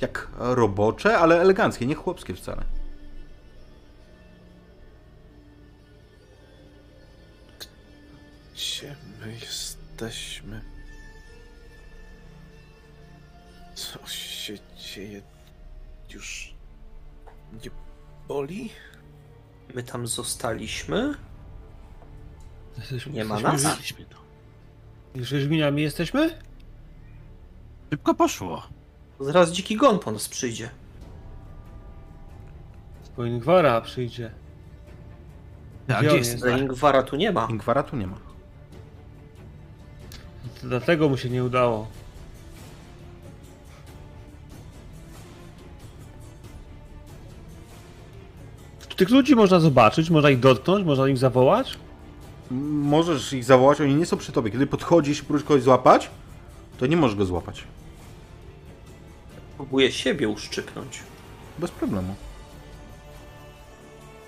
jak robocze, ale eleganckie, nie chłopskie wcale.
Gdzie my jesteśmy? Się dzieje? Już nie boli?
My tam zostaliśmy?
Jesteśmy,
Nie ma nas?
Znaliśmy to.
Żeźminiami jesteśmy?
Szybko poszło.
Zaraz dziki gon po nas przyjdzie.
Bo Ingwara przyjdzie.
A
Gdzie
gdzie jest?
Ingwara tu nie ma.
Ingwara tu nie ma.
Dlatego mu się nie udało. Tych ludzi można zobaczyć, można ich dotknąć, można ich zawołać.
Możesz ich zawołać, oni nie są przy tobie. Kiedy podchodzisz i próbujesz kogoś złapać, to nie możesz go złapać.
Próbuję siebie uszczypnąć.
Bez problemu.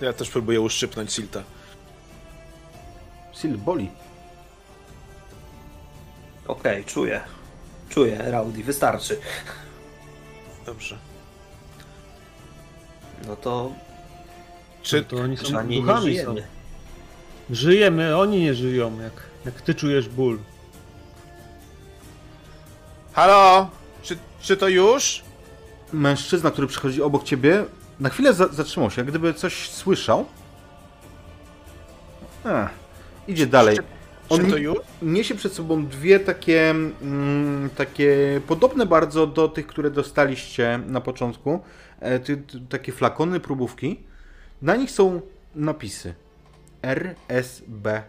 Ja też próbuję uszczypnąć Silta.
Sil boli.
Okej, czuję. Czuję, Rowdy, wystarczy.
Dobrze.
No to
Czy
To oni są
przynajmniej nie
duchami są.
żyjemy.
Żyjemy, oni nie żyją, jak, jak ty czujesz ból.
Halo? Czy, czy to już?
Mężczyzna, który przychodzi obok ciebie, na chwilę za zatrzymał się, jak gdyby coś słyszał. Ech, idzie dalej.
Czy
On
to już?
niesie przed sobą dwie takie, mm, takie podobne bardzo do tych, które dostaliście na początku. E, ty, ty, takie flakony, próbówki. Na nich są napisy RSBRG.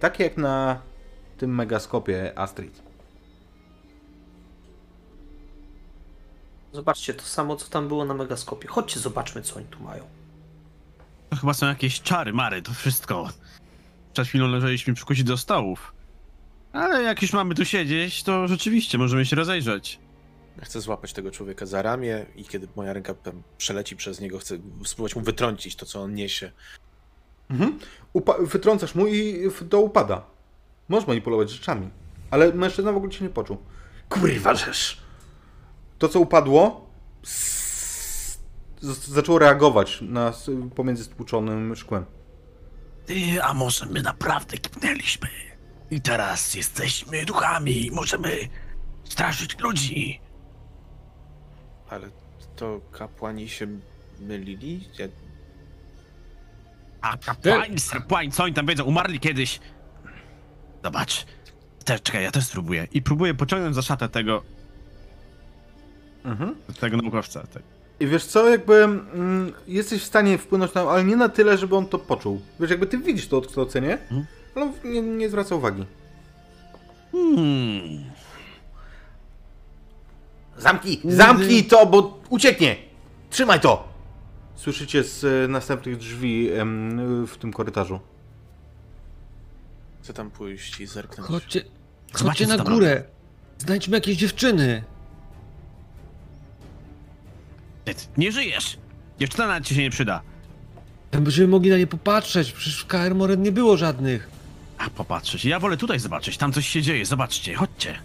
Takie jak na tym megaskopie Astrid.
Zobaczcie, to samo co tam było na megaskopie. Chodźcie, zobaczmy co oni tu mają.
To chyba są jakieś czary, mary, to wszystko. Przed chwilą leżeliśmy przy kości do stołów. Ale jak już mamy tu siedzieć, to rzeczywiście możemy się rozejrzeć.
Chcę złapać tego człowieka za ramię i kiedy moja ręka przeleci przez niego, chcę spróbować mu wytrącić to, co on niesie.
Mhm. Upa- wytrącasz mu i to upada. Możesz manipulować rzeczami. Ale mężczyzna w ogóle się nie poczuł. Kurwa rzesz! To, co upadło, s- z- zaczęło reagować na, s- pomiędzy stłuczonym szkłem.
Ty, a może my naprawdę kipnęliśmy? I teraz jesteśmy duchami i możemy straszyć ludzi.
Ale to kapłani się mylili? Ja...
A kapłani, serpłani, co oni tam wiedzą? Umarli kiedyś. Zobacz. Te, czekaj, ja też spróbuję. I próbuję pociągnąć za szatę tego...
Mhm.
Tego naukowca. Tak.
I wiesz co, jakby mm, jesteś w stanie wpłynąć na ale nie na tyle, żeby on to poczuł. Wiesz, jakby ty widzisz to odkształcenie, ale on nie, nie zwraca uwagi.
Hmm.
Zamknij! Zamknij to, bo ucieknie! Trzymaj to! Słyszycie z e, następnych drzwi em, w tym korytarzu.
Chcę tam pójść i zerknąć.
Chodźcie,
Zobaczcie,
chodźcie na górę. Znajdźmy jakieś dziewczyny.
Nie żyjesz! Dziewczyna nawet ci się nie przyda.
Będziemy mogli na nie popatrzeć. Przecież w KR Moren nie było żadnych.
A popatrzeć. Ja wolę tutaj zobaczyć. Tam coś się dzieje. Zobaczcie, chodźcie.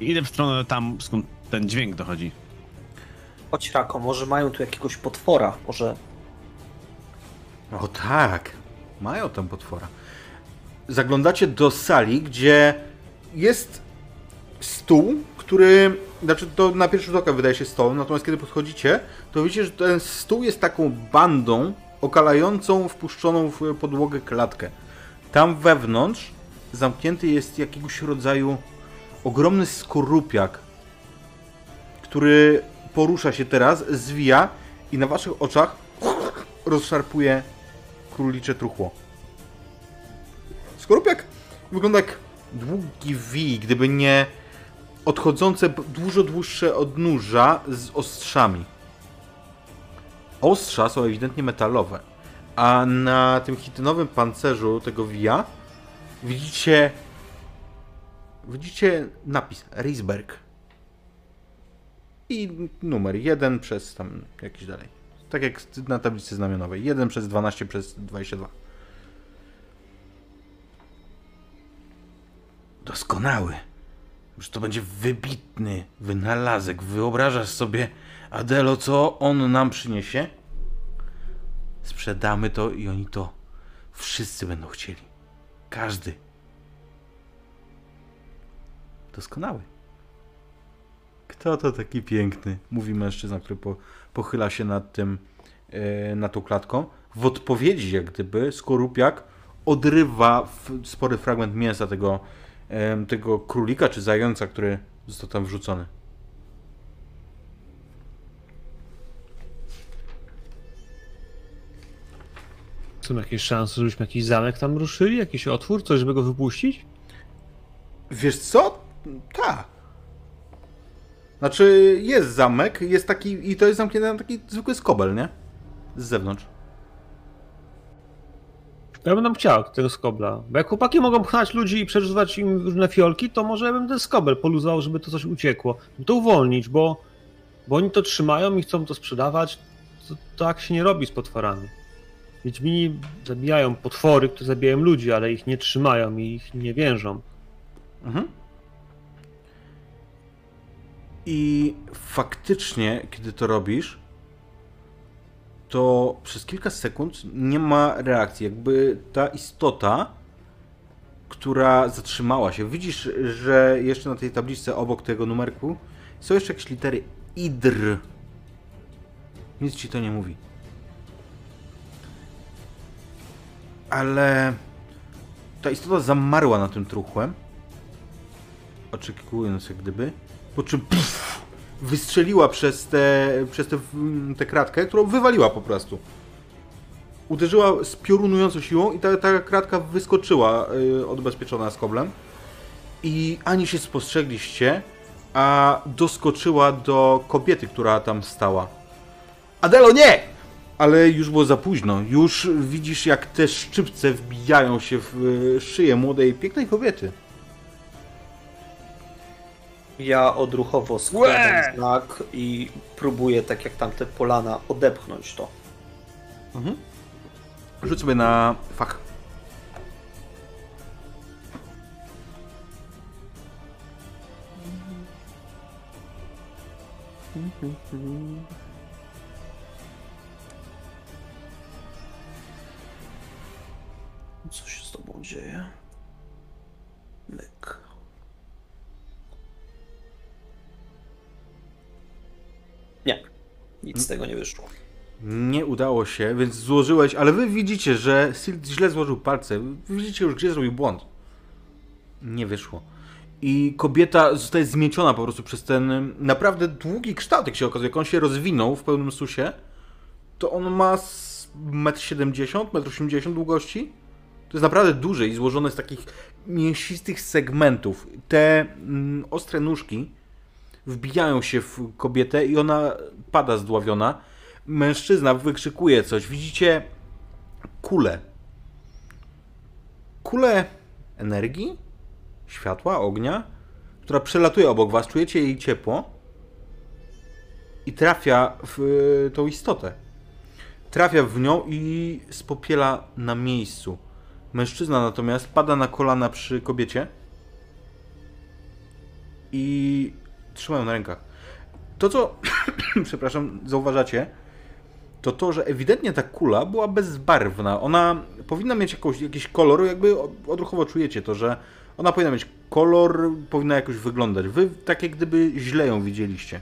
I idę w stronę tam, skąd ten dźwięk dochodzi.
Chodź Rako, może mają tu jakiegoś potwora, może...
O tak, mają tam potwora. Zaglądacie do sali, gdzie jest stół, który, znaczy to na pierwszy rzut oka wydaje się stołem, natomiast kiedy podchodzicie, to widzicie, że ten stół jest taką bandą okalającą wpuszczoną w podłogę klatkę. Tam wewnątrz zamknięty jest jakiegoś rodzaju ogromny skorupiak, który porusza się teraz, zwija i na waszych oczach rozszarpuje królicze truchło. Skorupiak wygląda jak długi wij, gdyby nie odchodzące dużo dłuższe odnóża z ostrzami. Ostrza są ewidentnie metalowe, a na tym chitynowym pancerzu tego wija widzicie widzicie napis Reisberg i numer 1 przez tam jakiś dalej. Tak jak na tablicy znamionowej. 1 przez 12 przez 22. Doskonały. Już to będzie wybitny wynalazek. Wyobrażasz sobie, Adelo, co on nam przyniesie? Sprzedamy to i oni to wszyscy będą chcieli. Każdy. Doskonały. Kto to taki piękny? Mówi mężczyzna, który po, pochyla się nad tym, e, nad tą klatką. W odpowiedzi, jak gdyby, skorupiak odrywa w, spory fragment mięsa tego, em, tego królika czy zająca, który został tam wrzucony.
Są jakieś szanse, żebyśmy jakiś zamek tam ruszyli? Jakiś otwór? Coś, żeby go wypuścić?
Wiesz co? Tak. Znaczy, jest zamek, jest taki, i to jest zamknięty na taki zwykły skobel, nie? Z zewnątrz.
Ja bym tam chciał tego skobla. Bo jak chłopaki mogą pchać ludzi i przerzucać im różne fiolki, to może ja bym ten skobel poluzał, żeby to coś uciekło. Żeby to uwolnić, bo, bo oni to trzymają i chcą to sprzedawać. To, tak się nie robi z potworami. Wiedźmini zabijają potwory, które zabijają ludzi, ale ich nie trzymają i ich nie więżą.
Mhm. I faktycznie, kiedy to robisz, to przez kilka sekund nie ma reakcji. Jakby ta istota, która zatrzymała się. Widzisz, że jeszcze na tej tabliczce obok tego numerku są jeszcze jakieś litery IDR. Nic ci to nie mówi. Ale ta istota zamarła na tym truchłem oczekując jak gdyby, po czym pff, wystrzeliła przez tę przez tę tę kratkę, którą wywaliła po prostu. Uderzyła z piorunującą siłą i ta, ta kratka wyskoczyła y, odbezpieczona z koblem. I ani się spostrzegliście, a doskoczyła do kobiety, która tam stała. Adelo, nie! Ale już było za późno. Już widzisz, jak te szczypce wbijają się w y, szyję młodej, pięknej kobiety.
Ja odruchowo składam znak i próbuję, tak jak tamte polana, odepchnąć to.
Rzuć sobie na fach.
Co się z tobą dzieje? Nic z tego nie wyszło.
Nie udało się, więc złożyłeś, ale wy widzicie, że Silt źle złożył palce. Wy widzicie już, gdzie zrobił błąd. Nie wyszło. I kobieta zostaje zmieciona po prostu przez ten naprawdę długi kształt, jak się okazuje. Jak on się rozwinął w pełnym susie, to on ma z 1,70 m, 1,80 m długości. To jest naprawdę duże i złożone z takich mięsistych segmentów. Te mm, ostre nóżki wbijają się w kobietę i ona pada zdławiona. Mężczyzna wykrzykuje coś. Widzicie kulę. Kulę energii, światła, ognia, która przelatuje obok was. Czujecie jej ciepło i trafia w e, tą istotę. Trafia w nią i spopiela na miejscu. Mężczyzna natomiast pada na kolana przy kobiecie i trzyma ją na rękach. To, co, *clears throat* przepraszam, zauważacie, to to, że ewidentnie ta kula była bezbarwna. Ona powinna mieć jakąś, jakiś kolor, jakby odruchowo czujecie to, że ona powinna mieć kolor, powinna jakoś wyglądać. Wy tak jak gdyby źle ją widzieliście.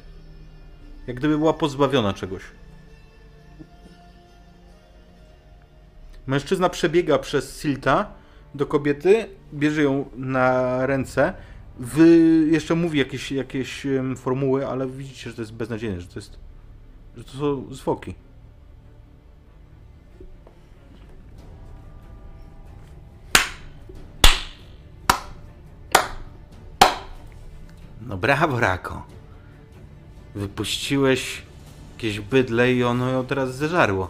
Jak gdyby była pozbawiona czegoś. Mężczyzna przebiega przez Silta do kobiety, bierze ją na ręce. Wy jeszcze mówi jakieś, jakieś formuły, ale widzicie, że to jest beznadziejne, że to jest. że to są zwłoki. No brawo, Rako. Wypuściłeś jakieś bydle i ono ją teraz zeżarło.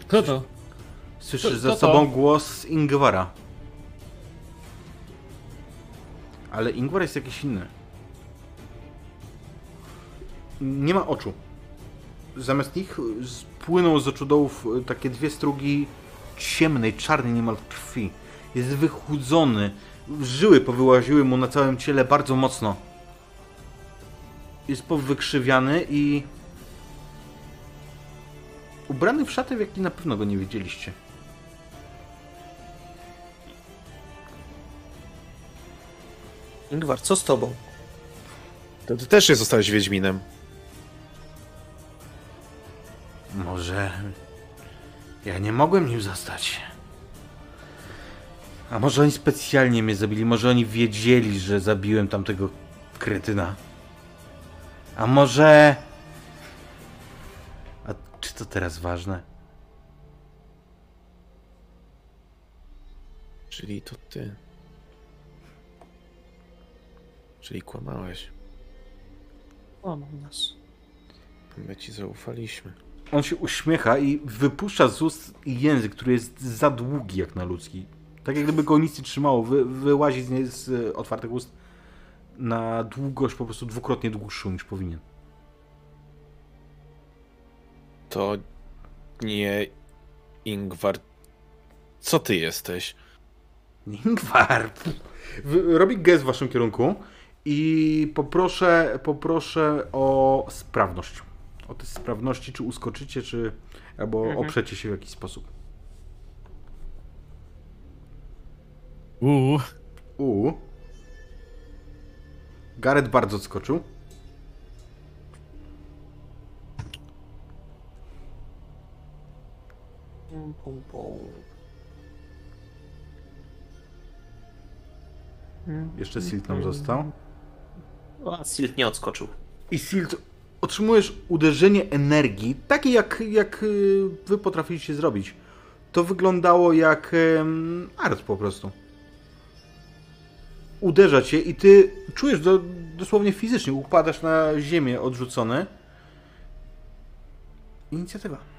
Kto to?
Słyszysz
To-
za
to to.
sobą głos Ingwara. Ale Ingwar jest jakiś inny. Nie ma oczu. Zamiast nich spłyną z oczu dołów y, takie dwie strugi ciemnej, czarnej niemal krwi. Jest wychudzony. Żyły powyłaziły mu na całym ciele bardzo mocno. Jest powykrzywiany i ubrany w szaty, w jaki na pewno go nie widzieliście.
Ingvar, co z tobą?
To ty też nie zostałeś Wiedźminem.
Może ja nie mogłem nim zostać. A może oni specjalnie mnie zabili? Może oni wiedzieli, że zabiłem tamtego kretyna? A może... A czy to teraz ważne?
Czyli to ty. Czyli kłamałeś.
Łamał nas.
My ci zaufaliśmy.
On się uśmiecha i wypuszcza z ust język, który jest za długi jak na ludzki. Tak jak gdyby go nic nie trzymało. Wy, wyłazi z, z e, otwartych ust na długość po prostu dwukrotnie dłuższą niż powinien.
To nie Ingvar. Co ty jesteś?
Ingvar. Robi gest w waszym kierunku i poproszę, poproszę o sprawność. O te sprawności, czy uskoczycie, czy albo oprzecie się w jakiś sposób.
Uuu,
U. Gareth bardzo odskoczył.
Pum, pum, pum.
Jeszcze Silt nam został.
A Silt nie odskoczył.
I Silt, otrzymujesz uderzenie energii, takie jak, jak y, wy potrafiliście zrobić. To wyglądało jak em, art po prostu. Uderza cię i ty czujesz do, dosłownie fizycznie, upadasz na ziemię odrzucony. Inicjatywa.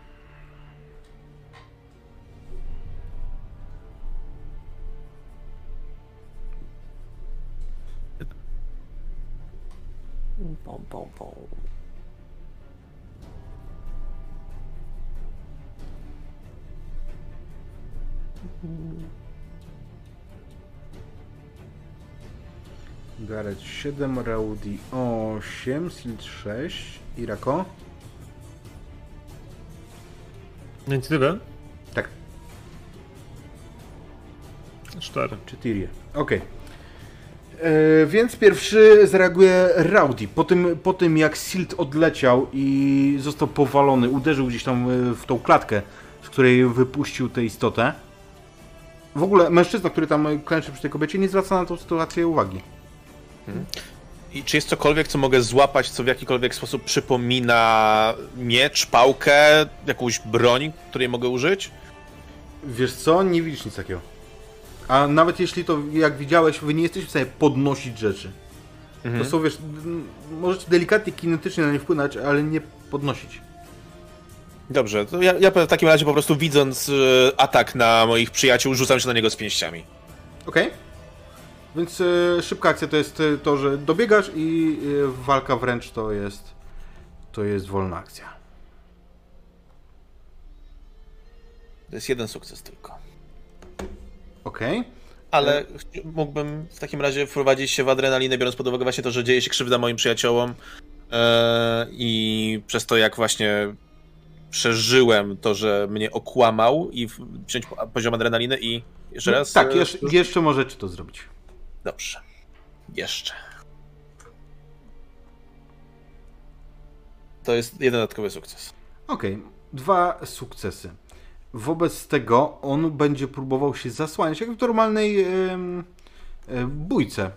Pom, pom, pom.
Gareth 7, Rowdy 8, Silt 6, Irako?
Inicjatywę?
Tak,
4.
czy Tyrię. Okej. E, Więc pierwszy zareaguje Rowdy. Po tym, po tym jak Silt odleciał i został powalony, uderzył gdzieś tam e, w tą klatkę, z której wypuścił tę istotę. W ogóle mężczyzna, który tam klęczy przy tej kobiecie, nie zwraca na tą sytuację uwagi.
I czy jest cokolwiek, co mogę złapać, co w jakikolwiek sposób przypomina miecz, pałkę, jakąś broń, której mogę użyć?
Wiesz co? Nie widzisz nic takiego. A nawet jeśli to, jak widziałeś, wy nie jesteście w stanie podnosić rzeczy. To są, wiesz, możecie delikatnie kinetycznie na nie wpłynąć, ale nie podnosić.
Dobrze, to ja, ja w takim razie po prostu widząc e, atak na moich przyjaciół, rzucam się na niego z pięściami.
Okej? Więc e, szybka akcja to jest e, to, że dobiegasz i e, walka wręcz to jest to jest wolna akcja.
To jest jeden sukces tylko.
Okej?
Ale chci- mógłbym w takim razie wprowadzić się w adrenalinę, biorąc pod uwagę właśnie to, że dzieje się krzywda moim przyjaciołom e, i przez to, jak właśnie przeżyłem to, że mnie okłamał i wziąć po- poziom adrenaliny i jeszcze raz...
Tak,
e,
jeszcze, jeszcze możecie to zrobić.
Dobrze. Jeszcze. To jest jeden dodatkowy sukces.
Okej, dwa sukcesy. Wobec tego on będzie próbował się zasłaniać, jak w normalnej em, e, bójce.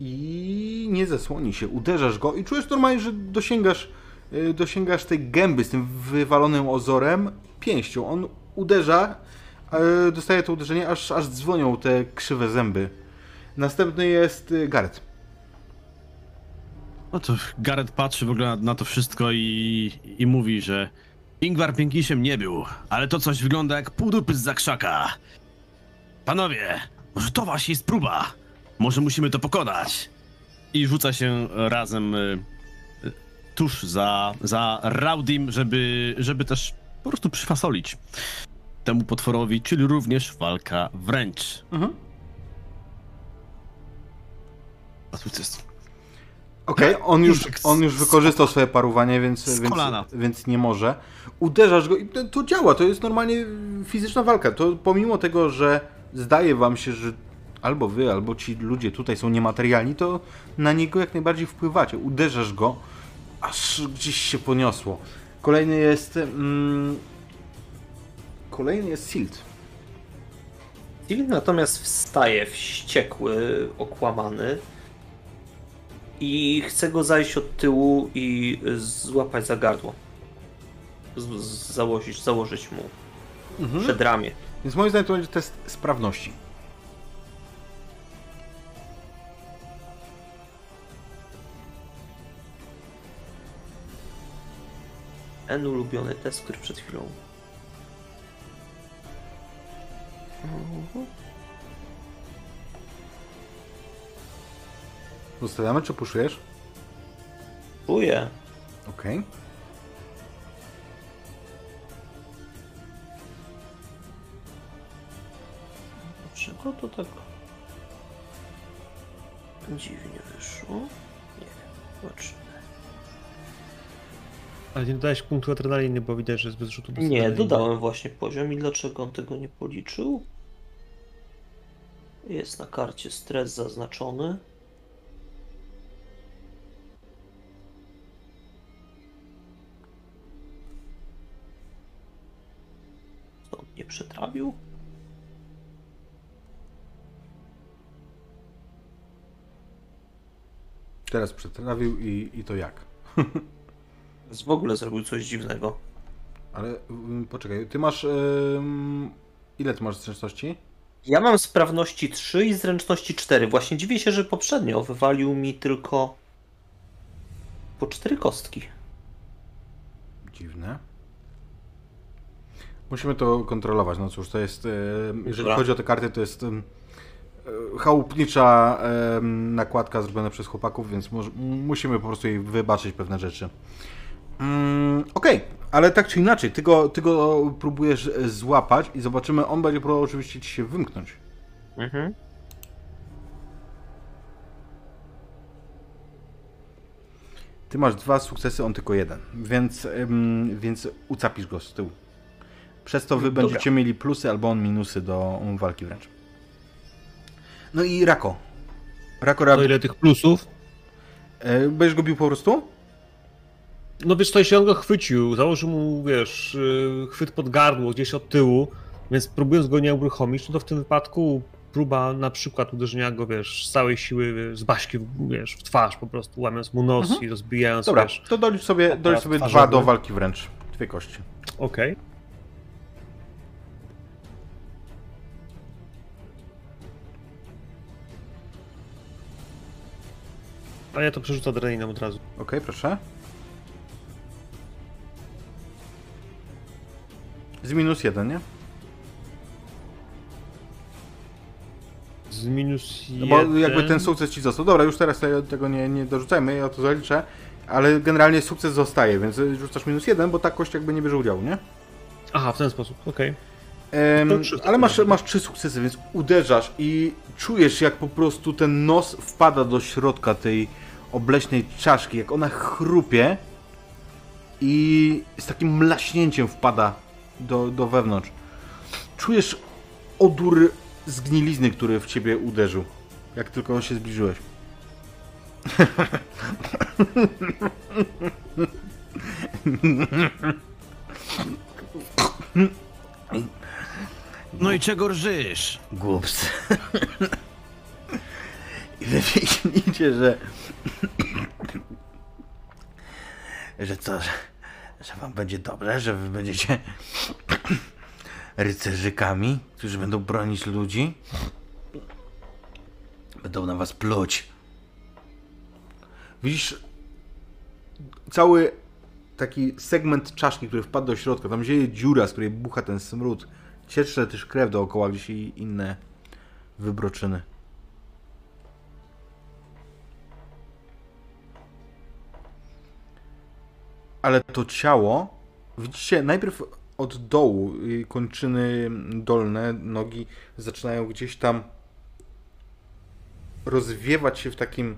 I nie zasłoni się. Uderzasz go i czujesz normalnie, że dosięgasz, e, dosięgasz tej gęby z tym wywalonym ozorem pięścią. On uderza, e, dostaje to uderzenie, aż, aż dzwonią te krzywe zęby. Następny jest e, Gareth.
No to Gareth patrzy w ogóle na, na to wszystko i, i mówi, że Ingvar piękniejszym nie był, ale to coś wygląda jak pół dupy z zakrzaka. Panowie, może to właśnie jest próba. Może musimy to pokonać. I rzuca się razem y, y, tuż za, za Raudim, żeby, żeby też po prostu przyfasolić temu potworowi, czyli również walka wręcz.
Mhm.
Sukces.
Okej, on, już, on już wykorzystał swoje parowanie, więc, więc, więc nie może. Uderzasz go i to, to działa, to jest normalnie fizyczna walka. To pomimo tego, że zdaje wam się, że albo wy, albo ci ludzie tutaj są niematerialni, to na niego jak najbardziej wpływacie. Uderzasz go, aż gdzieś się poniosło. Kolejny jest... Mm, kolejny jest Silt.
Tilly natomiast wstaje wściekły, okłamany i chce go zajść od tyłu i złapać za gardło. Z, z, założyć, założyć mu przed ramię.
Więc moim zdaniem to będzie test sprawności.
Ten ulubiony test, który przed chwilą.
Zostawiamy, czy puszujesz?
Czuję.
Okej.
Dlaczego to tak dziwnie wyszło? Nie wiem. Zobaczymy.
Ale nie dodałeś punktu adrenaliny, bo widać, że jest bez rzutu. Bez
Nie,
adrenaliny.
dodałem właśnie poziom i dlaczego on tego nie policzył? Jest na karcie stres zaznaczony. Przetrawił?
Teraz przetrawił i, i to jak?
W ogóle zrobił coś dziwnego.
Ale ym, poczekaj, ty masz. ym, ile ty masz zręczności?
Ja mam sprawności 3 i zręczności 4. Właśnie dziwię się, że poprzednio wywalił mi tylko po 4 kostki.
Dziwne. Musimy to kontrolować. No cóż, to jest. e, Jeżeli
Dobra.
chodzi o te karty, to jest e, chałupnicza nakładka zrobiona przez chłopaków, więc musimy po prostu jej wybaczyć pewne rzeczy. Mm, Okej, ale tak czy inaczej, ty go, ty go próbujesz e, złapać i zobaczymy, on będzie próbował oczywiście ci się wymknąć.
Mhm.
Ty masz dwa sukcesy, on tylko jeden, więc, em, więc ucapisz go z tyłu. Przez to wy
Dobra.
będziecie mieli plusy albo on minusy do um, walki wręcz. No i Rako. Rako,
To
Rako
ile tych plusów?
e, będziesz go bił po prostu?
No wiesz co, jeśli on go chwycił, założył mu, wiesz, yy, chwyt pod gardło gdzieś od tyłu, więc próbując go nie uruchomić, no to w tym wypadku próba na przykład uderzenia go, wiesz, z całej siły wiesz, z baśki, w- wiesz, w twarz po prostu, łamiąc mu nos i rozbijając,
Dobra,
wiesz,
to dolicz sobie, dolicz sobie dwa do walki wręcz. Dwie kości.
okej. A ja to przerzucę adrenaliną od razu.
Okej, proszę. Z minus jeden, nie?
Z minus
No
jeden.
bo jakby ten sukces ci został. Dobra, już teraz te- tego nie, nie dorzucajmy, ja to zaliczę. Ale generalnie sukces zostaje, więc rzucasz minus jeden, bo ta kość jakby nie bierze udziału, nie?
Aha, w ten sposób, okej. Trzy
ale masz, masz trzy sukcesy, więc uderzasz i czujesz jak po prostu ten nos wpada do środka tej obleśnej czaszki, jak ona chrupie i z takim mlaśnięciem wpada do, do wewnątrz. Czujesz odór zgnilizny, który w ciebie uderzył, jak tylko się zbliżyłeś.
No i czego rżysz?
Głupcy. I wy myślicie, że... że co, że, że wam będzie dobrze, że wy będziecie rycerzykami, którzy będą bronić ludzi? Będą na was pluć. Widzisz cały taki segment czaszki, który wpadł do środka, tam dzieje dziura, z której bucha ten smród. Ciecze też krew dookoła, gdzieś i inne wybroczyny. Ale to ciało, widzicie, najpierw od dołu kończyny dolne, nogi zaczynają gdzieś tam rozwiewać się w takim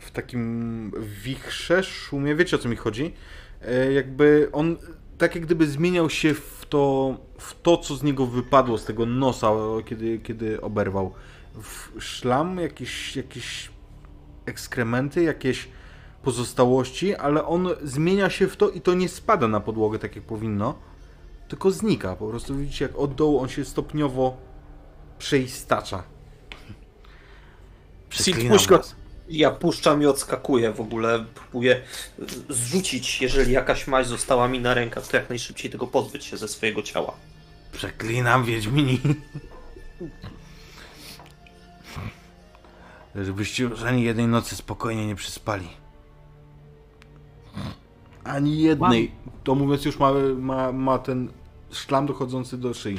w takim wichrze, szumie, wiecie o co mi chodzi? E, Jakby on tak jak gdyby zmieniał się w to, w to co z niego wypadło, z tego nosa, kiedy, kiedy oberwał. W szlam, jakieś, jakieś ekskrementy, jakieś pozostałości, ale on zmienia się w to i to nie spada na podłogę tak jak powinno, tylko znika. Po prostu widzicie, jak od dołu on się stopniowo przeistacza. Przeklinam
puść go.
was.
Ja puszczam i odskakuję w ogóle, próbuję zrzucić, jeżeli jakaś maź została mi na rękach, to jak najszybciej tego pozbyć się ze swojego ciała.
Przeklinam Wiedźmini. Żebyście już ani jednej nocy spokojnie nie przespali. Ani jednej. To mówiąc już ma, ma, ma ten szlam dochodzący do szyi.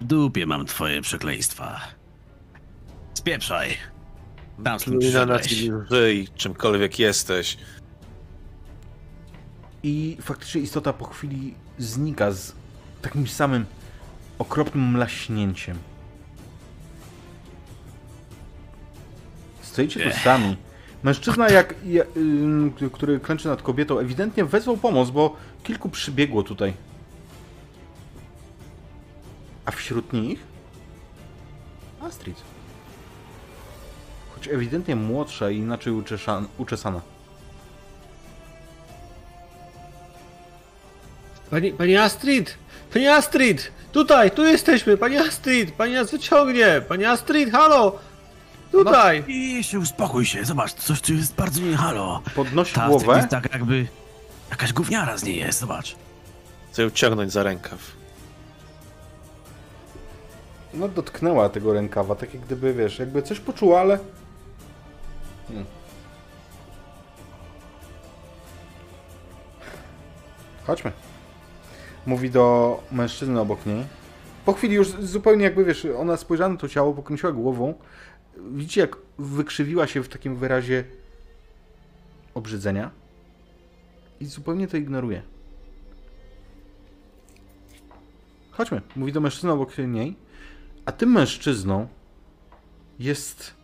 W dupie mam twoje przekleństwa. Spieprzaj. Tam
na
przyszedłeś.
żyj, czymkolwiek jesteś.
I faktycznie istota po chwili znika z takim samym okropnym mlaśnięciem. Stoicie tu sami. Mężczyzna, jak, ja- ym, który klęczy nad kobietą, ewidentnie wezwał pomoc, bo kilku przybiegło tutaj. A wśród nich Astrid. Choć ewidentnie młodsza i inaczej uczesza- uczesana.
Pani, pani Astrid! Pani Astrid! Tutaj, tu jesteśmy! Pani Astrid! Pani nas wyciągnie! Pani Astrid, halo! Tutaj!
I się uspokój się, zobacz, coś tu jest bardzo nie halo.
Podnosi
Ta
głowę.
jest tak jakby... Jakaś gówniara z niej jest, zobacz.
Chcę ją ciągnąć za rękaw.
No dotknęła tego rękawa, tak jak gdyby, wiesz, jakby coś poczuła, ale... Hmm. Chodźmy. Mówi do mężczyzny obok niej. Po chwili już zupełnie jakby, wiesz, ona spojrzała na to ciało, pokręciła głową. Widzicie, jak wykrzywiła się w takim wyrazie obrzydzenia. I zupełnie to ignoruje. Chodźmy. Mówi do mężczyzny obok niej. A tym mężczyzną jest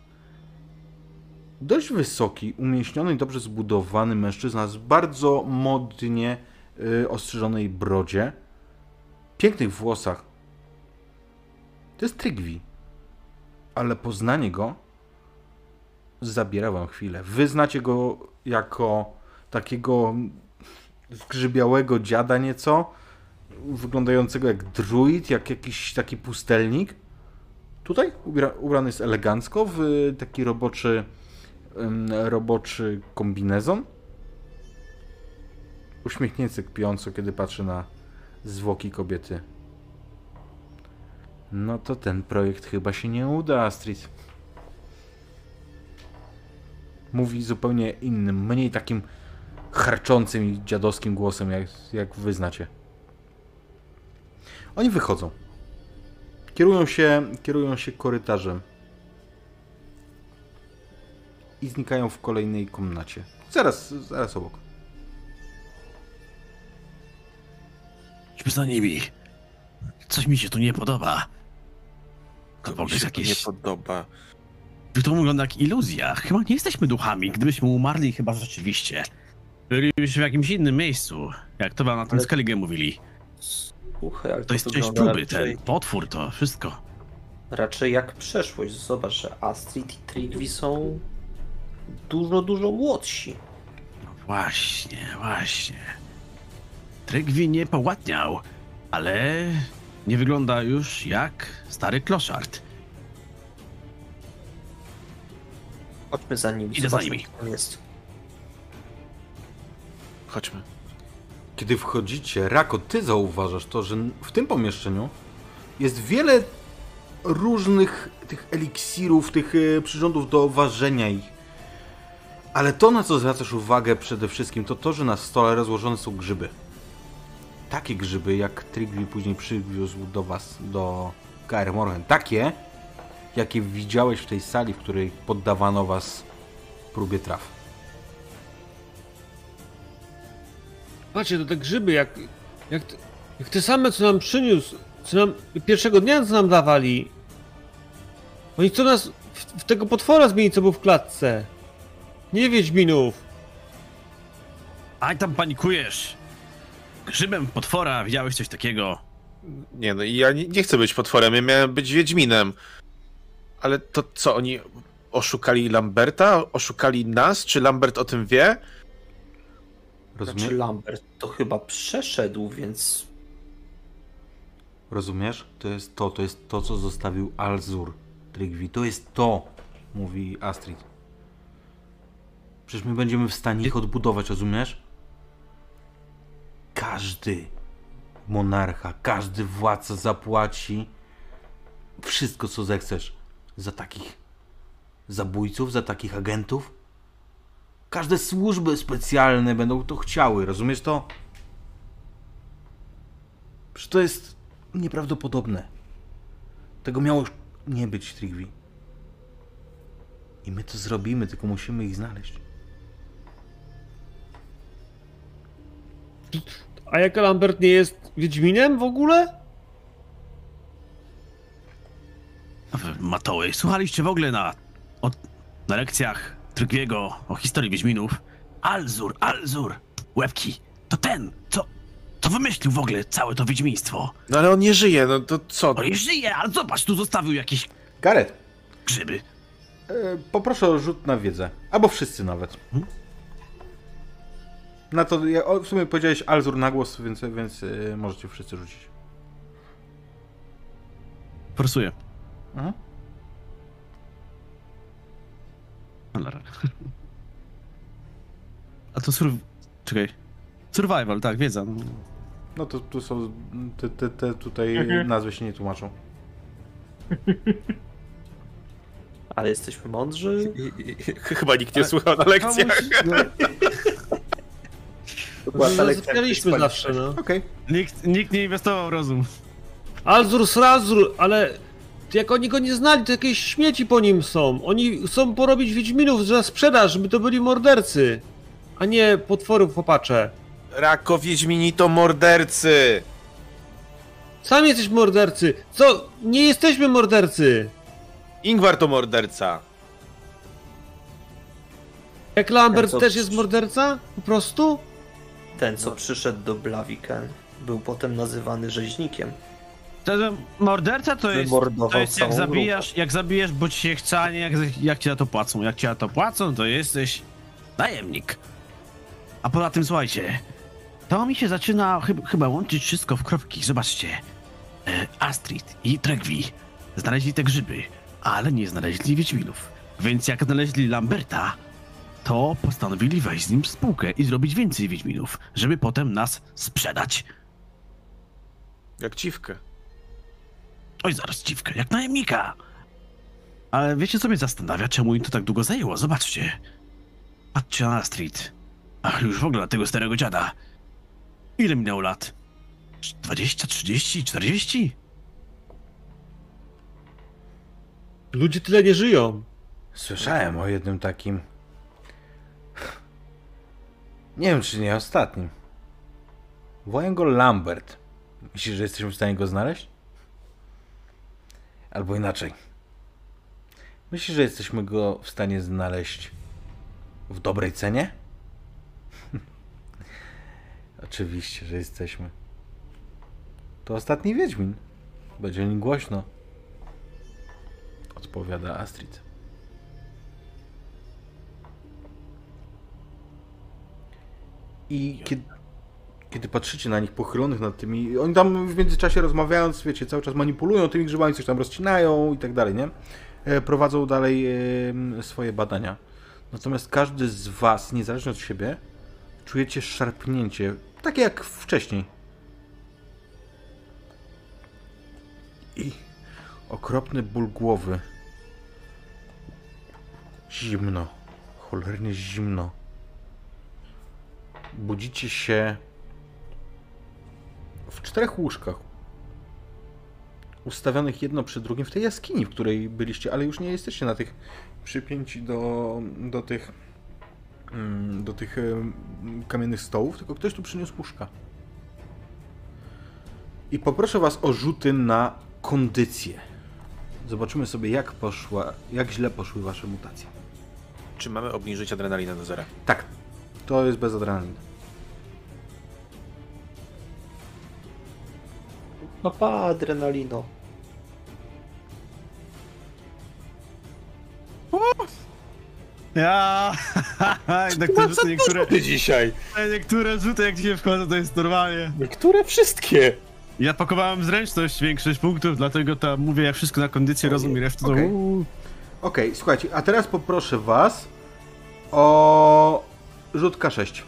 dość wysoki, umięśniony i dobrze zbudowany mężczyzna z bardzo modnie y, ostrzyżonej brodzie, pięknych włosach. To jest Trygwi. Ale poznanie go zabiera wam chwilę. Wy znacie go jako takiego zgrzybiałego dziada nieco, wyglądającego jak druid, jak jakiś taki pustelnik. Tutaj ubra- ubrany jest elegancko w taki roboczy, roboczy kombinezon. Uśmiechnięty kpiąco, kiedy patrzy na zwłoki kobiety. No to ten projekt chyba się nie uda, Astrid. Mówi zupełnie innym, mniej takim harczącym i dziadowskim głosem, jak, jak wy znacie. Oni wychodzą. Kierują się, kierują się korytarzem. I znikają w kolejnej komnacie. Zaraz, zaraz obok.
Idźmy za nimi. Coś mi się tu nie podoba. To ogóle
się
jest
to nie
jakieś...
podoba.
To wygląda jak iluzja. Chyba nie jesteśmy duchami. Gdybyśmy umarli, chyba rzeczywiście. Bylibyśmy w jakimś innym miejscu. Jak to wam na tym
Ale-
Skellige mówili.
Słuchaj, ale
To jest część próby,
raczej,
ten potwór, to wszystko.
raczej jak przeszłość. Zobacz, że Astrid i Trigvi są dużo, dużo młodsi.
No właśnie, właśnie. Trygwi nie poładniał, ale nie wygląda już jak stary kloszard.
Chodźmy za nimi.
Idę za nimi.
tam jest.
Chodźmy.
Kiedy wchodzicie, Rako, ty zauważasz to, że w tym pomieszczeniu jest wiele różnych tych eliksirów, tych e, przyrządów do ważenia ich. Ale to, na co zwracasz uwagę przede wszystkim, to to, że na stole rozłożone są grzyby. Takie grzyby, jak Trigvi później przywiózł do was, do KR Morhen. Takie, jakie widziałeś w tej sali, w której poddawano was próbie traw.
Patrzcie, to te grzyby, jak, jak, te- jak te same, co nam przyniósł, co nam pierwszego dnia, co nam dawali. Oni chcą nas w, w tego potwora zmienić, co był w klatce. Nie Wiedźminów.
Aj tam panikujesz! Grzybem potwora, widziałeś coś takiego?
Nie no, ja nie, nie chcę być potworem, ja miałem być Wiedźminem. Ale to co, oni oszukali Lamberta? Oszukali nas? Czy Lambert o tym wie?
Rozumiesz?
Znaczy Lambert to chyba przeszedł, więc
Rozumiesz? To jest to, to jest to, co zostawił Alzur Trygvi. To jest to, mówi Astrid. Przecież my będziemy w stanie ich odbudować, rozumiesz? Każdy monarcha, każdy władca zapłaci wszystko, co zechcesz za takich zabójców, za takich agentów. Każde służby specjalne będą to chciały, rozumiesz to? Przecież to jest nieprawdopodobne. Tego miało nie być, Trigvi. I my to zrobimy, tylko musimy ich znaleźć.
A jak Lambert nie jest Wiedźminem w ogóle?
Matoły, słuchaliście w ogóle na, o, na lekcjach Trygwiego o historii Wiedźminów? Alzur, Alzur, łebki, to ten, co, co wymyślił w ogóle całe to Wiedźmiństwo.
No ale on nie żyje, no to co?
On żyje, ale zobacz, tu zostawił jakieś
Gareth,
grzyby.
e, poproszę o rzut na wiedzę. Albo wszyscy nawet. Na to, ja, o, w sumie powiedziałeś Alzur na głos, więc, więc e, możecie wszyscy rzucić.
Forsuję.
Mhm.
Cholera. A to sur... Czekaj. Survival, tak, wiedza. no.
No to tu są, te, te, te tutaj nazwy się nie tłumaczą.
ale jesteśmy mądrzy.
Chyba nikt nie słuchał na lekcjach.
No, *laughs*
była ta lekcja
Zasypialiśmy zawsze, no.
Okej.
Nikt, nikt nie inwestował w rozum.
Alzur Srazur, ale jak oni go nie znali, to jakieś śmieci po nim są. Oni chcą porobić Wiedźminów za sprzedaż, żeby to byli mordercy, a nie potworów popacze.
Rako Wiedźmini to mordercy!
Sami jesteś mordercy. Co? Nie jesteśmy mordercy.
Ingvar to morderca.
Jak Lambert
co-
też jest morderca? Po prostu?
Ten, co przyszedł do Blaviken, był potem nazywany rzeźnikiem.
Szczerze, morderca to jest, to jest jak zabijasz, jak zabijasz, bo ci się chce, a nie jak, jak ci na to płacą. Jak ci na to płacą, to jesteś najemnik. A poza tym, słuchajcie, to mi się zaczyna chyba, chyba łączyć wszystko w kropki. Zobaczcie, e, Astrid i Tregwi znaleźli te grzyby, ale nie znaleźli Wiedźminów. Więc jak znaleźli Lamberta, to postanowili wejść z nim w spółkę i zrobić więcej Wiedźminów, żeby potem nas sprzedać.
Jak dziwkę.
Oj, zaraz dziwkę, jak najemnika. Ale wiecie, co mnie zastanawia, czemu im to tak długo zajęło? Zobaczcie. Patrzcie na Astrid. Ach, już w ogóle na tego starego dziada. Ile minęło lat? 20, 30, 40?
Ludzie tyle nie żyją.
Słyszałem o jednym takim. Nie wiem, czy nie ostatnim. Wołają go Lambert. Myślisz, że jesteśmy w stanie go znaleźć? Albo inaczej. Myślisz, że jesteśmy go w stanie znaleźć w dobrej cenie? *laughs* Oczywiście, że jesteśmy. To ostatni Wiedźmin. Będzie o nim głośno. Odpowiada Astrid. I kiedy, kiedy patrzycie na nich pochylonych nad tymi. Oni tam w międzyczasie rozmawiając, wiecie, cały czas manipulują tymi grzybami, coś tam rozcinają i tak dalej, nie? E, Prowadzą dalej swoje badania. Natomiast każdy z Was, niezależnie od siebie, czujecie szarpnięcie, takie jak wcześniej. I okropny ból głowy. Zimno. Cholernie zimno budzicie się w czterech łóżkach. Ustawionych jedno przy drugim w tej jaskini, w której byliście, ale już nie jesteście na tych przypięci do, do tych mm, do tych kamiennych stołów, tylko ktoś tu przyniósł łóżka. I poproszę was o rzuty na kondycję. Zobaczymy sobie, jak poszła, jak źle poszły wasze mutacje.
Czy mamy obniżyć adrenalinę do zera?
Tak, to jest bez adrenaliny.
No pa, adrenalino.
Ja, *laughs* *laughs* jednak te rzuty, niektóre,
Ty dzisiaj!
niektóre rzuty jak dzisiaj wchodzą, to jest normalnie.
Niektóre wszystkie!
Ja pakowałem zręczność większość punktów, dlatego tam mówię jak wszystko na kondycję, rozum i resztę to...
Okej. Okej, słuchajcie, a teraz poproszę was o rzut K6.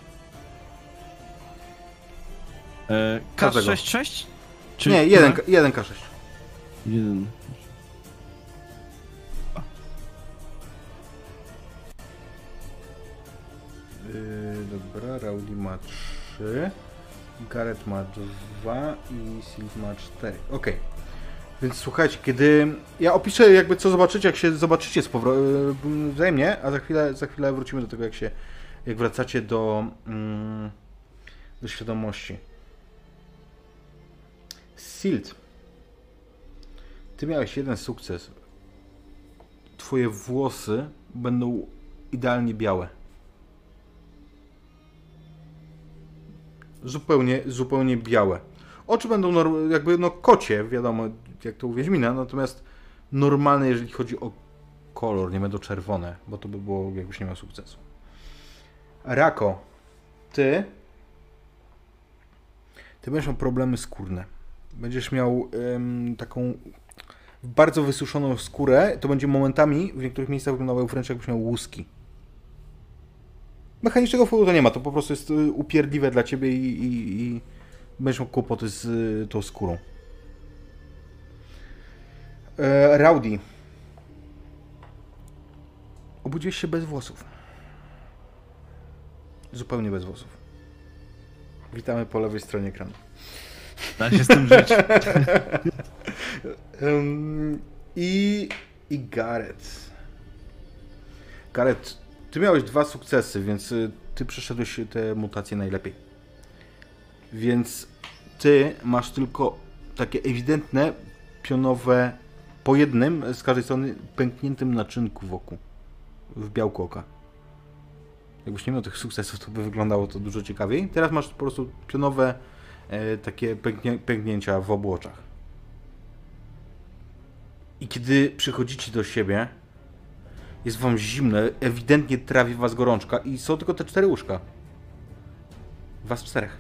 E,
Każdego.
K6-6? Czy
Nie, jeden, jeden K6.
Jeden.
Yy, dobra, Rowdy ma 3, Gareth ma 2 i Sylv ma 4. Okej. Więc słuchajcie, kiedy ja opiszę jakby co zobaczycie, jak się zobaczycie z powro- yy, wzajemnie, a za chwilę, za chwilę wrócimy do tego, jak się, jak wracacie do, mm, do świadomości. Silt. Ty miałeś jeden sukces. Twoje włosy będą idealnie białe. Zupełnie, zupełnie białe. Oczy będą jakby no kocie, wiadomo, jak to u Wiedźmina, natomiast normalne, jeżeli chodzi o kolor, nie będą czerwone, bo to by było, jakbyś nie miał sukcesu. Rako, ty ty będziesz miał problemy skórne. Będziesz miał em, taką bardzo wysuszoną skórę, to będzie momentami w niektórych miejscach wyglądało wręcz jakbyś miał łuski. Mechanicznego wpływu to nie ma, to po prostu jest y, upierdliwe dla ciebie i, i, i będziesz miał kłopoty z y, tą skórą. E, Rowdy. Obudziłeś się bez włosów. Zupełnie bez włosów. Witamy po lewej stronie ekranu.
Da się z tym żyć. *laughs*
Ym, I, I Gareth. Gareth, ty miałeś dwa sukcesy, więc y, ty przeszedłeś te mutacje najlepiej. Więc ty masz tylko takie ewidentne, pionowe, po jednym z każdej strony pękniętym naczynku wokół. W białku oka. Jakbyś nie miał tych sukcesów, to by wyglądało to dużo ciekawiej. Teraz masz po prostu pionowe, e, takie pęknie, pęknięcia w obu oczach. I kiedy przychodzicie do siebie, jest wam zimno, ewidentnie trawi was gorączka i są tylko te cztery łóżka. Was czterech.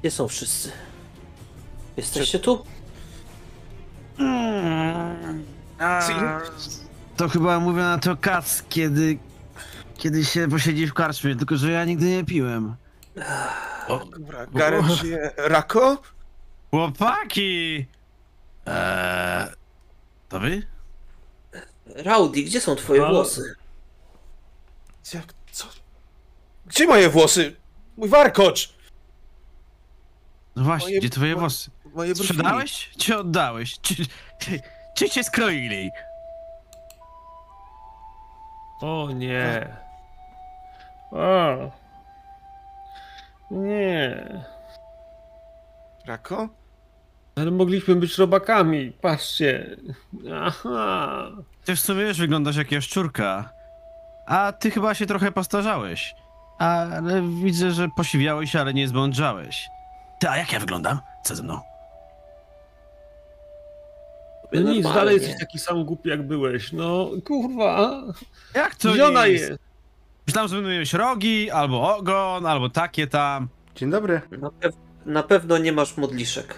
Gdzie są wszyscy? Jesteście tu?
A, to chyba mówię na to kac, kiedy, kiedy się posiedzi w karczmie, tylko że ja nigdy nie piłem.
Dobra, Gareth. Rako?
Chłopaki! Eee, to wy?
Rowdy, gdzie są twoje
Halo?
włosy?
Jak, co? Gdzie moje włosy? Mój warkocz!
No właśnie,
Moje-
gdzie twoje włosy?
Moje brwi.
Sprzedałeś czy oddałeś? Czy, czy, czy cię skroili?
O nie. O. Nie.
Rako?
Ale mogliśmy być robakami. Patrzcie. Aha.
Ty w sumie już wyglądasz jak jaszczurka. A ty chyba się trochę postarzałeś. Ale widzę, że posiwiałeś, ale nie zmądrzałeś. Ty, a jak ja wyglądam? Co ze mną?
No nic,
Normalnie.
dalej jesteś taki sam głupi jak byłeś. No kurwa.
Jak to
Gdzie ona
jest?
jest?
Myślałem, że będą mieć rogi, albo ogon, albo takie tam.
Dzień dobry.
Na, pew- na pewno nie masz modliszek.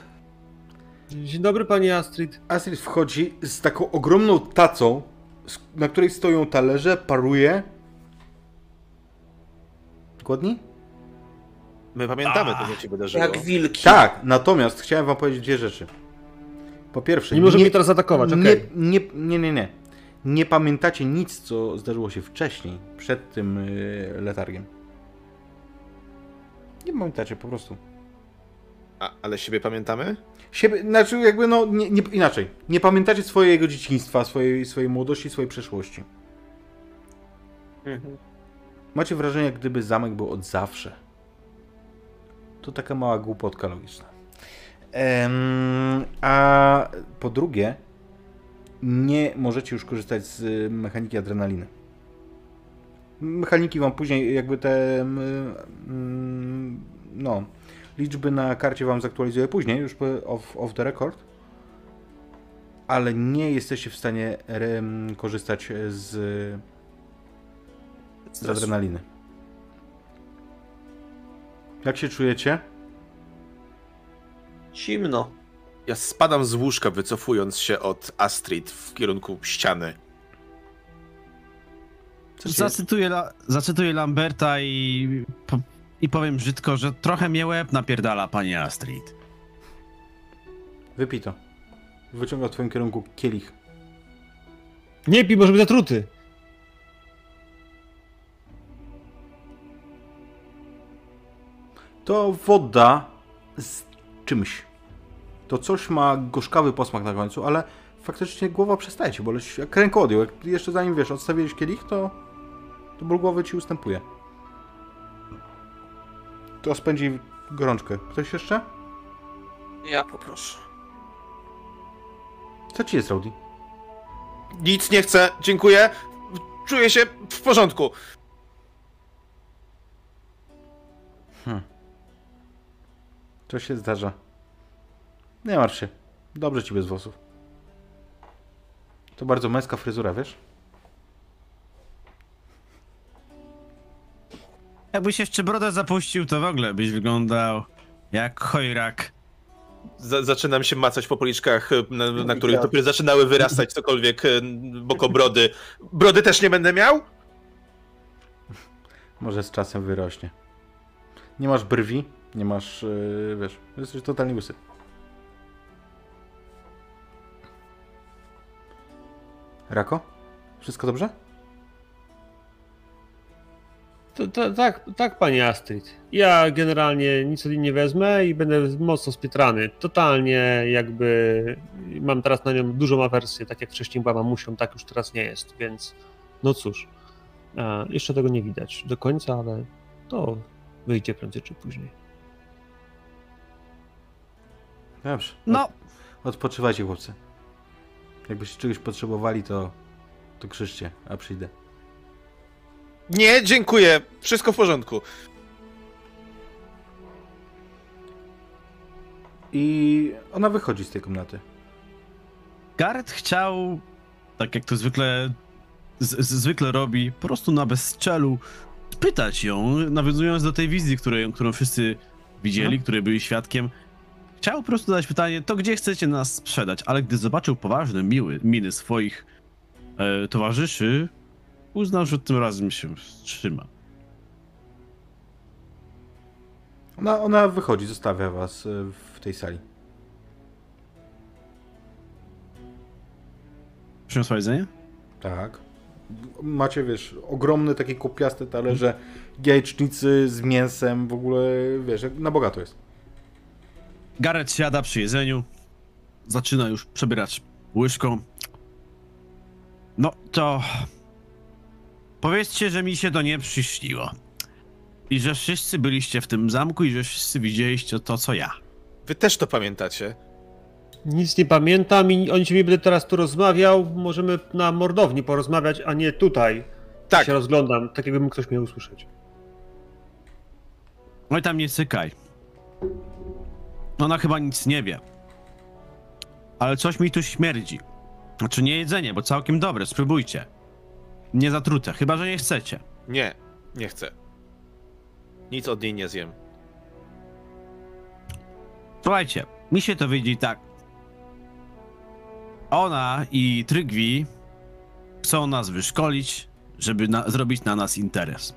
Dzień dobry, pani Astrid.
Astrid wchodzi z taką ogromną tacą, na której stoją talerze, paruje. Głodni?
My pamiętamy
A.
to, co się wydarzyło.
Jak wilki.
Tak, natomiast chciałem wam powiedzieć dwie rzeczy. Po pierwsze,
Nie możemy mnie teraz atakować, okej.
nie, nie, nie, nie, nie. Nie pamiętacie nic, co zdarzyło się wcześniej, przed tym yy, letargiem. Nie pamiętacie po prostu.
A, ale siebie pamiętamy?
Siebie, znaczy jakby no, nie, nie, inaczej. Nie pamiętacie swojego dzieciństwa, swojej, swojej młodości, swojej przeszłości.
Mhm.
Macie wrażenie, jak gdyby zamek był od zawsze. To taka mała głupotka logiczna. A po drugie, nie możecie już korzystać z mechaniki adrenaliny. Mechaniki wam później, jakby te no, liczby na karcie wam zaktualizuję później, już off, off the record. Ale nie jesteście w stanie korzystać z z adrenaliny. Jak się czujecie?
Zimno.
Ja spadam z łóżka, wycofując się od Astrid w kierunku ściany.
Zacytuję, la, zacytuję Lamberta i, po, i powiem brzydko, że trochę mnie łeb napierdala, pani Astrid.
Wypij to. Wyciąga w twoim kierunku kielich.
Nie pij, może być zatruty.
To woda z czymś. To coś ma gorzkawy posmak na końcu, ale faktycznie głowa przestaje ci boleć jak rękoodioł. Jak jeszcze zanim wiesz, odstawiłeś kielich, to, to ból głowy ci ustępuje. To spędzi gorączkę. Ktoś jeszcze?
Ja poproszę.
Co ci jest, Rowdy?
Nic nie chcę, dziękuję. Czuję się w porządku.
Co się zdarza? Nie martw się. Dobrze ci bez włosów. To bardzo męska fryzura, wiesz?
Jakbyś jeszcze brodę zapuścił, to w ogóle byś wyglądał jak chojrak.
Za zaczynam się macać po policzkach, na, na których dopiero zaczynały wyrastać cokolwiek e, boko brody. Brody też nie będę miał?
Może z czasem wyrośnie. Nie masz brwi, nie masz, yy, wiesz, jesteś totalnie łysy. Rako? Wszystko dobrze?
To, to, tak, tak, panie Astrid. Ja generalnie nic od niej nie wezmę i będę mocno spietrany. Totalnie jakby mam teraz na nią dużą awersję, tak jak wcześniej była mamusią, tak już teraz nie jest, więc no cóż. E, jeszcze tego nie widać do końca, ale to wyjdzie prędzej czy później.
Dobrze.
No.
Odpoczywajcie, chłopcy. Jakbyście czegoś potrzebowali, to, to krzyczcie, a przyjdę.
Nie, dziękuję. Wszystko w porządku.
I ona wychodzi z tej komnaty.
Gareth chciał, tak jak to zwykle, z, z, zwykle robi, po prostu na bezczelu pytać ją, nawiązując do tej wizji, której, którą wszyscy widzieli,
Mhm.
której byli świadkiem. Chciał po prostu zadać pytanie, to gdzie chcecie nas sprzedać? Ale gdy zobaczył poważne miły, miny swoich e, towarzyszy, uznał, że tym razem się wstrzyma.
Ona, ona wychodzi, zostawia was e, w tej sali.
Przyniosła jedzenie?
Tak. Macie, wiesz, ogromne takie kopiaste talerze, jajecznicy z mięsem, w ogóle, wiesz, na bogato jest.
Gareth siada przy jedzeniu, zaczyna już przebierać łyżką. No to. Powiedzcie, że mi się to nie przyśniło. I że wszyscy byliście w tym zamku i że wszyscy widzieliście to, co ja.
Wy też to pamiętacie.
Nic nie pamiętam i o niczym nie będę teraz tu rozmawiał. Możemy na mordowni porozmawiać, a nie tutaj.
Tak,
Się rozglądam, tak jakby mógł ktoś mnie usłyszeć.
No i tam nie cykaj. Ona chyba nic nie wie. Ale coś mi tu śmierdzi. Znaczy nie jedzenie, bo całkiem dobre, spróbujcie. Nie zatrute, chyba że nie chcecie.
nie, nie chcę. Nic od niej nie zjem.
Słuchajcie, mi się to widzi tak. Ona i Trygwi chcą nas wyszkolić, żeby na, zrobić na nas interes.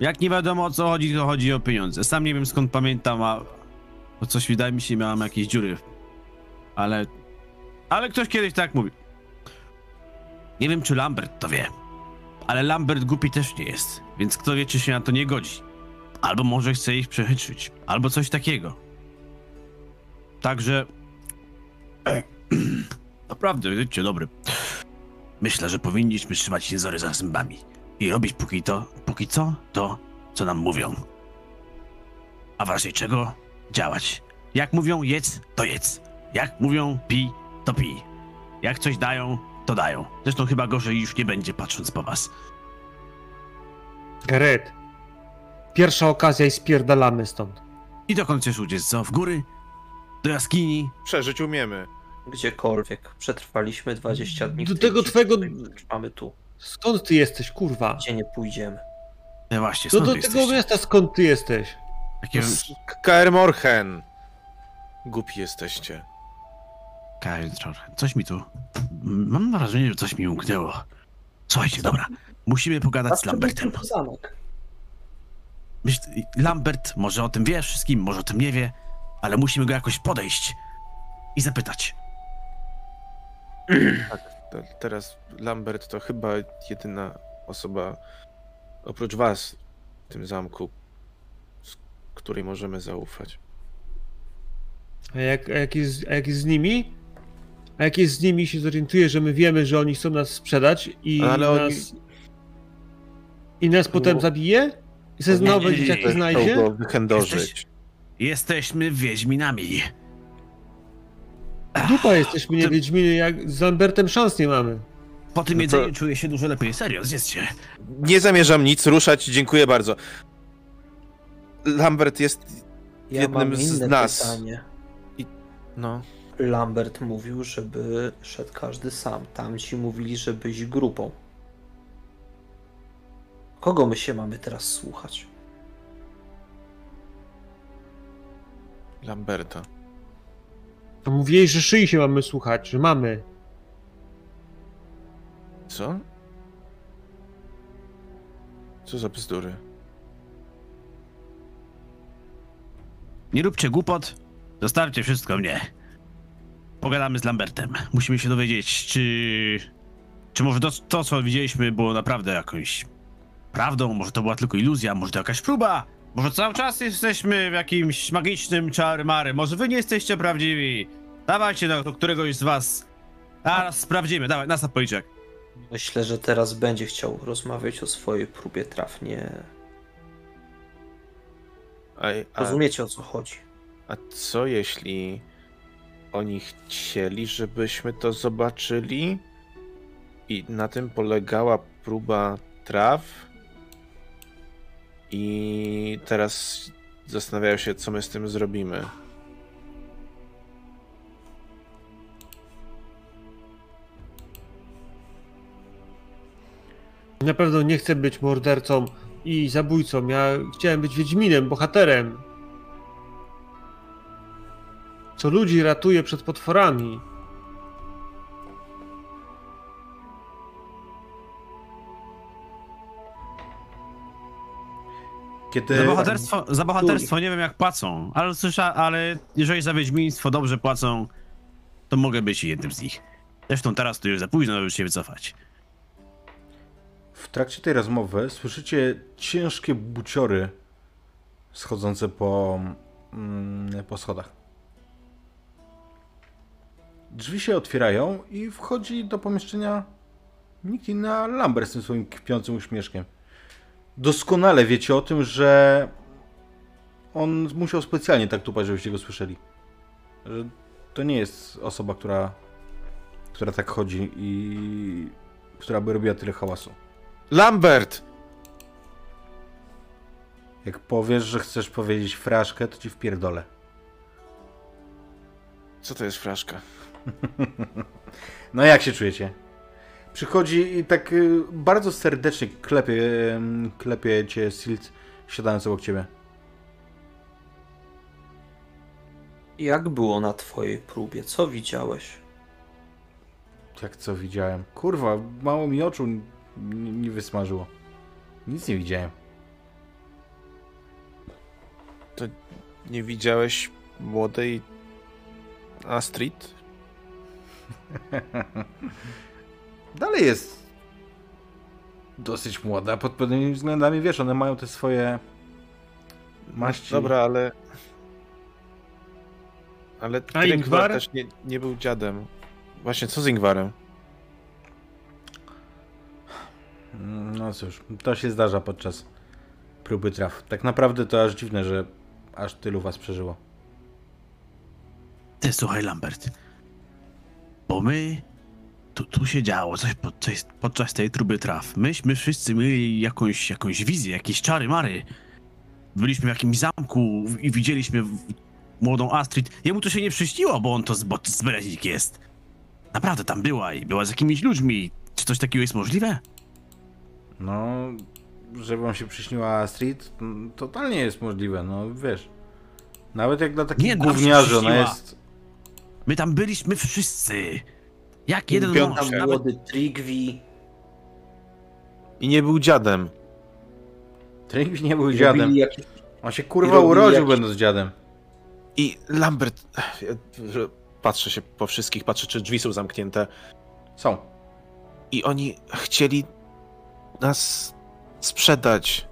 Jak nie wiadomo o co chodzi, to chodzi o pieniądze. Sam nie wiem skąd pamiętam, a bo coś wydaje mi się, miałem jakieś dziury. Ale. Ale ktoś kiedyś tak mówi. Nie wiem, czy Lambert to wie. Ale Lambert głupi też nie jest, więc kto wie, czy się na to nie godzi. Albo może chce ich przechytrzyć, albo coś takiego. Także. *clears throat* Naprawdę, wiecie, dobry. Myślę, że powinniśmy trzymać jezory za zębami i robić póki to, póki co, to, co nam mówią. A w razie czego działać. Jak mówią jedz, to jedz. Jak mówią pij, to pij. Jak coś dają, to dają. Zresztą chyba gorzej już nie będzie, patrząc po was.
Gareth, pierwsza okazja i spierdalamy stąd.
I dokąd chcesz uciec, co? W góry? Do jaskini?
Przeżyć umiemy.
Gdziekolwiek. Przetrwaliśmy 20 dni.
Do tego twojego-
Mamy tu.
Skąd ty jesteś, kurwa?
Gdzie nie pójdziemy.
No właśnie,
No
skąd
do
wy
tego
jesteście?
miasta skąd ty jesteś?
Jakie...
Z KR Morhen. Głupi jesteście.
Kajtror, coś mi tu... Mam wrażenie, że coś mi umknęło. Słuchajcie, dobra. Musimy pogadać z Lambertem. Myśl, Lambert może o tym wie wszystkim, może o tym nie wie, ale musimy go jakoś podejść i zapytać. *clears throat*
Te- Teraz Lambert to chyba jedyna osoba oprócz was w tym zamku, której możemy zaufać.
A jak, a jak, jest, a jak jest z nimi? A jak jest z nimi się zorientuje, że my wiemy, że oni chcą nas sprzedać i
Ale oni-
nas... I nas potem zabije? I se
Nie,
znowu dzieciaki
nie.
znajdzie?
Go.
Jesteś- Jesteśmy Wiedźminami.
Dupa jesteśmy, nie Wiedźminy, jak z Lambertem szans nie mamy.
Po tym
No to-
jedzeniu czuję się dużo lepiej. Serio, zjedzcie.
Nie zamierzam nic ruszać, dziękuję bardzo. Lambert jest
Ja
jednym
mam
z nas.
pytanie.
No,
Lambert mówił, żeby szedł każdy sam. Tamci mówili, żeby iść grupą. Kogo my się mamy teraz słuchać?
Lamberta.
To mówiłeś, że szyi się mamy słuchać, że mamy.
Co? Co za bzdury?
Nie róbcie głupot. Zostawcie wszystko mnie. Pogadamy z Lambertem. Musimy się dowiedzieć, czy... Czy może to, to co widzieliśmy, było naprawdę jakąś prawdą, może to była tylko iluzja, może to jakaś próba. Może cały czas jesteśmy w jakimś magicznym czary-mary, może wy nie jesteście prawdziwi. Dawajcie do, do któregoś z was. A, sprawdzimy, dawaj, nas na policzek.
Myślę, że teraz będzie chciał rozmawiać o swojej próbie trafnie.
A, a,
Rozumiecie o co chodzi?
a co jeśli oni chcieli, żebyśmy to zobaczyli? I na tym polegała próba traw? I teraz zastanawiają się, co my z tym zrobimy.
Na pewno nie chcę być mordercą i zabójcą. Ja chciałem być Wiedźminem, bohaterem. Co ludzi ratuje przed potworami.
Kiedy...
Za bohaterstwo, za bohaterstwo nie wiem jak płacą, ale słysza, ale jeżeli za wiedźmiństwo dobrze płacą, to mogę być jednym z nich. Zresztą teraz to już za późno, żeby się wycofać.
W trakcie tej rozmowy słyszycie ciężkie buciory schodzące po, mm, po schodach. Drzwi się otwierają i wchodzi do pomieszczenia nikt inny, a Lambert z tym swoim kpiącym uśmieszkiem. Doskonale wiecie o tym, że on musiał specjalnie tak tupać, żebyście go słyszeli. Że to nie jest osoba, która, która tak chodzi i która by robiła tyle hałasu.
Lambert!
Jak powiesz, że chcesz powiedzieć fraszkę, to ci wpierdolę.
Co to jest fraszka? *laughs*
No jak się czujecie? Przychodzi i tak y, bardzo serdecznie klepie, klepie cię Silt, siadając obok ciebie.
Jak było na twojej próbie? Co widziałeś?
Jak co widziałem? Kurwa, mało mi oczu n- n- nie wysmażyło. Nic nie widziałem.
Nie widziałeś młodej Astrid? *laughs*
Dalej jest dosyć młoda pod pewnymi względami. Wiesz, one mają te swoje maści.
Dobra, ale... Ale
A Ingvar?
też nie, nie był dziadem. Właśnie, co z Ingwarem?
No cóż, to się zdarza podczas próby traw. Tak naprawdę to aż dziwne, że aż tylu was przeżyło.
Ty słuchaj, Lambert. Bo my. Tu, tu się działo coś podczas, podczas tej próby traw. Myśmy wszyscy mieli jakąś, jakąś wizję, jakieś czary mary. Byliśmy w jakimś zamku i widzieliśmy młodą Astrid. Jemu to się nie przyśniło, bo on to z, bo to z Berezik jest. Naprawdę tam była i była z jakimiś ludźmi. Czy coś takiego jest możliwe?
No, żeby wam się przyśniła Street, totalnie jest możliwe, no wiesz. Nawet jak dla takich gówniarzy, ona jest...
My tam byliśmy wszyscy. Jak jeden
Piąta
mąż.
Tam
Nawet,
młody Trigvi.
I nie był dziadem.
Trygg nie był dziadem.
jakieś-
On się kurwa urodził
jakieś-
będąc dziadem.
I Lambert... Patrzę się po wszystkich, patrzę, czy drzwi są zamknięte.
Są.
I oni chcieli nas sprzedać.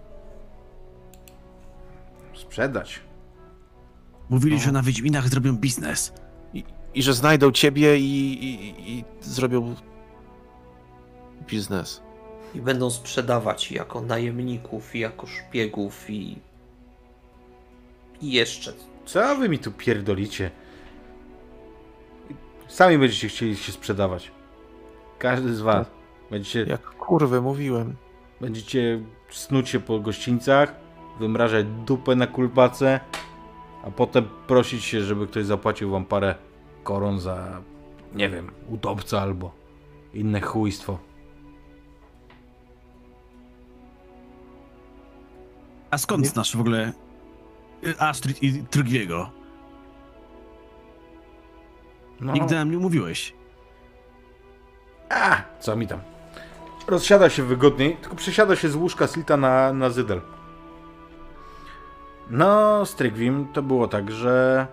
Sprzedać.
mówili, że na Wiedźminach zrobią biznes.
I, i że znajdą ciebie i, i, i zrobią biznes.
I będą sprzedawać jako najemników, i jako szpiegów, i. I jeszcze.
Co wy mi tu pierdolicie? Sami będziecie chcieli się sprzedawać. Każdy z was. Będziecie,
Jak kurwy mówiłem.
będziecie snuć się po gościńcach, wymrażać dupę na kulpace, a potem prosić się, żeby ktoś zapłacił wam parę koron za, nie wiem, utopca albo inne chujstwo.
A skąd znasz w ogóle y, Astrid i Trygiego?
No,
Nigdy nam nie mówiłeś.
A, co mi tam? Rozsiada się wygodniej, tylko przesiada się z łóżka Slita na, na Zydel. No, z to było tak, że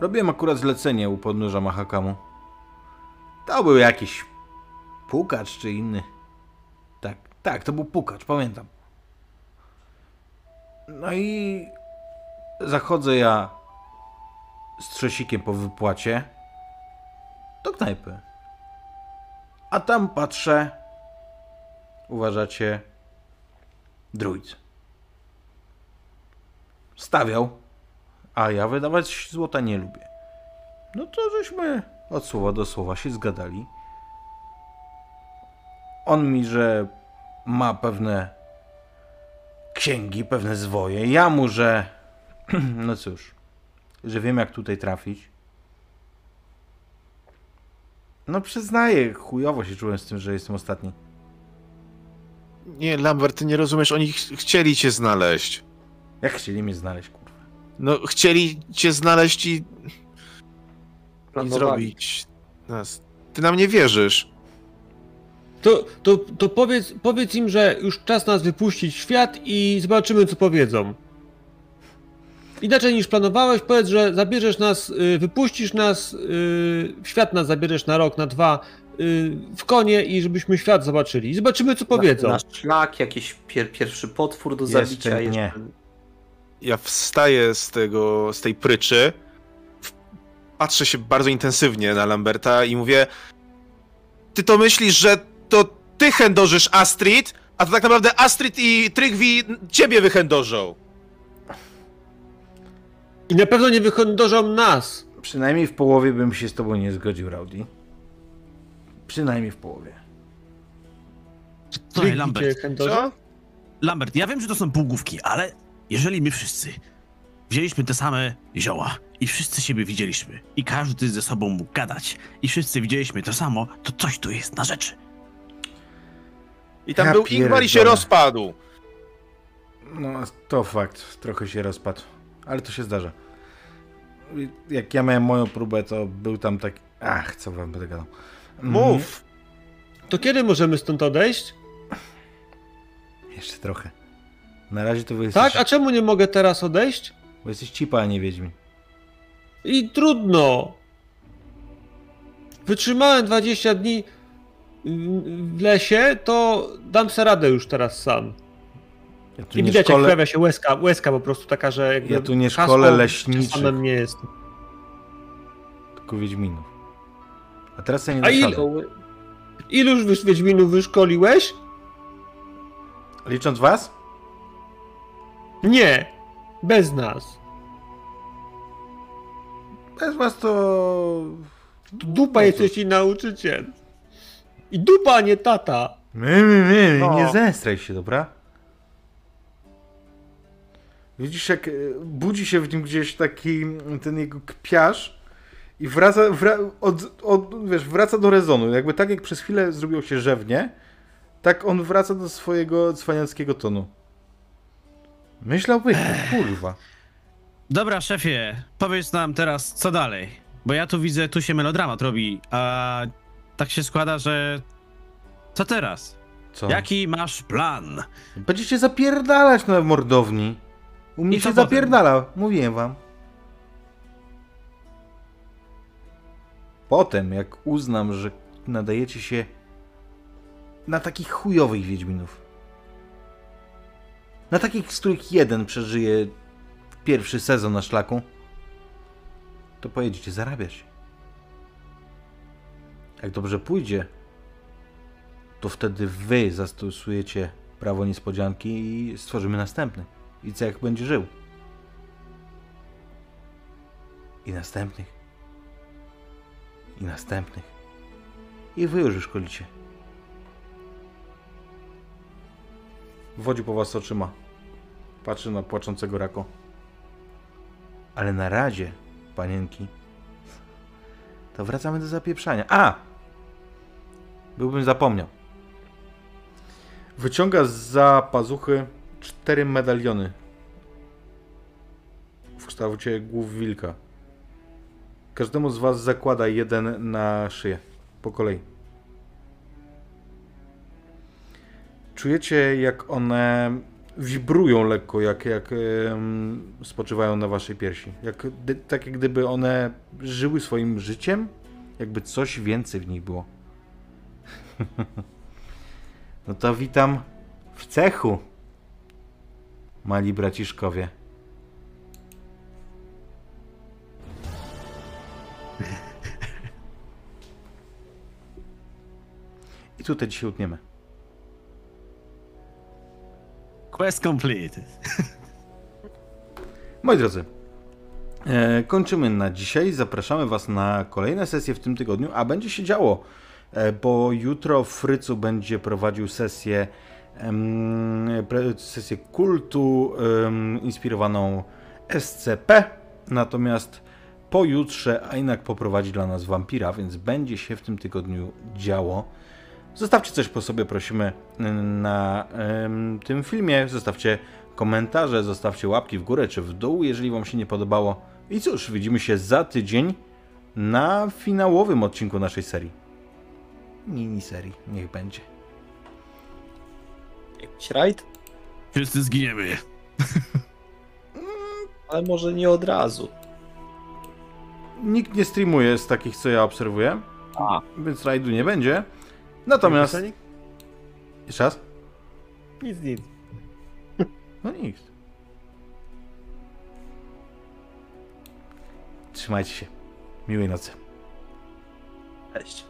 robiłem akurat zlecenie u podnóża Mahakamu. To był jakiś pukacz czy inny. Tak, Tak, to był pukacz, pamiętam. No i zachodzę ja z trzesikiem po wypłacie do knajpy. A tam patrzę, uważacie, druid. Stawiał, a ja wydawać złota nie lubię. No to żeśmy od słowa do słowa się zgadali. On mi, że ma pewne księgi, pewne zwoje. Ja mu, że *clears throat* no cóż, że wiem jak tutaj trafić. No przyznaję, chujowo się czułem z tym, że jestem ostatni.
Nie, Lambert, ty nie rozumiesz, oni ch chcieli cię znaleźć.
Jak chcieli mnie znaleźć, kurwa?
No, chcieli cię znaleźć i, i
Planowali.
zrobić nas. Ty nam nie wierzysz.
To, to, to powiedz, powiedz im, że już czas nas wypuścić w świat i zobaczymy, co powiedzą. Inaczej niż planowałeś, powiedz, że zabierzesz nas, y, wypuścisz nas, y, świat nas zabierzesz na rok, na dwa, y, w konie i żebyśmy świat zobaczyli. I zobaczymy, co powiedzą.
Na, szlak, jakiś pier, pierwszy potwór do
Jeszcze
zabicia.
nie.
Jeszcze...
Ja wstaję z tego, z tej pryczy, patrzę się bardzo intensywnie na Lamberta i mówię ty to myślisz, że to ty chędożysz Astrid, a to tak naprawdę Astrid i Trygwi ciebie wychędożą.
I na pewno nie wychędożą nas.
Przynajmniej w połowie bym się z tobą nie zgodził, Rowdy. Przynajmniej w połowie.
Słuchaj,
Trik
Lambert?
Co?
Lambert, ja wiem, że to są półgłówki, ale jeżeli my wszyscy wzięliśmy te same zioła i wszyscy siebie widzieliśmy i każdy ze sobą mógł gadać i wszyscy widzieliśmy to samo, to coś tu jest na rzeczy.
I tam
Ja
był Ingvar i się rozpadł.
No, to fakt. Trochę się rozpadł. Ale to się zdarza. Jak ja miałem moją próbę, to był tam taki... Ach, co wam będę gadał. Mhm.
Mów.
To kiedy możemy stąd odejść?
Jeszcze trochę. Na razie to wy jesteś,
Tak? A czemu nie mogę teraz odejść?
bo jesteś cipa, a nie wiedźmin.
I trudno. Wytrzymałem 20 dni w lesie, to dam sobie radę już teraz sam.
Ja tu
I
nie
widać,
szkole,
jak pojawia się łezka, łezka po prostu taka, że jakby
Ja tu nie szkole leśniczych.
nie jest.
tylko wiedźminów. A teraz ja nie
A ile-
doszedłem.
Iluż wyś Wiedźminów wyszkoliłeś?
Licząc was?
Nie, bez nas.
Bez was to...
Dupa
No
jesteś i nauczyciel. I dupa, a nie tata.
My, my, my,
No.
nie zestraj się, dobra? Widzisz, jak e, budzi się w nim gdzieś taki ten jego kpiarz i wraca, wra, od, od, wiesz, wraca do rezonu. Jakby tak jak przez chwilę zrobił się rzewnie, tak on wraca do swojego cwaniackiego tonu. Myślałbyś, kurwa.
Dobra, szefie, powiedz nam teraz, co dalej. Bo ja tu widzę, tu się melodramat robi, a tak się składa, że... Co teraz?
Co?
Jaki masz plan?
Będziecie zapierdalać na mordowni. U mnie
I co
się
potem?
zapierdala, mówiłem wam. Potem, jak uznam, że nadajecie się na takich chujowych Wiedźminów. Na takich, z których jeden przeżyje pierwszy sezon na szlaku, to pojedziecie zarabiać. Jak dobrze pójdzie, to wtedy wy zastosujecie prawo niespodzianki i stworzymy następny. I cech będzie żył. I następnych. I następnych. I wy już szkolicie. Wodzi po was oczyma. Patrzy na płaczącego rako. Ale na razie, panienki, to wracamy do zapieprzania. A! Byłbym zapomniał. Wyciąga za pazuchy cztery medaliony w kształcie głów wilka. Każdemu z was zakłada jeden na szyję, po kolei. Czujecie, jak one wibrują lekko, jak, jak em, spoczywają na waszej piersi. Jak, dy, tak jak gdyby one żyły swoim życiem, jakby coś więcej w nich było. *laughs* no to witam W cechu. Mali braciszkowie. I tutaj dzisiaj utniemy.
Quest complete.
Moi drodzy, e, kończymy na dzisiaj. Zapraszamy Was na kolejne sesje w tym tygodniu, a będzie się działo, e, bo jutro Frycu będzie prowadził sesję, sesję kultu inspirowaną SCP, natomiast pojutrze Ainak poprowadzi dla nas wampira, więc będzie się w tym tygodniu działo. Zostawcie coś po sobie, prosimy, na tym filmie. Zostawcie komentarze, zostawcie łapki w górę czy w dół, jeżeli Wam się nie podobało. I cóż, widzimy się za tydzień na finałowym odcinku naszej serii. Miniserii, niech będzie.
Jakiś rajd?
Wszyscy zginiemy.
Ale może nie od razu.
Nikt nie streamuje z takich, co ja obserwuję,
A,
więc rajdu nie będzie. Natomiast... Jeszcze raz?
Nic, nic.
No nikt. Trzymajcie się. Miłej nocy.
cześć.